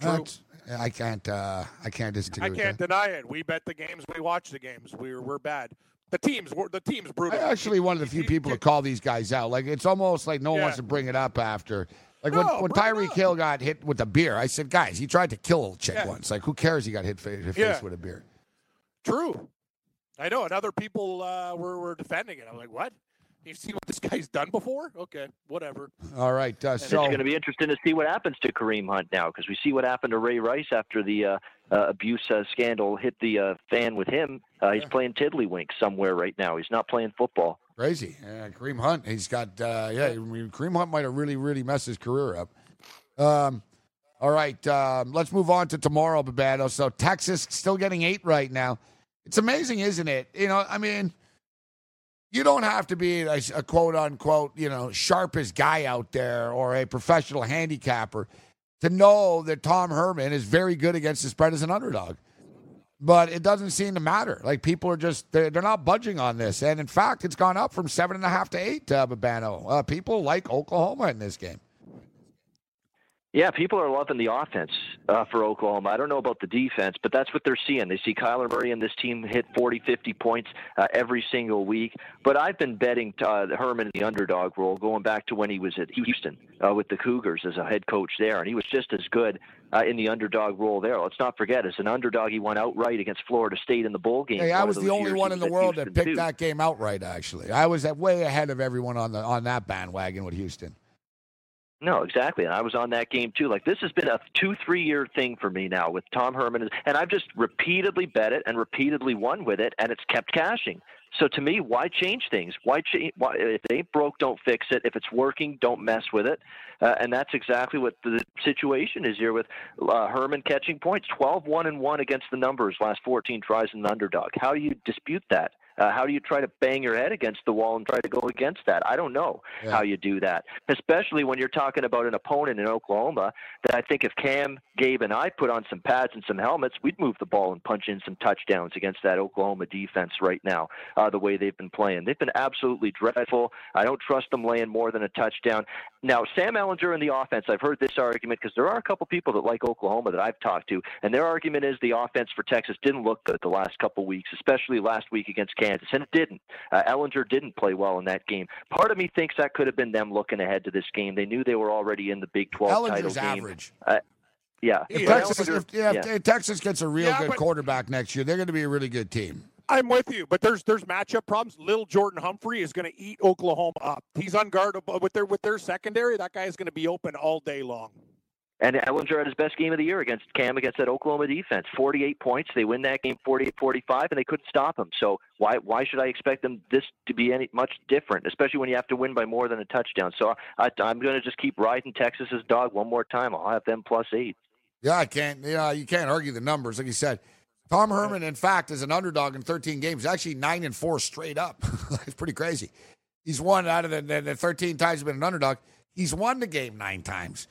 That's- I can't. Uh, I can't disagree. I can't that. deny it. We bet the games. We watch the games. We're we're bad. The teams. We're, the team's I'm brutal. actually one of the few people to call these guys out. Like it's almost like no one Yeah. wants to bring it up after. Like No, when, when Tyreek. Hill got hit with the beer, I said, guys, he tried to kill a chick Yeah. once. Like who cares? He got hit fa- face Yeah. with a beer. True. I know, and other people uh, were were defending it. I'm like, what? You see what this guy's done before? Okay, whatever. All right. Uh, so it's going to be interesting to see what happens to Kareem Hunt now because we see what happened to Ray Rice after the uh, uh, abuse uh, scandal hit the uh, fan with him. Uh, he's playing tiddlywink somewhere right now. He's not playing football. crazy. Uh, Kareem Hunt. He's got. Uh, yeah, I mean, Kareem Hunt might have really, really messed his career up. Um, all right. Um, let's move on to tomorrow, Babano. So Texas still getting eight right now. It's amazing, isn't it? You know, I mean, you don't have to be a, a quote unquote, you know, sharpest guy out there or a professional handicapper to know that Tom Herman is very good against the spread as an underdog. But it doesn't seem to matter. Like people are just they're, they're not budging on this, and in fact, it's gone up from seven and a half to eight. Uh, Babano, uh, people like Oklahoma in this game. Yeah, people are loving the offense uh, for Oklahoma. I don't know about the defense, but that's what they're seeing. They see Kyler Murray and this team hit 40, 50 points uh, every single week. But I've been betting uh, Herman in the underdog role going back to when he was at Houston uh, with the Cougars as a head coach there, and he was just as good uh, in the underdog role there. Let's not forget, as an underdog, he won outright against Florida State in the bowl game. Hey, I was the only one in the world Houston, that picked too. that game outright. Actually, I was way ahead of everyone on the on that bandwagon with Houston. No, exactly. And I was on that game too. Like this has been a two, three year thing for me now with Tom Herman, and I've just repeatedly bet it and repeatedly won with it, and it's kept cashing. So to me, why change things? Why change? Why, if they broke, don't fix it. If it's working, don't mess with it. Uh, and that's exactly what the situation is here with uh, Herman catching points, 12 1 and 1 against the numbers last 14 tries in the underdog. How do you dispute that? Uh, how do you try to bang your head against the wall and try to go against that? I don't know Yeah. how you do that, especially when you're talking about an opponent in Oklahoma that I think if Cam, Gabe, and I put on some pads and some helmets, we'd move the ball and punch in some touchdowns against that Oklahoma defense right now, uh, the way they've been playing. They've been absolutely dreadful. I don't trust them laying more than a touchdown. Now, Sam Ehlinger in the offense, I've heard this argument because there are a couple people that like Oklahoma that I've talked to, and their argument is the offense for Texas didn't look good the last couple weeks, especially last week against Kansas, and it didn't. Uh, Ehlinger didn't play well in that game. Part of me thinks that could have been them looking ahead to this game. They knew they were already in the Big 12 title Ehlinger's game. average. Uh, yeah. If Texas, Ehlinger- if, yeah, yeah. if Texas gets a real Yeah, good but- quarterback next year, they're going to be a really good team. I'm with you, but there's there's matchup problems. Little Jordan Humphrey is going to eat Oklahoma up. He's unguardable with their with their secondary. That guy is going to be open all day long. And Ehlinger had his best game of the year against Cam against that Oklahoma defense. 48 points. They win that game 48-45, and they couldn't stop him. So why why should I expect them this to be any much different, especially when you have to win by more than a touchdown? So I, I'm going to just keep riding Texas's dog one more time. I'll have them plus eight. Yeah, I can't. Yeah, you can't argue the numbers. Like you said, Tom Herman, in fact, is an underdog in 13 games. Actually, nine and four straight up. [laughs] it's pretty crazy. He's won out of the, the, the 13 times he's been an underdog. He's won the game nine times.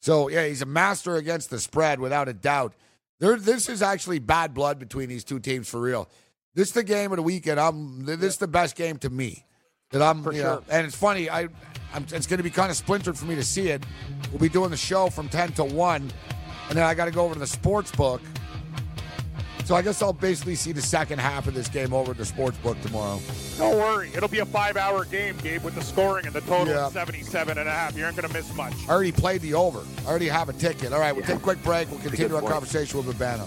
So yeah, he's a master against the spread without a doubt. There, this is actually bad blood between these two teams for real. This is the game of the weekend. I'm. This is the best game to me. That I'm. For you know, sure. and it's funny. I. I'm, it's going to be kind of splintered for me to see it. We'll be doing the show from 10 to 1, and then I got to go over to the sports book. So I guess I'll basically see the second half of this game over at the sports book tomorrow. Don't worry, it'll be a five-hour game, Gabe, with the scoring and the total Yeah. of 77 and a half. You aren't going to miss much. I already played the over. I already have a ticket. All right, we'll take a quick break. We'll continue our point. conversation with Urbano.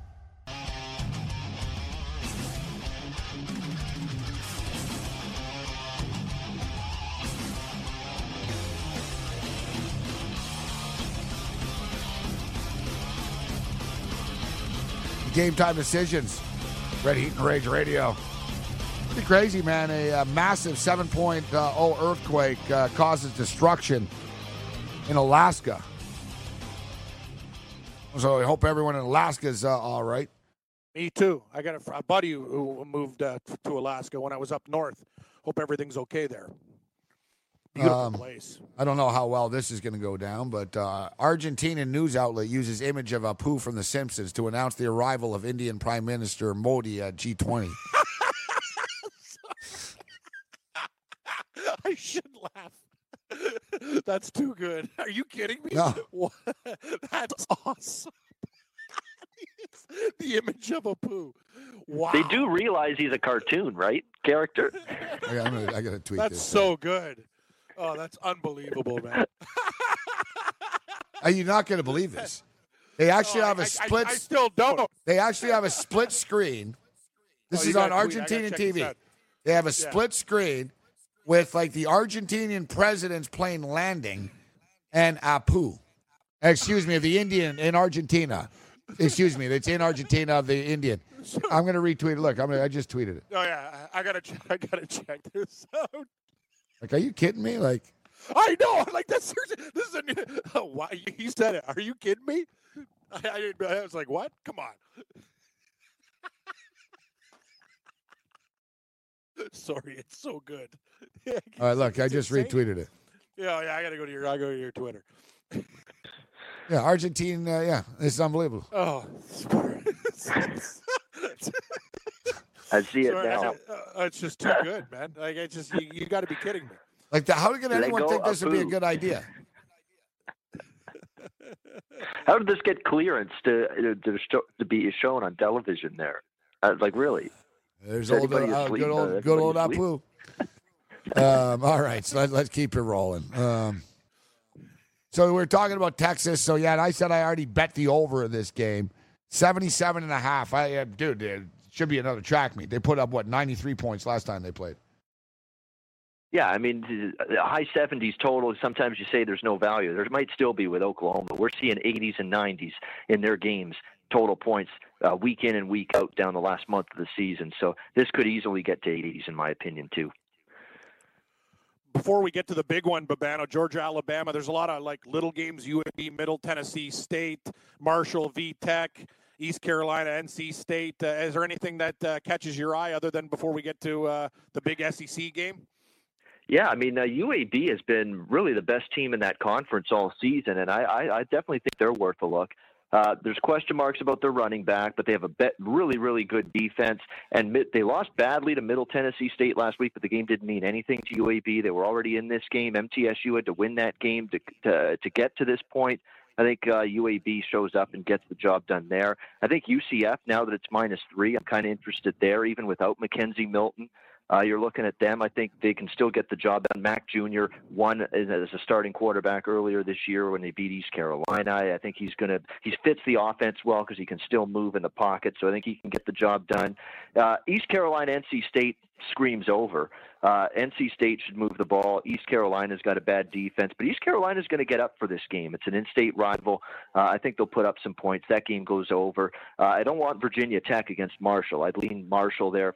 Game time decisions. Red Heat and Rage Radio. Pretty crazy, man. A, uh massive 7.0 earthquake uh, causes destruction in Alaska. So I hope everyone in Alaska is uh, all right. Me too. I got a, a buddy who who moved uh, to Alaska when I was up north. Hope everything's okay there. Beautiful um, place. I don't know how well this is going to go down, but uh, news outlet uses image of Apu from The Simpsons to announce the arrival of Indian Prime Minister Modi at G20. [laughs] I should laugh. That's too good. Are you kidding me? No. That's awesome. the image of a poo. Wow. They do realize he's a cartoon, right? Character. [laughs] I, gotta, I gotta tweet That's this. That's so good. Oh, that's unbelievable, man. [laughs] Are you not going to believe this? They actually Oh, have I- a I- split. I still don't. They actually have a split screen. This Oh, is on gotta tweet. I gotta Argentinian TV. They have a Yeah. split screen with like the Argentinian president's plane landing and Apu. Excuse me, the Indian in Argentina. Excuse me, it's in Argentina of the Indian. [laughs] I'm going to retweet it. Look, I'm gonna, I just tweeted it. Oh yeah, I I gotta check. [laughs] I gotta check this out. Like, are you kidding me? Like, I know. Like that's seriously. This is a new. [laughs] Oh, why he said it? Are you kidding me? I, I, I was like, what? Come on. [laughs] Sorry, it's so good. [laughs] all right, look, I just insane. retweeted it. Yeah, yeah. I gotta go to your. I go to your Twitter. Yeah, Argentine. Uh, yeah, it's unbelievable. Oh. I see it Sorry, now. ju- uh, it's just too good, man. Like it's just you, you got to be kidding me. Like, the, how can Let anyone think this would be a good idea? [laughs] How did this get clearance to to, show, to be shown on television? There, uh, like really? There's Is old, uh, anybody uh, good Uh, old, good old Apu. [laughs] um, all right, so let, let's keep it rolling. Um, so we're talking about Texas. So yeah, and I said I already bet the over of this game, 77 and a half. I, uh, dude, it should be another track meet. They put up what 93 points last time they played. Yeah, I mean, high 70s total. Sometimes you say there's no value. There might still be with Oklahoma. We're seeing 80s and 90s in their games, total points, uh, week in and week out down the last month of the season. So this could easily get to 80s, in my opinion, too. Before we get to the big one, Babano, Georgia, Alabama. There's a lot of like little games. UAB, Middle Tennessee State, Marshall, V Tech, East Carolina, NC State. Uh, is there anything that uh, catches your eye other than before we get to uh, the big SEC game? Yeah, I mean, uh, UAB has been really the best team in that conference all season, and I, I, I definitely think they're worth a look. Uh, there's question marks about their running back, but they have a bet, really, really good defense. And they lost badly to Middle Tennessee State last week, but the game didn't mean anything to UAB. They were already in this game. MTSU had to win that game to to, to get to this point. I think uh, UAB shows up and gets the job done there. I think UCF, now that it's minus three, I'm kind of interested there, even without McKenzie Milton. Uh, you're looking at them. I think they can still get the job done. Mack Jr. won as a starting quarterback earlier this year when they beat East Carolina. I think he's going to he fits the offense well because he can still move in the pocket. So I think he can get the job done. Uh, East Carolina, NC State screams over. Uh, NC State should move the ball. East Carolina's got a bad defense, but East Carolina's going to get up for this game. It's an in-state rival. Uh, I think they'll put up some points. That game goes over. Uh, I don't want Virginia Tech against Marshall. I'd lean Marshall there.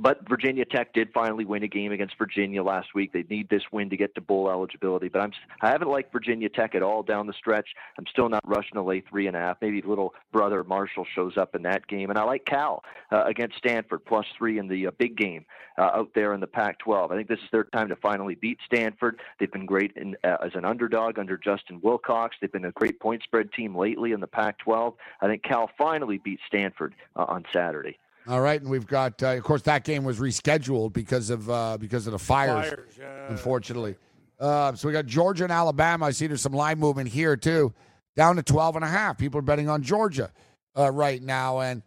But Virginia Tech did finally win a game against Virginia last week. They need this win to get to bowl eligibility. But I'm I haven't liked Virginia Tech at all down the stretch. I'm still not rushing to lay three and a half. Maybe little brother Marshall shows up in that game. And I like Cal uh, against Stanford plus three in the uh, big game uh, out there in the Pac-12. I think this is their time to finally beat Stanford. They've been great in, uh, as an underdog under Justin Wilcox. They've been a great point spread team lately in the Pac-12. I think Cal finally beat Stanford uh, on Saturday. All right, and we've got, uh, of course, that game was rescheduled because of uh, because of the fires, Fires, yeah. unfortunately. Uh, so we got Georgia and Alabama. I see there's some line movement here too, down to 12 and a half. People are betting on Georgia uh, right now, and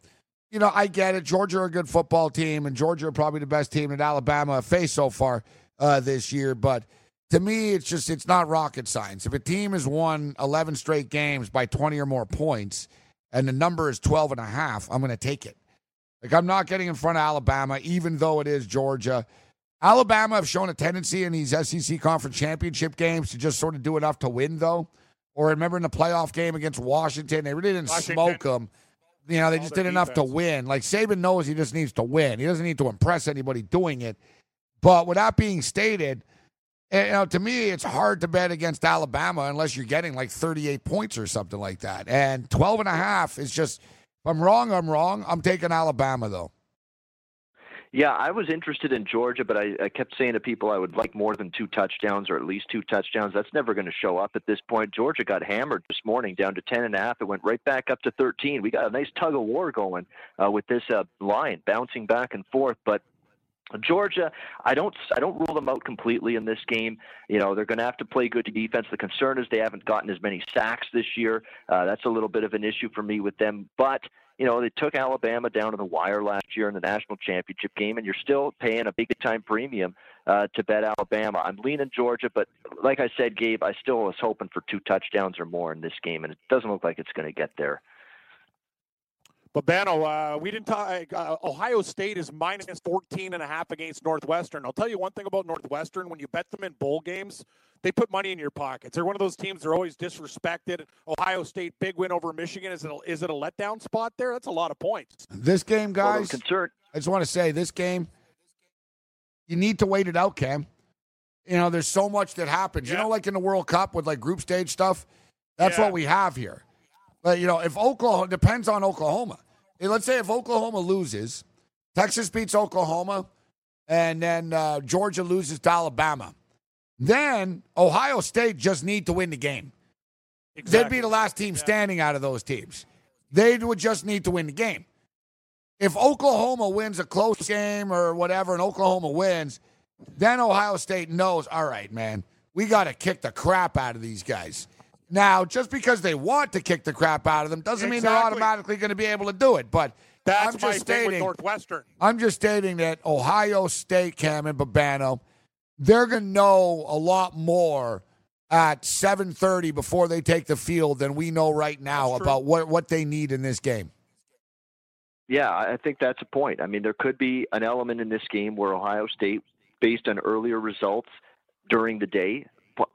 you know I get it. Georgia are a good football team, and Georgia are probably the best team that Alabama have faced so far uh, this year. But to me, it's just it's not rocket science. If a team has won 11 straight games by 20 or more points, and the number is 12 and a half, I'm going to take it. Like I'm not getting in front of Alabama, even though it is Georgia. Alabama have shown a tendency in these SEC conference championship games to just sort of do enough to win, though. Or remember in the playoff game against Washington, they really didn't Washington. smoke them. You know, they All just did enough to win. Like Saban knows he just needs to win. He doesn't need to impress anybody doing it. But with that being stated, eh, you know, to me, it's hard to bet against Alabama unless you're getting like 38 points or something like that. And 12 and a half is just, if I'm wrong, I'm wrong. I'm taking Alabama, though. Yeah, I was interested in Georgia, but I, I kept saying to people I would like more than two touchdowns or at least two touchdowns. That's never going to show up at this point. Georgia got hammered this morning down to ten and a half. It went right back up to thirteen. We got a nice tug of war going uh, with this uh, line bouncing back and forth, but Georgia, I don't I don't rule them out completely in this game. You know, they're going to have to play good defense. The concern is they haven't gotten as many sacks this year. Uh, that's a little bit of an issue for me with them. But you know, they took Alabama down to the wire last year in the national championship game, and you're still paying a big time premium uh, to bet Alabama. I'm leaning Georgia, but like I said, Gabe, I still was hoping for two touchdowns or more in this game, and it doesn't look like it's going to get there. But Bano, uh, we didn't talk. Uh, Ohio State is minus 14 and a half against Northwestern. I'll tell you one thing about Northwestern: when you bet them in bowl games, they put money in your pockets. They're one of those teams that are always disrespected. Ohio State big win over Michigan. Is it a, is it a letdown spot there? That's a lot of points. This game, guys. concern. I just want to say this game. You need to wait it out, Cam. You know, there's so much that happens. You know, like in the World Cup with like group stage stuff. That's Yeah. what we have here. But you know, if Oklahoma depends on Oklahoma. Let's say if Oklahoma loses, Texas beats Oklahoma, and then uh, Georgia loses to Alabama. Then Ohio State just need to win the game. They'd be the last team standing out of those teams. They would just need to win the game. If Oklahoma wins a close game or whatever, and Oklahoma wins, then Ohio State knows, all right, man, we got to kick the crap out of these guys. Now, just because they want to kick the crap out of them doesn't mean they're automatically going to be able to do it. But That's I'm my just thing with stating, Northwestern. I'm just stating that Ohio State, Cam and Babano, they're going to know a lot more at 7:30 before they take the field than we know right now about what what they need in this game. Yeah, I I think that's a point. I mean, there could be an element in this game where Ohio State, based on earlier results during the day,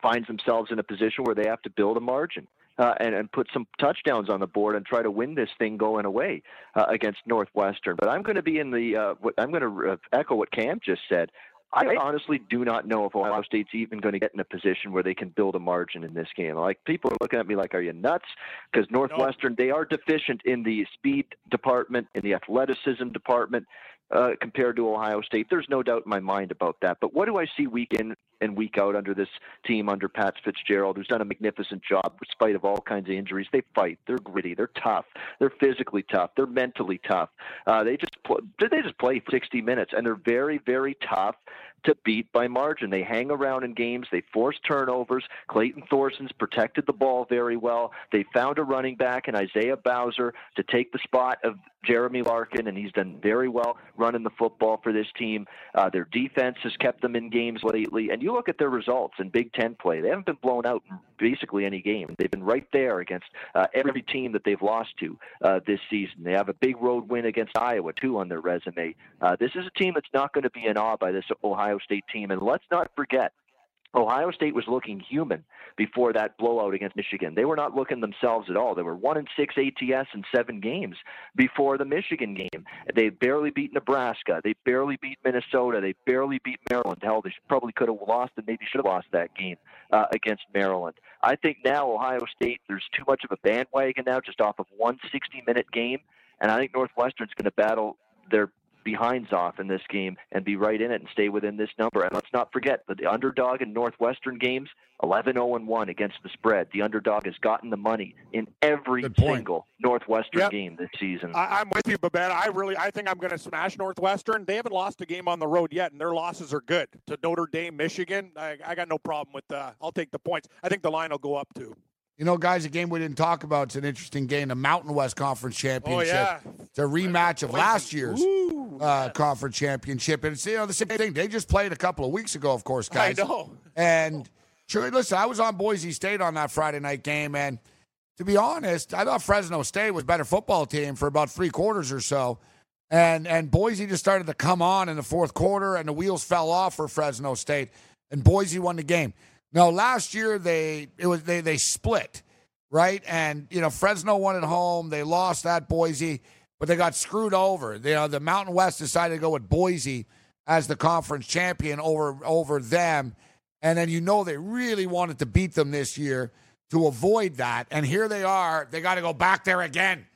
finds themselves in a position where they have to build a margin. Uh, and, and put some touchdowns on the board and try to win this thing going away uh, against Northwestern. But I'm going to be in the. Uh, what, I'm going to uh, echo what Cam just said. I honestly do not know if Ohio State's even going to get in a position where they can build a margin in this game. Like people are looking at me like, "Are you nuts?" Because Northwestern they are deficient in the speed department, in the athleticism department, uh, compared to Ohio State. There's no doubt in my mind about that. But what do I see week in and week out under this team under Pat Fitzgerald, who's done a magnificent job in spite of all kinds of injuries? They fight. They're gritty. They're tough. They're physically tough. They're mentally tough. Uh, they just they just play 60 minutes, and they're very very tough to beat by margin. They hang around in games. They force turnovers. Clayton Thorson's protected the ball very well. They found a running back in Isaiah Bowser to take the spot of Jeremy Larkin, and he's done very well running the football for this team. Uh, their defense has kept them in games lately. And you look at their results in Big Ten play, they haven't been blown out in basically any game. They've been right there against uh, every team that they've lost to uh, this season. They have a big road win against Iowa, too, on their resume. Uh, this is a team that's not going to be in awe by this Ohio State team. And let's not forget, Ohio State was looking human before that blowout against Michigan. They were not looking themselves at all. They were one and six ATS in seven games before the Michigan game. They barely beat Nebraska. They barely beat Minnesota. They barely beat Maryland. Hell, they probably could have lost and maybe should have lost that game uh, against Maryland. I think now Ohio State, there's too much of a bandwagon now just off of one 60 minute game. And I think Northwestern's going to battle their behinds Zoff in this game and be right in it and stay within this number. And let's not forget that the underdog in Northwestern games, 11 0 1 against the spread. The underdog has gotten the money in every single Northwestern Yep. game this season. I, I'm with you, Babette. I really, I think I'm going to smash Northwestern. They haven't lost a game on the road yet, and their losses are good to Notre Dame, Michigan. I, I got no problem with. Uh, I'll take the points. I think the line will go up too. You know, guys, a game we didn't talk about. It's an interesting game. The Mountain West Conference Championship. yeah. It's a rematch of last year's uh, conference championship. And it's, you know, the same thing. They just played a couple of weeks ago, of course, guys. I know. And sure, listen, I was on Boise State on that Friday night game. And to be honest, I thought Fresno State was a better football team for about three quarters or so. And and Boise just started to come on in the fourth quarter, and the wheels fell off for Fresno State, and Boise won the game. Now last year they it was they they split, right? And you know Fresno won at home. They lost at Boise, but they got screwed over. You uh, know the Mountain West decided to go with Boise as the conference champion over over them, and then you know they really wanted to beat them this year to avoid that. And here they are. They got to go back there again.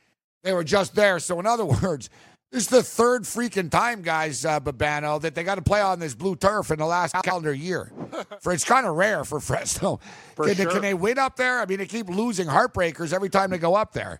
They were just there. So in other [laughs] words. This is the third freaking time, guys, uh, Babano, that they got to play on this blue turf in the last calendar year. [laughs] for it's kind of rare for Fresno. For can, they, sure. can they win up there? I mean, they keep losing heartbreakers every time they go up there.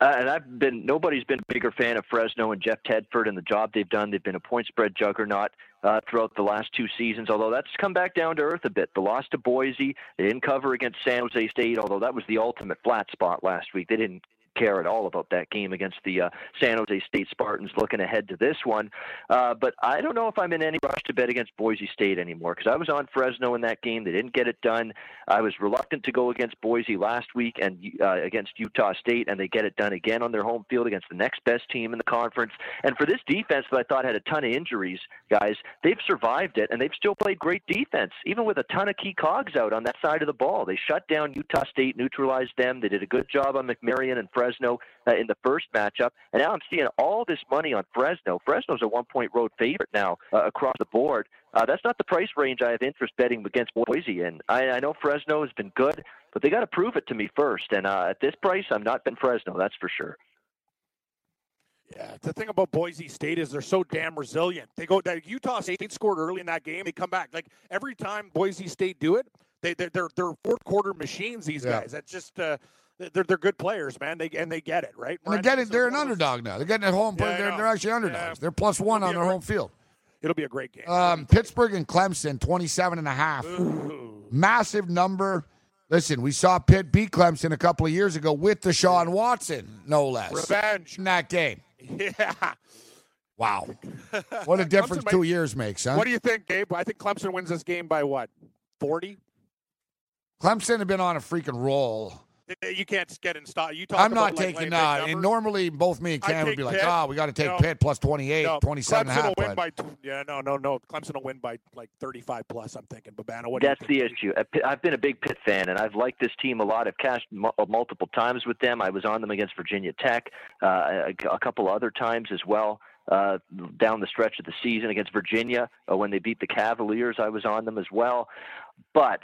Uh, and I've been nobody's been a bigger fan of Fresno and Jeff Tedford and the job they've done. They've been a point spread juggernaut uh, throughout the last two seasons. Although that's come back down to earth a bit. The loss to Boise, they didn't cover against San Jose State. Although that was the ultimate flat spot last week. They didn't care at all about that game against the uh, San Jose State Spartans looking ahead to this one. Uh, but I don't know if I'm in any rush to bet against Boise State anymore because I was on Fresno in that game. They didn't get it done. I was reluctant to go against Boise last week and uh, against Utah State, and they get it done again on their home field against the next best team in the conference. And for this defense that I thought had a ton of injuries, guys, they've survived it and they've still played great defense, even with a ton of key cogs out on that side of the ball. They shut down Utah State, neutralized them. They did a good job on McMaryion and Fresno uh, in the first matchup. And now I'm seeing all this money on Fresno. Fresno's a one point road favorite now uh, across the board. Uh, that's not the price range I have interest betting against Boise in. I, I know Fresno has been good, but they got to prove it to me first. And uh, at this price, I'm not betting Fresno, that's for sure. Yeah, the thing about Boise State is they're so damn resilient. They go that Utah State scored early in that game. They come back like every time Boise State do it. They they're they're, they're fourth quarter machines. These Yeah. guys. That's just uh, they're they're good players, man. They and they get it right. And they get it. They're an underdog now. They're getting at home. Yeah, they're, they're actually underdogs. They're plus one on their home field. It'll be a great game. Um, Pittsburgh and Clemson, 27 and a half. Massive number. Listen, we saw Pitt beat Clemson a couple of years ago with the Deshaun Watson, no less. Revenge. In that game. Yeah. Wow. [laughs] What a difference two might- years makes, huh? What do you think, Gabe? I think Clemson wins this game by what? Forty. Clemson have been on a freaking roll. You can't get in stop. You talk I'm about, not like, taking that. big And normally, both me and Cam would be like, Pitt. oh, we got to take No. Pitt plus 28, No, 27 and a Clemson half. will win by tw- yeah, no, no, no. Clemson will win by like 35 plus. I'm thinking. Babano, what do you That's the issue. I- Pitt- I've been a big Pitt fan, and I've liked this team a lot. I've cashed mu- multiple times with them. I was on them against Virginia Tech uh, a, a couple other times as well. Uh, down the stretch of the season against Virginia, uh, when they beat the Cavaliers, I was on them as well. But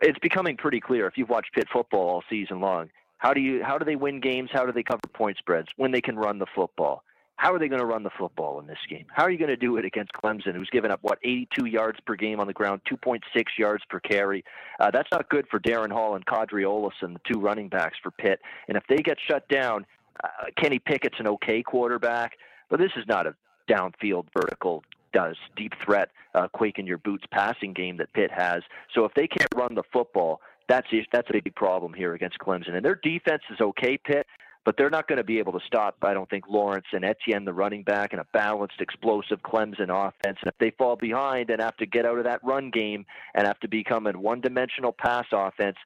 it's becoming pretty clear if you've watched Pitt football all season long. How do you how do they win games? How do they cover point spreads when they can run the football? How are they going to run the football in this game? How are you going to do it against Clemson, who's given up what 82 yards per game on the ground, 2.6 yards per carry? Uh, that's not good for Darrin Hall and Qadree Ollison, the two running backs for Pitt. And if they get shut down, uh, Kenny Pickett's an okay quarterback, but this is not a downfield vertical does deep threat, uh, quake in your boots passing game that Pitt has. So if they can't run the football, that's that's a big problem here against Clemson. And their defense is okay, Pitt, but they're not going to be able to stop. I don't think Lawrence and Etienne, the running back, and a balanced, explosive Clemson offense. And if they fall behind and have to get out of that run game and have to become a one-dimensional pass offense.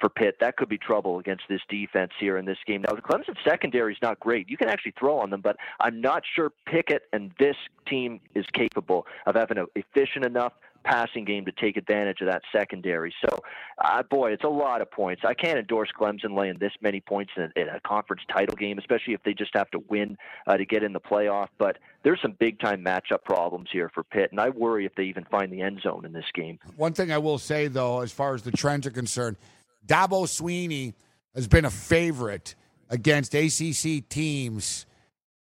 For Pitt, that could be trouble against this defense here in this game. Now, the Clemson secondary is not great. You can actually throw on them, but I'm not sure Pickett and this team is capable of having an efficient enough passing game to take advantage of that secondary. So, uh, boy, it's a lot of points. I can't endorse Clemson laying this many points in a, in a conference title game, especially if they just have to win uh, to get in the playoff. But there's some big time matchup problems here for Pitt, and I worry if they even find the end zone in this game. One thing I will say, though, as far as the trends are concerned, Dabo Swinney has been a favorite against ACC teams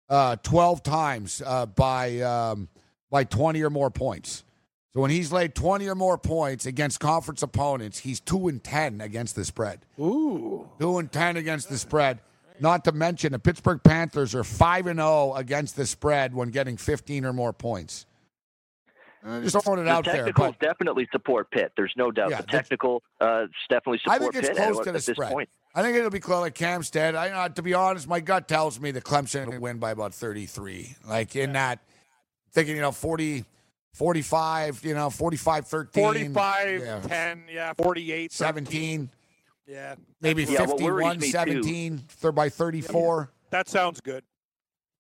uh, 12 times uh, by um, by 20 or more points. So when he's laid 20 or more points against conference opponents, he's 2 and 10 against the spread. Ooh. 2 and 10 against the spread. Not to mention the Pittsburgh Panthers are 5 and 0 against the spread when getting 15 or more points. Uh, just throwing it the out there. technicals But definitely support Pitt. There's no doubt. Yeah, the the- technical uh, definitely I think it's Pitt close at, to at the this spread. point. I think it'll be close. Like Cam said, I, uh, to be honest, my gut tells me that Clemson will win by about 33. Like in that, thinking, you know, 40, 45, you know, 45 13. 45, yeah, 10, yeah, 48, 17, Yeah. maybe Yeah, 51 worries me, too- 17, third by 34. That sounds good.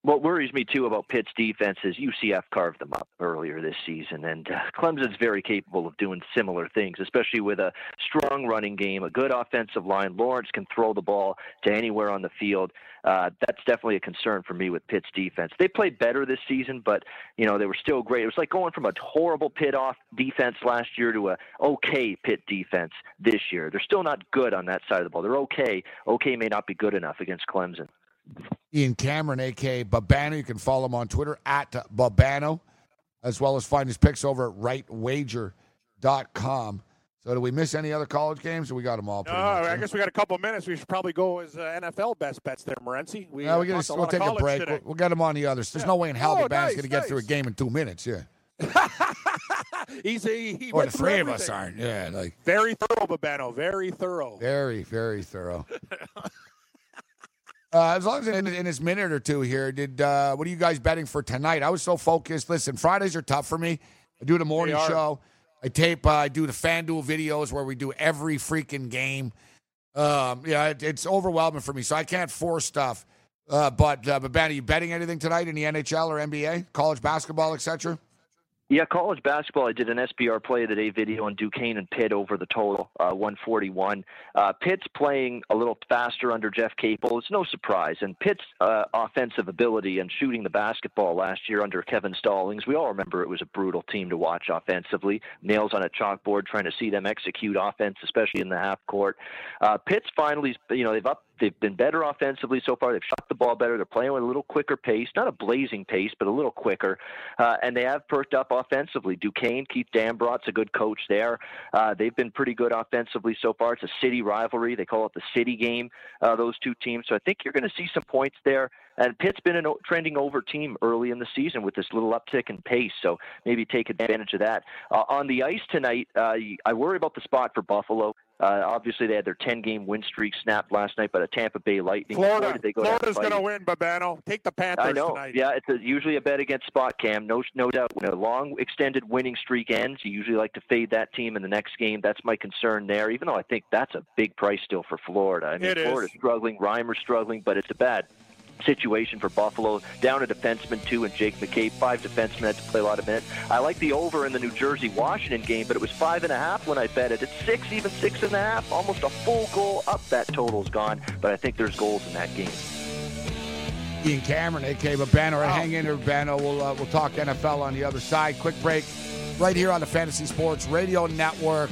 What worries me too about Pitt's defense is UCF carved them up earlier this season, and uh, Clemson's very capable of doing similar things, especially with a strong running game, a good offensive line. Lawrence can throw the ball to anywhere on the field. Uh, that's definitely a concern for me with Pitt's defense. They played better this season, but you know they were still great. It was like going from a horrible Pitt off defense last year to a okay Pitt defense this year. They're still not good on that side of the ball. They're okay. Okay may not be good enough against Clemson. Ian Cameron, aka Babano. You can follow him on Twitter at Babano, as well as find his picks over at rightwager.com. So do we miss any other college games, or we got them all? Oh, much, I yeah? guess we got a couple minutes. We should probably go as uh, NFL best bets there, Morency. We, Yeah, uh, we talked will lot of take a break. today. We'll, we'll get them on the others. There's Yeah. no way in hell Oh, the band's nice, going to get through a game in two minutes. Yeah, [laughs] He's a, he or the three of us aren't. Yeah, like Very thorough, Babano. Very thorough. very, very thorough. [laughs] Uh, as long as in, in this minute or two here, did uh, what are you guys betting for tonight? I was so focused. Listen, Fridays are tough for me. I do the morning show. I tape. Uh, I do the FanDuel videos where we do every freaking game. Um, yeah, it, it's overwhelming for me, so I can't force stuff. Uh, but uh, but Ben, are you betting anything tonight in the NHL or NBA, college basketball, etc.? Yeah, college basketball. I did an SBR play of the day video on Duquesne and Pitt over the total, uh, 141. Uh, Pitt's playing a little faster under Jeff Capel. It's no surprise. And Pitt's uh, offensive ability and shooting the basketball last year under Kevin Stallings, we all remember it was a brutal team to watch offensively. Nails on a chalkboard, trying to see them execute offense, especially in the half court. Uh, Pitt's finally, you know, they've up They've been better offensively so far. They've shot the ball better. They're playing with a little quicker pace, not a blazing pace, but a little quicker. Uh, and they have perked up offensively. Duquesne, Keith Dambrot's a good coach there. Uh, they've been pretty good offensively so far. It's a city rivalry. They call it the city game, uh, those two teams. So I think you're going to see some points there. And Pitt's been a trending over team early in the season with this little uptick in pace, so maybe take advantage of that. Uh, on the ice tonight, uh, I worry about the spot for Buffalo. Uh, obviously, they had their 10-game win streak snapped last night by the Tampa Bay Lightning. Florida. did they go Florida's going to win, Babano. Take the Panthers I know. tonight. Yeah, it's a, usually a bet against spot cam. No, no doubt. When a long extended winning streak ends, you usually like to fade that team in the next game. That's my concern there. Even though I think that's a big price still for Florida. I mean, It is. Florida's struggling, Reimer's struggling, but it's a bad situation for Buffalo. Down a defenseman too, and Jake McCabe. Five defensemen had to play a lot of minutes. I like the over in the New Jersey Washington game, but it was five and a half when I bet it. It's six, even six and a half, almost a full goal up. That total's gone, but I think there's goals in that game. Ian Cameron, aka Babano. Right, hang in there, Babano. We'll uh, we'll talk NFL on the other side. Quick break, right here on the Fantasy Sports Radio Network.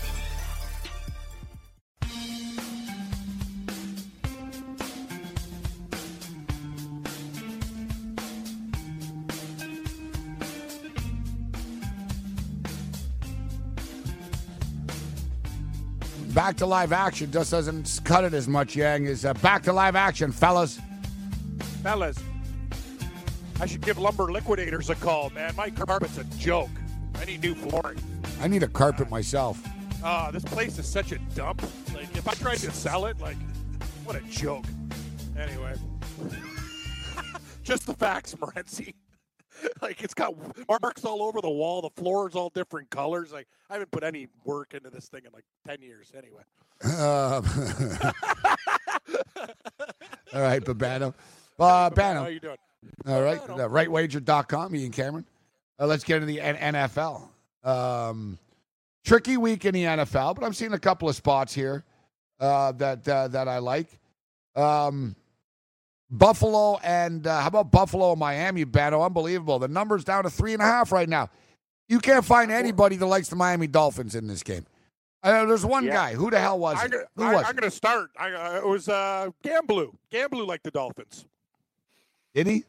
Back to live action just doesn't cut it as much, Yang. Is uh, back to live action, fellas. Fellas, I should give Lumber Liquidators a call, man. My carpet's a joke. I need new flooring. I need a carpet myself. Ah, this place is such a dump. Like, if I tried to sell it, like, what a joke. Anyway, [laughs] just the facts, Morency. [laughs] like, it's got marks all over the wall. The floor is all different colors. Like, I haven't put any work into this thing in like ten years. Anyway, Um, [laughs] all right, Babano. [laughs] Uh, how Bano. you doing? All right, uh, rightwager.com, Ian Cameron. Uh, let's get into the N- NFL. Um, tricky week in the NFL, but I'm seeing a couple of spots here uh, that uh, that I like. Um, Buffalo and uh, how about Buffalo and Miami? Bano, unbelievable. The number's down to three and a half right now. You can't find anybody that likes the Miami Dolphins in this game. I know there's one Yeah. guy. Who the hell was I, it? Who was it? going to start. I, uh, it was uh, Gamblu. Gamblu liked the Dolphins. Did he?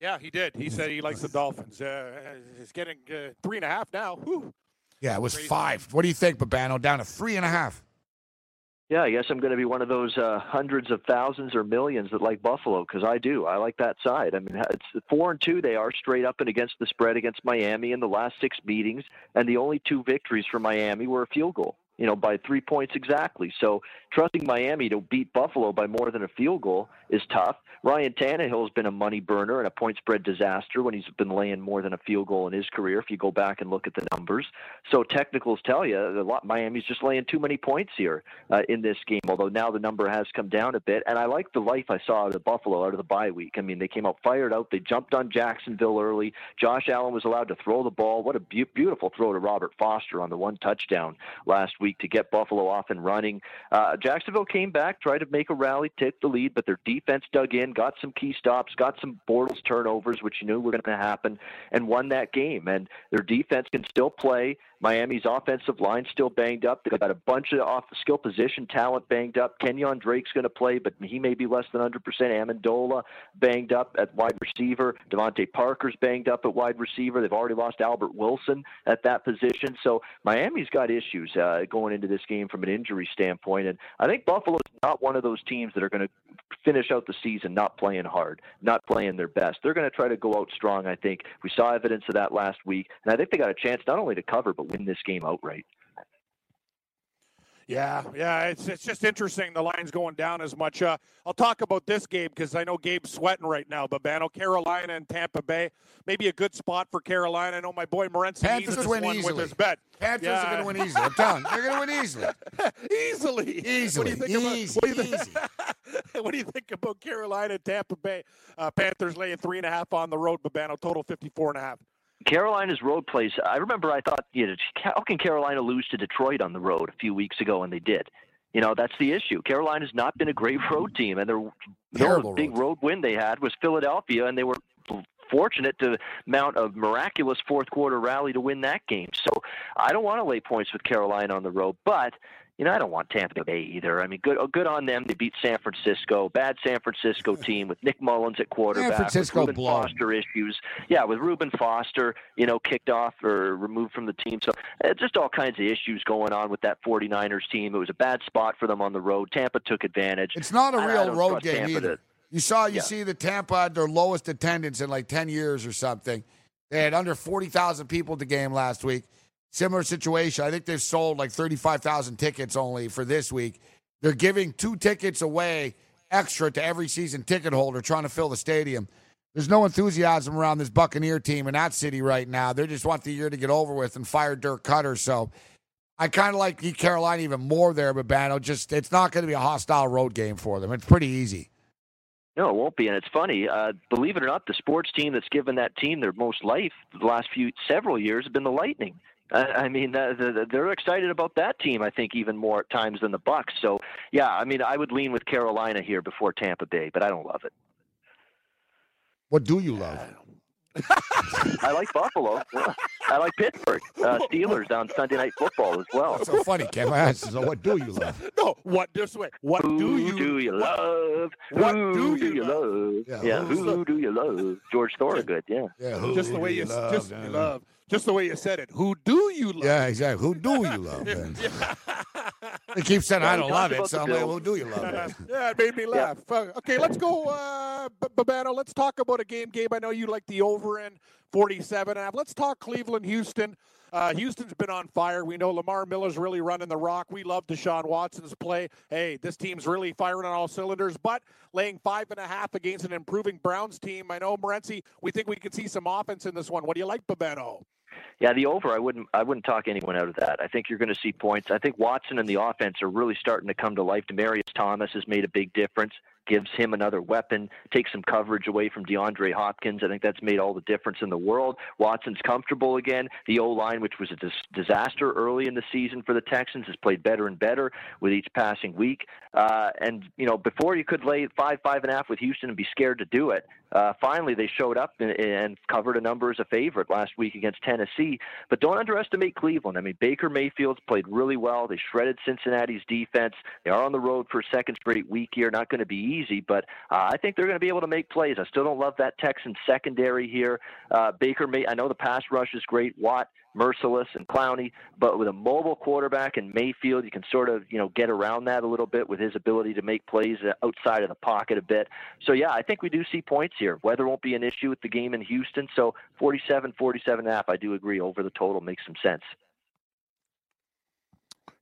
Yeah, he did. He said he likes the Dolphins. Uh, he's getting uh, three and a half now. Whew. Yeah, it was Crazy. five. What do you think, Babano? Down to three and a half. Yeah, I guess I'm going to be one of those uh, hundreds of thousands or millions that like Buffalo because I do. I like that side. I mean, it's four and two. They are straight up and against the spread against Miami in the last six meetings, and the only two victories for Miami were a field goal. You know, by three points exactly. So trusting Miami to beat Buffalo by more than a field goal is tough. Ryan Tannehill has been a money burner and a point spread disaster when he's been laying more than a field goal in his career. If you go back and look at the numbers, so technicals tell you a lot. Miami's just laying too many points here uh, in this game. Although now the number has come down a bit, and I like the life I saw out of Buffalo out of the bye week. I mean, they came out fired out. They jumped on Jacksonville early. Josh Allen was allowed to throw the ball. What a be- beautiful throw to Robert Foster on the one touchdown last week to get Buffalo off and running. Uh, Jacksonville came back, tried to make a rally, take the lead, but their defense dug in, got some key stops, got some Bortles turnovers, which you knew were going to happen, and won that game. And their defense can still play. Miami's offensive line still banged up. They've got a bunch of off the skill position talent banged up. Kenyon Drake's going to play, but he may be less than 100%. Amendola banged up at wide receiver. DeVante Parker's banged up at wide receiver. They've already lost Albert Wilson at that position. So Miami's got issues uh, going into this game from an injury standpoint. And I think Buffalo's not one of those teams that are going to finish out the season not playing hard, not playing their best. They're going to try to go out strong, I think. We saw evidence of that last week. And I think they got a chance not only to cover, but win this game outright. Yeah, yeah, it's it's just interesting the line's going down as much. Uh, I'll talk about this game because I know Gabe's sweating right now. Babano, Carolina and Tampa Bay, maybe a good spot for Carolina. I know my boy Morency Panthers needs this win one easily. with his bet. Panthers Yeah. are going to win easily. I'm telling you, they're going to win easily. [laughs] easily, Easily. What do you think Easy, about, what, do you think, what do you think about Carolina and Tampa Bay? Uh, Panthers laying three and a half on the road. Babano, total 54 and a half. Carolina's road plays. I remember I thought, you know, how can Carolina lose to Detroit on the road a few weeks ago, and they did. You know, that's the issue. Carolina's not been a great road team, and their the Terrible only big road win they had was Philadelphia, and they were fortunate to mount a miraculous fourth quarter rally to win that game. So I don't want to lay points with Carolina on the road, but you know I don't want Tampa Bay either. I mean, good good on them. They beat San Francisco, bad San Francisco [laughs] team with Nick Mullens at quarterback. San Francisco with blown. Foster issues. Yeah, with Reuben Foster, you know, kicked off or removed from the team. So uh, just all kinds of issues going on with that 49ers team. It was a bad spot for them on the road. Tampa took advantage. It's not a real road game Tampa either. to- You saw, you Yeah. see the Tampa had their lowest attendance in like 10 years or something. They had under 40,000 people at the game last week. Similar situation. I think they've sold like 35,000 tickets only for this week. They're giving two tickets away extra to every season ticket holder trying to fill the stadium. There's no enthusiasm around this Buccaneer team in that city right now. They just want the year to get over with and fire Dirk Koetter. So I kind of like the Carolina even more there, but Babano. Just it's not going to be a hostile road game for them. It's pretty easy. No, it won't be, and it's funny. Uh, believe it or not, the sports team that's given that team their most life the last few several years has been the Lightning. I mean, uh, the, the, they're excited about that team. I think even more at times than the Bucks. So, yeah, I mean, I would lean with Carolina here before Tampa Bay, but I don't love it. What do you love? [laughs] I like Buffalo. I like Pittsburgh. Uh, [laughs] Steelers on Sunday Night Football as well. That's so funny, Kev. I asked so what do you love? [laughs] No, what this way? What Who do you do you love? What who do you love? Yeah, Yeah, who's who do you love? George Thorogood. Yeah. Yeah, who just the do way you, love? just Yeah, you love, just the way you said it. Who do you love? Yeah, exactly. Who do you love? [laughs] man? They keep saying I don't love it, so the I'm like, Bills. who do you love? man? [laughs] Yeah, it made me laugh. Uh, Okay, let's go, uh, Babano. Let's talk about a game, Gabe. I know you like the over in 47 and a half. Let's talk Cleveland, Houston. Uh, Houston's been on fire. We know Lamar Miller's really running the rock. We love Deshaun Watson's play. Hey, this team's really firing on all cylinders, but laying five and a half against an improving Browns team. I know, Morency, we think we could see some offense in this one. What do you like, Babano? Yeah, the over. I wouldn't. I wouldn't talk anyone out of that. I think you're going to see points. I think Watson and the offense are really starting to come to life. Demaryius Thomas has made a big difference. Gives him another weapon. Takes some coverage away from DeAndre Hopkins. I think that's made all the difference in the world. Watson's comfortable again. The O line, which was a dis- disaster early in the season for the Texans, has played better and better with each passing week. Uh, and you know, before you could lay five, five and a half with Houston and be scared to do it. Uh, finally, they showed up and, and covered a number as a favorite last week against Tennessee. But don't underestimate Cleveland. I mean, Baker Mayfield's played really well. They shredded Cincinnati's defense. They are on the road for a second straight week here. Not going to be easy, but uh, I think they're going to be able to make plays. I still don't love that Texans secondary here. Uh, Baker May. I know the pass rush is great. Watt Mercilus and Clowney, but with a mobile quarterback and Mayfield, you can sort of you know get around that a little bit with his ability to make plays uh, outside of the pocket a bit. So yeah, I think we do see points here. Weather won't be an issue with the game in Houston. So 47, 47 and a half, I do agree over the total makes some sense.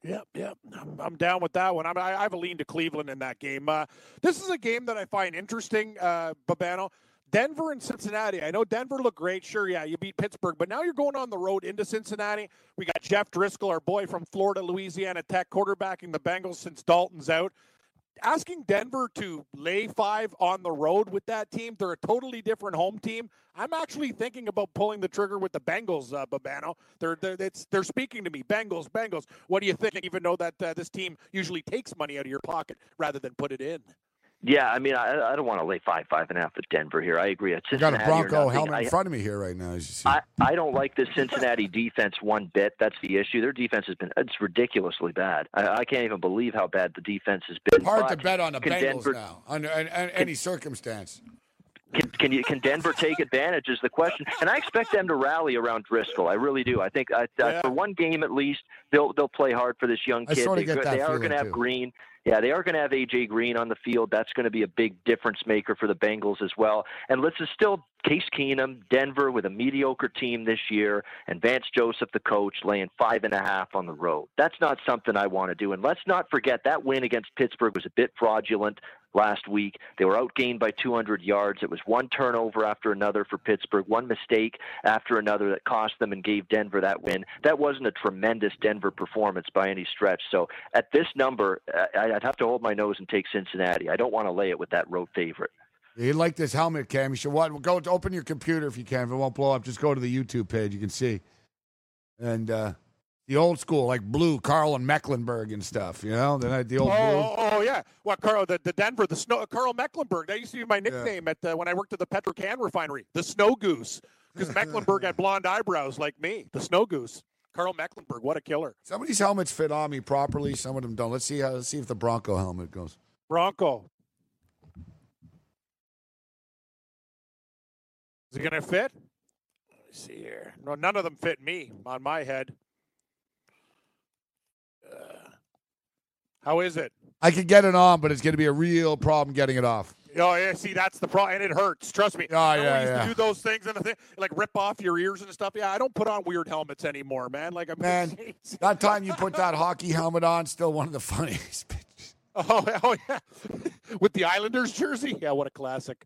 Yep, yep. I'm, down with that one. I'm, I, I have a lean to Cleveland in that game. Uh, this is a game that I find interesting, uh, Babano. Denver and Cincinnati. I know Denver looked great. Sure, yeah, you beat Pittsburgh, but now you're going on the road into Cincinnati. We got Jeff Driskel, our boy from Florida, Louisiana Tech, quarterbacking the Bengals since Dalton's out. Asking Denver to lay five on the road with that team, they're a totally different home team. I'm actually thinking about pulling the trigger with the Bengals, uh, Babano. They're they're, they're speaking to me. Bengals, Bengals. What do you think? Even though that uh, this team usually takes money out of your pocket rather than put it in. Yeah, I mean, I, I don't want to lay five, five and a half with Denver here. I agree. It's got a Bronco helmet in I- front of me here right now. As you see. I, I don't like the Cincinnati defense one bit. That's the issue. Their defense has been it's ridiculously bad. I, I can't even believe how bad the defense has been. Hard to bet on the Bengals Denver, now under an- any circumstance. Can, can you can Denver take advantage is the question, and I expect them to rally around Driskel. I really do. I think uh, uh, for one game at least, they'll they'll play hard for this young I kid. sorta they get that they are going to have too. Green. Yeah, they are going to have AJ Green on the field. That's going to be a big difference maker for the Bengals as well. And this is still Case Keenum, Denver with a mediocre team this year, and Vance Joseph, the coach, laying five and a half on the road. That's not something I want to do. And let's not forget that win against Pittsburgh was a bit fraudulent last week. They were outgained by 200 yards. It was one turnover after another for Pittsburgh, one mistake after another that cost them and gave Denver that win. That wasn't a tremendous Denver performance by any stretch. So at this number, I'd have to hold my nose and take Cincinnati. I don't want to lay it with that road favorite. You like this helmet, Cam? You should what? Go open your computer if you can. If it won't blow up, just go to the YouTube page. You can see, and uh, the old school like blue, Karl and Mecklenburg and stuff. You know, the, the Oh, old blue. oh, oh, yeah. What Karl? The, the Denver, the snow. Karl Mecklenburg. That used to be my nickname at uh, when I worked at the Petrocan refinery. The Snow Goose, because Mecklenburg had blonde eyebrows like me. The Snow Goose. Karl Mecklenburg. What a killer. Some of these helmets fit on me properly. Some of them don't. Let's see how. Let's see if the Bronco helmet goes. Bronco. Is it gonna fit? Let me see here. No, none of them fit me on my head. Uh, how is it? I can get it on, but it's going to be a real problem getting it off. Oh yeah, see that's the problem, and it hurts. Trust me. Oh, I yeah, used yeah. to do those things and the thing, like rip off your ears and stuff. Yeah, I don't put on weird helmets anymore, man. Like I'm Man, [laughs] that time you put that hockey helmet on, still one of the [laughs] funniest. pictures. Oh, oh yeah, [laughs] with the Islanders jersey. Yeah, what a classic.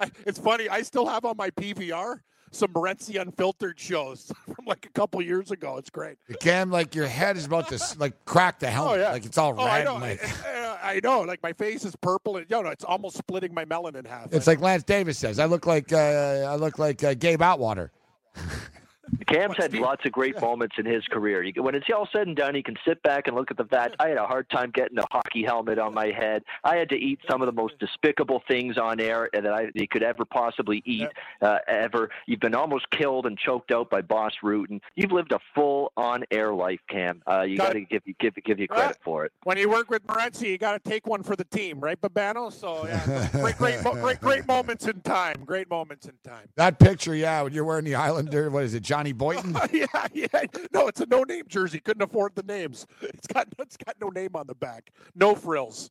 I, it's funny. I still have on my PVR some Morency unfiltered shows [laughs] from like a couple years ago. It's great. Cam, like your head is about to like crack the helmet. Oh yeah, Like it's all Oh, I know. like, [laughs] I know. Like my face is purple, and you know, it's almost splitting my melon in half. it's like Lance Davis says. I look like uh, I look like uh, Gabe Outwater. [laughs] Cam's had lots of great moments in his career. You, when it's all said and done, he can sit back and look at the fact I had a hard time getting a hockey helmet on my head. I had to eat some of the most despicable things on air that I you could ever possibly eat. Uh, ever, you've been almost killed and choked out by Boss Rutan. You've lived a full on-air life, Cam. Uh, you got to give you give give you credit for it. when you work with Morency, you got to take one for the team, right, Babano? So yeah, [laughs] great, great, great, great moments in time. Great moments in time. That picture, yeah, when you're wearing the Islander, what is it, Johnny Boyton? [laughs] yeah, yeah. No, it's a no-name jersey. Couldn't afford the names. It's got it's got no name on the back. No frills.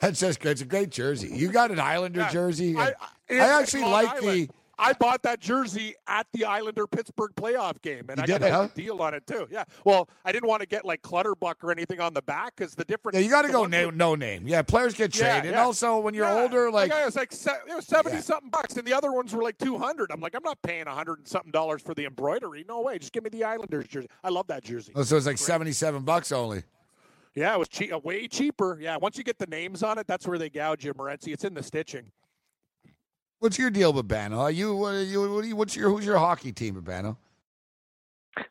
That's just. It's a great jersey. You got an Islander Yeah, jersey. I, I, I- actually like Island. the. I bought that jersey at the Islander Pittsburgh playoff game, and You I did, got a deal on it too. Yeah. Well, I didn't want to get like Clutterbuck or anything on the back because the difference. Yeah, you got to go one no, name. Yeah, players get Yeah, traded. And also, when you're Yeah, older, like it was like it was seventy something bucks, and the other ones were like two hundred. I'm like, I'm not paying a hundred and something dollars for the embroidery. No way. Just give me the Islanders jersey. I love that jersey. oh, so it's like seventy-seven bucks only. Yeah, it was cheap, uh, way cheaper. Yeah, once you get the names on it, that's where they gouge you, Morency. It's in the stitching. What's your deal, Babano? Are you, what are you, what are you, what's your, who's your hockey team, Babano?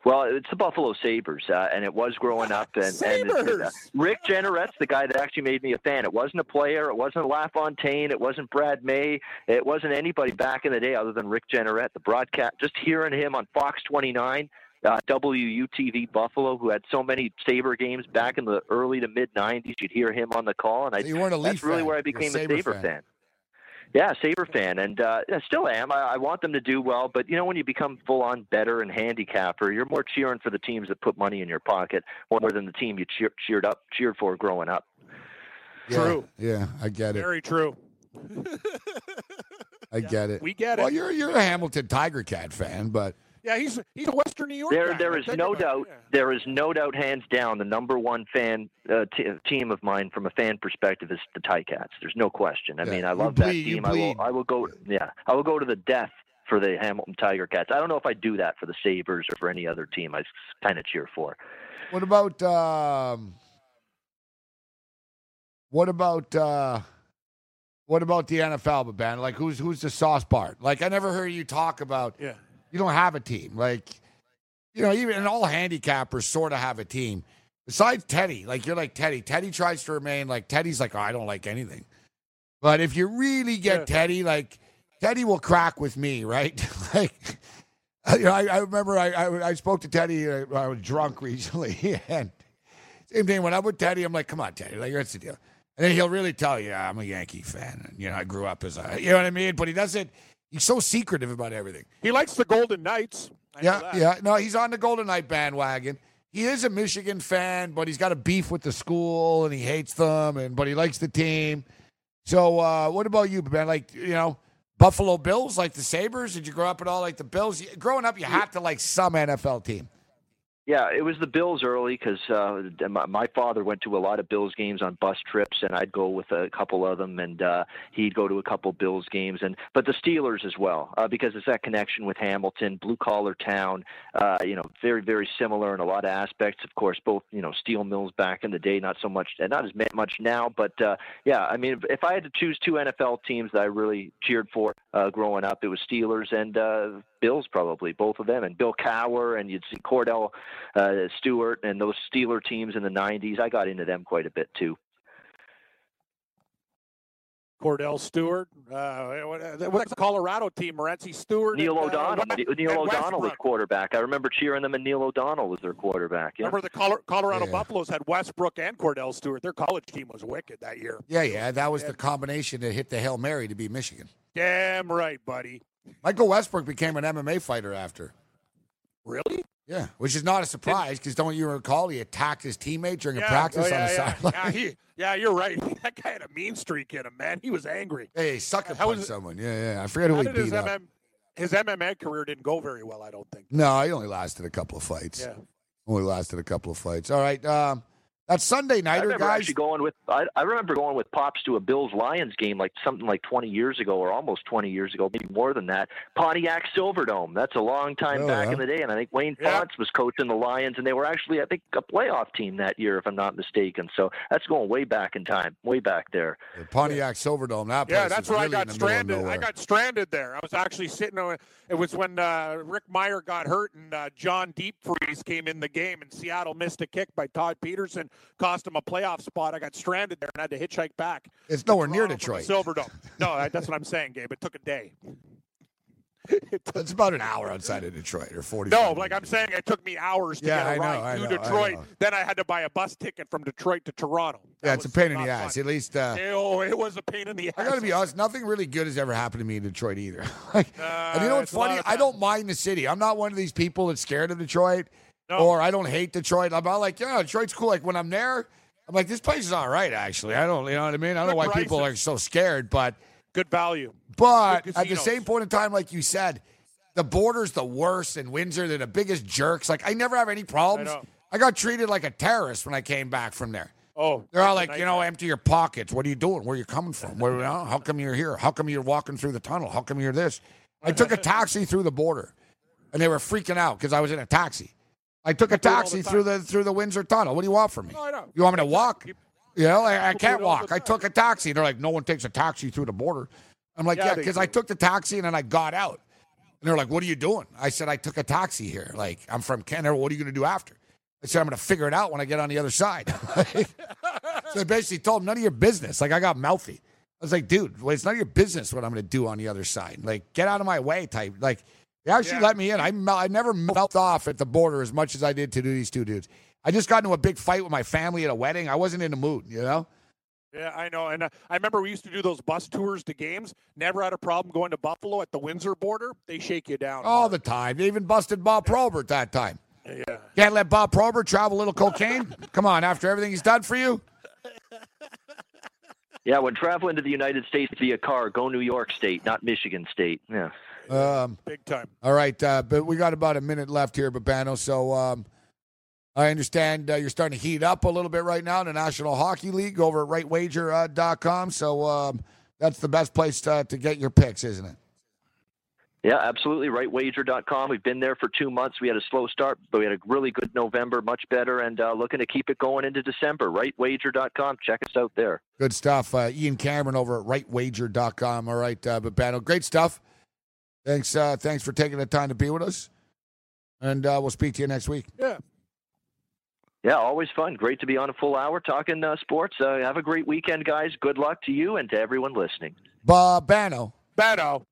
Well, it's the Buffalo Sabres, uh, and it was growing up. And, and Sabres! uh, Rick Jeanneret's the guy that actually made me a fan. It wasn't a player. It wasn't LaFontaine. It wasn't Brad May. It wasn't anybody back in the day other than Rick Jenneret. The broadcast, just hearing him on Fox 29, uh, WUTV Buffalo, who had so many Sabre games back in the early to mid 90s. You'd hear him on the call, and I, So you weren't a that's Leaf really fan. where I became a Sabre Saber fan. fan. Yeah, Sabre fan, and uh, I still am. I, I want them to do well, but you know, when you become full on better and handicapper, you're more cheering for the teams that put money in your pocket more than the team you cheer, cheered up, cheered for growing up. Yeah, True. Yeah, I get it. Very true. I get it. We get it. Well, you're you're a Hamilton Tiger Cat fan, but Yeah, he's he's a Western New York. There, guy. there Like, is think no doubt. yeah. There is no doubt, hands down, the number one fan uh, t- team of mine from a fan perspective is the Ticats. There's no question. I Yeah, mean, I love bleed- that team. I will. I will go. Yeah, I will go to the death for the Hamilton Tiger Cats. I don't know if I do that for the Sabres or for any other team. I kind of cheer for. What about um, what about uh, what about the NFL, but Ben? Like, who's who's the sauce part? Like, I never heard you talk about. Yeah. You don't have a team. Like, you know, even and all handicappers sort of have a team. Besides Teddy, like you're like Teddy. Teddy tries to remain like Teddy's like, oh, I don't like anything. But if you really get Yeah. Teddy, like Teddy will crack with me, right? [laughs] like, you know, I, I remember I, I I spoke to Teddy. Uh, I was drunk [laughs] recently, and same thing when I'm with Teddy. I'm like, come on, Teddy, like what's the deal? And then he'll really tell you, I'm a Yankee fan. And, you know, I grew up as a, you know what I mean. But he doesn't. He's so secretive about everything. He likes the Golden Knights. I Yeah, yeah. No, he's on the Golden Knight bandwagon. He is a Michigan fan, but he's got a beef with the school and he hates them, and but he likes the team. So, uh, what about you, man? Like, you know, Buffalo Bills, like the Sabres. Did you grow up at all like the Bills? Growing up, you had to like some NFL team. Yeah, it was the Bills early because uh, my, my father went to a lot of Bills games on bus trips, and I'd go with a couple of them, and uh, he'd go to a couple Bills games, and but the Steelers as well uh, because it's that connection with Hamilton, blue collar town, uh, you know, very very similar in a lot of aspects. Of course, both you know steel mills back in the day, not so much, not as much now, but uh, yeah, I mean, if I had to choose two NFL teams that I really cheered for uh, growing up, it was Steelers and uh, Bills probably, both of them, and Bill Cowher, and you'd see Kordell uh, Stewart and those Steeler teams in the '90s. I got into them quite a bit too. Kordell Stewart. Uh, what's the Colorado team? Morency Stewart. Neil and, uh, O'Donnell. West- Neil O'Donnell was quarterback. I remember cheering them, and Neil O'Donnell was their quarterback. Yeah. Remember the Colo- Colorado Yeah. Buffaloes had Westbrook and Kordell Stewart. Their college team was wicked that year. Yeah, yeah. That was the combination that hit the hail mary to beat Michigan. Damn right, buddy. Michael Westbrook became an MMA fighter after. Really? Yeah, which is not a surprise because don't you recall he attacked his teammate during a practice Oh, yeah, on the yeah. sideline? Yeah, he, yeah, you're right. [laughs] That guy had a mean streak in him, man. He was angry. Hey, sucker punch was someone. Yeah, yeah. I forget who he did his, beat up. MM, his MMA career didn't go very well, I don't think. No, he only lasted a couple of fights. Yeah. Only lasted a couple of fights. All right. Um, that's Sunday I nighter, remember guys. actually going with. I, I remember going with pops to a Bills Lions game, like something like 20 years ago, or almost 20 years ago, maybe more than that. Pontiac Silverdome. That's a long time Oh, back yeah. in the day, and I think Wayne Yeah. Fonts was coaching the Lions, and they were actually, I think, a playoff team that year, if I'm not mistaken. So that's going way back in time, way back there. The Pontiac Silverdome. That place Yeah, that's where really I got the middle of stranded. I got stranded there. I was actually sitting on. It was when uh, Rick Mirer got hurt and uh, John Deepfreeze came in the game, and Seattle missed a kick by Todd Peterson, cost him a playoff spot. I got stranded there and had to hitchhike back. It's nowhere near Detroit. Silverdome. No, that's what I'm saying, Gabe. It took a day. [laughs] It's about an hour outside of Detroit or 40. No, like I'm saying, it took me hours to Yeah, get a know, ride to know, I Detroit. Then I had to buy a bus ticket from Detroit to Toronto. Yeah, it's a pain in the ass. fun. At least uh, Oh, it was a pain in the ass. I got to be honest. Nothing really good has ever happened to me in Detroit either. [laughs] Like, and you know Uh, what's it's a lot funny? I don't mind the city. I'm not one of these people that's scared of Detroit, No. or I don't hate Detroit. I'm like, yeah, Detroit's cool. Like when I'm there, I'm like, this place is all right. Actually, I don't, you know what I mean? I don't know why people are so scared, but Good value. but Good at the same point in time, like you said, the border's the worst, and Windsor they're the biggest jerks. Like I never have any problems. I. I got treated like a terrorist when I came back from there. Oh, They're all like, you know, empty your pockets. What are you doing? Where are you coming from? Where, you know, how come you're here? How come you're walking through the tunnel? How come you're this? I took a [laughs] taxi through the border, and they were freaking out because I was in a taxi. I took a all the taxi through the through the Windsor Tunnel. What do you want from me? No, I know. You want me to walk? You know, I, I can't it all the walk. I took a taxi. They're like, no one takes a taxi through the border. I'm like, Yeah, yeah, because do. I took the taxi and then I got out. And they're like, what are you doing? I said, I took a taxi here. Like, I'm from Canada. What are you going to do after? I said, I'm going to figure it out when I get on the other side. [laughs] so I basically told them, none of your business. Like, I got mouthy. I was like, dude, well, it's none of your business what I'm going to do on the other side. Like, get out of my way type. Like, they actually Yeah. let me in. I, I never melted off at the border as much as I did to do these two dudes. I just got into a big fight with my family at a wedding. I wasn't in the mood, you know? Yeah, I know. And uh, I remember we used to do those bus tours to games. Never had a problem going to Buffalo at the Windsor border. They shake you down. All hard. the time. They even busted Bob Probert that time. Yeah. Can't let Bob Probert travel a little cocaine? Come on, after everything he's done for you? Yeah, when traveling to the United States via car, go New York State, not Michigan State. Yeah. Um, Big time. all right, uh, but we got about a minute left here, Babano. So um, I understand uh, you're starting to heat up a little bit right now in the National Hockey League over at rightwager.com. So um, that's the best place to, to get your picks, isn't it? Yeah, absolutely. RightWager.com. We've been there for two months. We had a slow start, but we had a really good November, much better, and uh, looking to keep it going into December. RightWager.com. Check us out there. Good stuff. Uh, Ian Cameron over at rightwager.com. All right, uh, Babano, great stuff. Thanks, uh, thanks for taking the time to be with us. And uh, we'll speak to you next week. Yeah. Yeah, always fun. Great to be on a full hour talking uh, sports. Uh, have a great weekend, guys. Good luck to you and to everyone listening. Babano. Bano.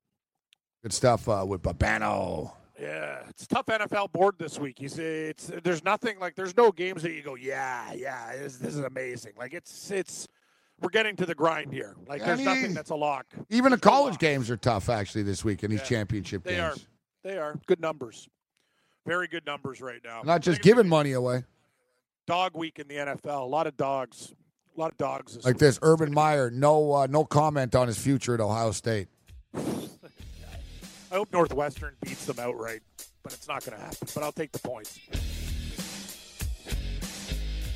Good stuff uh, with Babano. Yeah, it's a tough NFL board this week. You see, it's there's nothing like there's no games that you go, yeah, yeah, this, this is amazing. Like it's it's we're getting to the grind here. Like there's I nothing that's a lock. Even the There's no college games are tough, actually, this week in these championship games. They are. They are good numbers. Very good numbers right now. Not just giving money away. dog week in the NFL. A lot of dogs. A lot of dogs. This Like week. this, Urban Meyer, no, uh, no comment on his future at Ohio State. I hope Northwestern beats them outright, but it's not going to happen. But I'll take the points.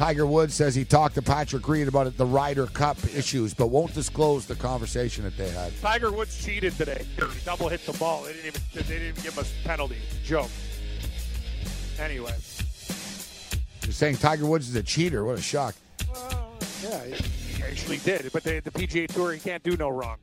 Tiger Woods says he talked to Patrick Reed about the Ryder Cup issues, but won't disclose the conversation that they had. Tiger Woods cheated today. He double hit the ball. They didn't even they didn't even give us a penalty. Joke. Anyway, You're saying Tiger Woods is a cheater. What a shock. yeah, he he actually did. But they, the PGA Tour, he can't do no wrong.